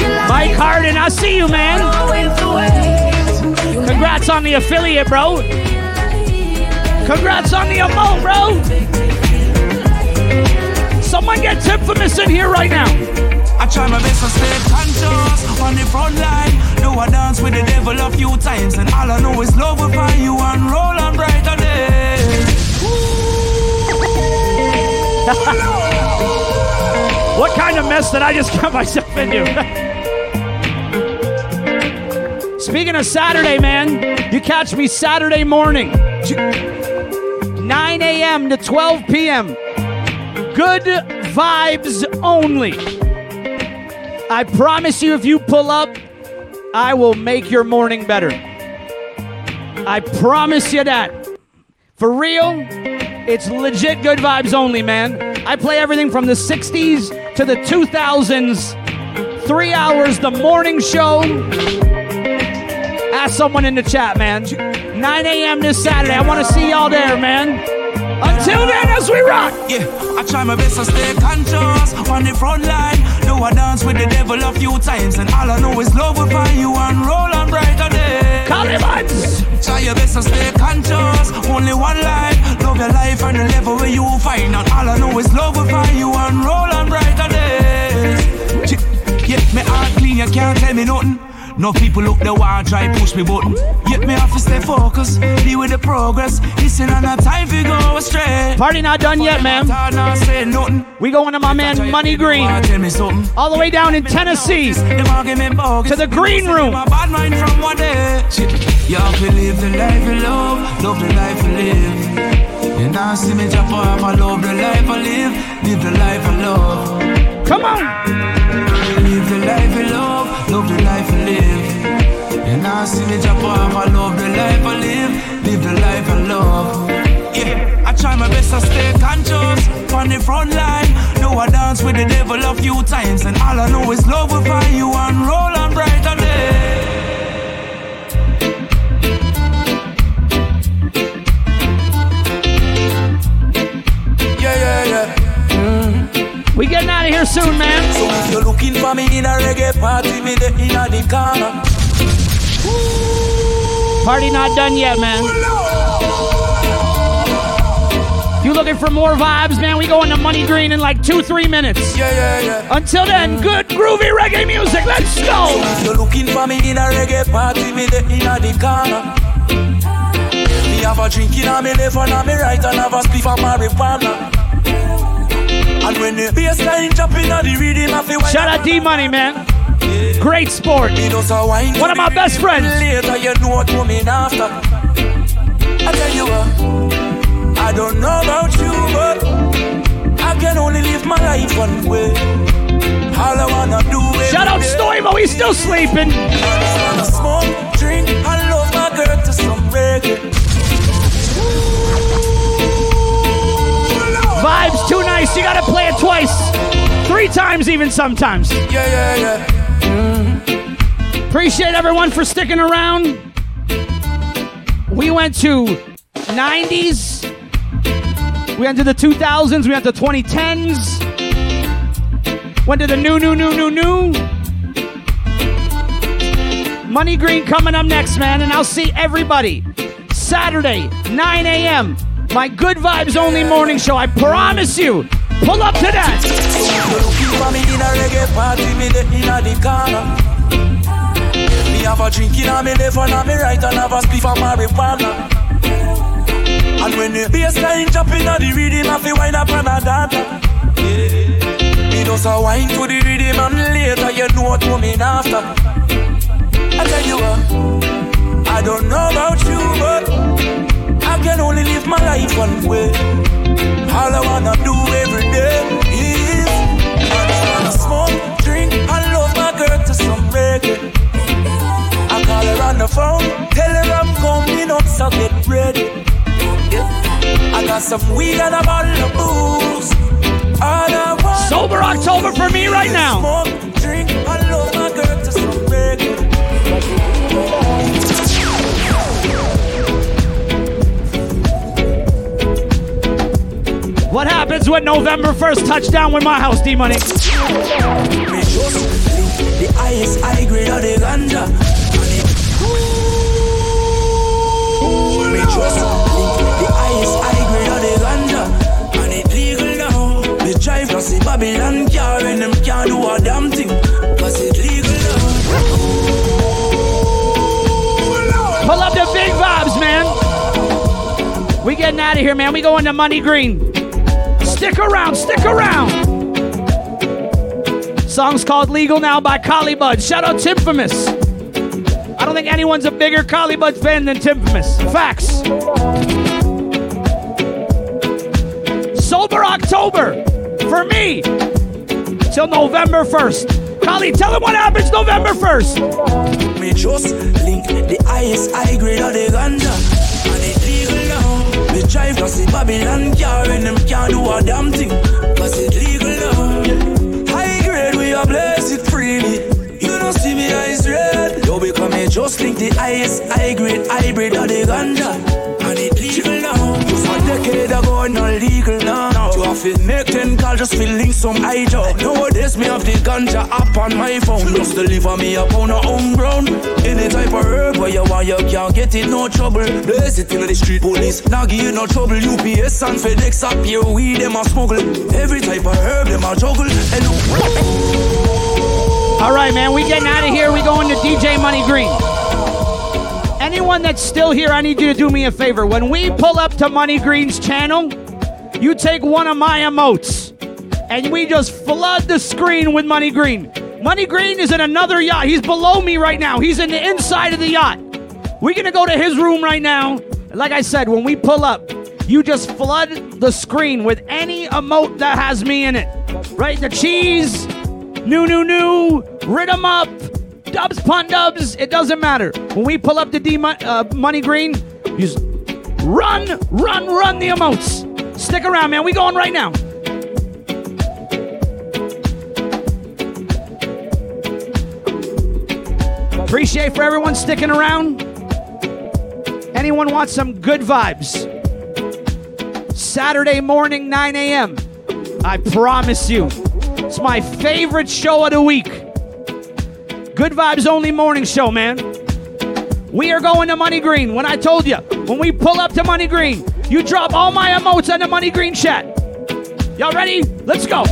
your life.
Mike Harden, I see you, man.
With the waves.
Congrats on the affiliate, bro. Congrats on the amount, bro. Someone get tip for missing here right now.
I try my best to stay conscious on the front line. Do I dance with the devil a few times, and all I know is love will find you and roll on brighter days.
What kind of mess did I just get myself into? Speaking of Saturday, man, you catch me Saturday morning, 9 a.m. to 12 p.m. Good vibes only. I promise you, if you pull up, I will make your morning better. I promise you that. For real, it's legit good vibes only, man. I play everything from the 60s to the 2000s. Three hours, the morning show. Ask someone in the chat, man. 9 a.m. this Saturday. I want to see y'all there, man. Until then, as we rock.
Yeah, I try my best to stay conscious on the front line. Do I dance with the devil a few times, and all I know is love will find you and roll on brighter days.
Calibanz.
Try your best to stay conscious. Only one life. Love your life and the level where you find. And all I know is love will find you and roll on brighter days. Yeah, me heart clean, you can't tell me nothing. No people look the want try push me button. Yet me have to stay focused, deal with the progress. Listen, and not time for go astray.
Party not done yet, man. We going to my man Money Green. All the way down in Tennessee. To the green room.
Bad mind from one. You have to live the life you love, love the life you live. And now see me jump off, I love the life I live, live the life I love.
Come on.
Live the life you love, love the life you live. And now see me jump off, I love the life I live, live the life I love. Yeah, I try my best to stay conscious on the front line. Know I dance with the devil a few times, and all I know is love will find you and roll on brighter yeah, yeah. Hmm.
We getting out of here soon, man.
So if you're looking for me in a reggae party, me there in a the corner.
Party not done yet, man. If you looking for more vibes, man, we go into Money Green in like two, three minutes.
Yeah, yeah, yeah.
Until then, good groovy reggae music. Let's go.
You're looking for me in a reggae party, me there in a the corner. Me have a drink in a me left and a me right and have a spliff of marijuana. And when the bassline jumping on the rhythm, I feel
Shout out D Money, man. Great sport. One of my best friends.
Later, you know what coming after. I tell you what, I don't know about you, but I can only live my life one way. All I wanna do is
Shout out Stoimo, he's still sleeping.
I smoke, drink, and love my girl to some reggae.
Vibes too nice. You gotta play it twice, three times even sometimes.
Yeah, yeah, yeah.
Appreciate everyone for sticking around. We went to 90s. We went to the 2000s. We went to 2010s. Went to the new, new, new, new, new. Money Green coming up next, man. And I'll see everybody Saturday, 9 a.m. My Good Vibes Only morning show. I promise you. Pull up to that.
Looking for me in a reggae party, me the inna the corner. Me have a drink inna me left and me right and have a spliff of marijuana. And when the bassline jump inna the rhythm, I feel wind up and a. Yeah. Me just a wine to the rhythm and later you know what coming after. I tell you what, I don't know about you, but I can only live my life one way. All I wanna do every to some reggae. I call her on the phone, tell her I'm coming up, so get ready. Yeah. I got some weed and a bottle of booze. All I want
Sober October for me right now.
Smoke, drink, and love my girl to some reggae.
What happens when November 1st touchdown with my house, D Money?
Highest high grade of the ganja. It- Me link the highest high grade of the ganja. And it legal now. Me drive from the Babylon car and them can't do a damn thing. Cause it legal now.
Pull up the big vibes, man. We getting out of here, man. We going to Money Green. Stick around, stick around. Song's called Legal Now by Collie Buddz. Shout out Timfamous. I don't think anyone's a bigger Collie Buddz fan than Timfamous. Facts. Sober October for me till November 1st. Collie, tell them what happens November 1st.
Me just link the highest high grade of the ganja. Drive from the Babylon car and them can't do a damn thing. Cause it just link the highest high grade hybrid of the ganja. And it legal now. Just a decade ago, not legal now. You have to make ten calls just to link some eye job. Nowadays, me have the ganja app on my phone. Just deliver me a pound of homegrown. Any type of herb where you want, you can't get it, no trouble. Blaze it in the street, police. Now give you no trouble. UPS and FedEx up here, weed, them a smuggle. Every type of herb, them a juggle. Hello.
All right, man, we getting out of here. We going to DJ Money Green. Anyone that's still here, I need you to do me a favor. When we pull up to Money Green's channel, you take one of my emotes and we just flood the screen with Money Green. Money Green is in another yacht. He's below me right now. He's in the inside of the yacht. We're gonna go to his room right now. Like I said, when we pull up, you just flood the screen with any emote that has me in it. Right? The cheese, new, new, new, rid 'em up, dubs, pun dubs, it doesn't matter. When we pull up the D uh, Money Green, you just run, run, run the emotes. Stick around, man. We going right now. Appreciate for everyone sticking around. Anyone wants some good vibes? Saturday morning, 9 a.m. I promise you. It's my favorite show of the week. Good vibes only morning show, man. We are going to Money Green. When I told you, when we pull up to Money Green, you drop all my emotes on the Money Green chat. Y'all ready? Let's go.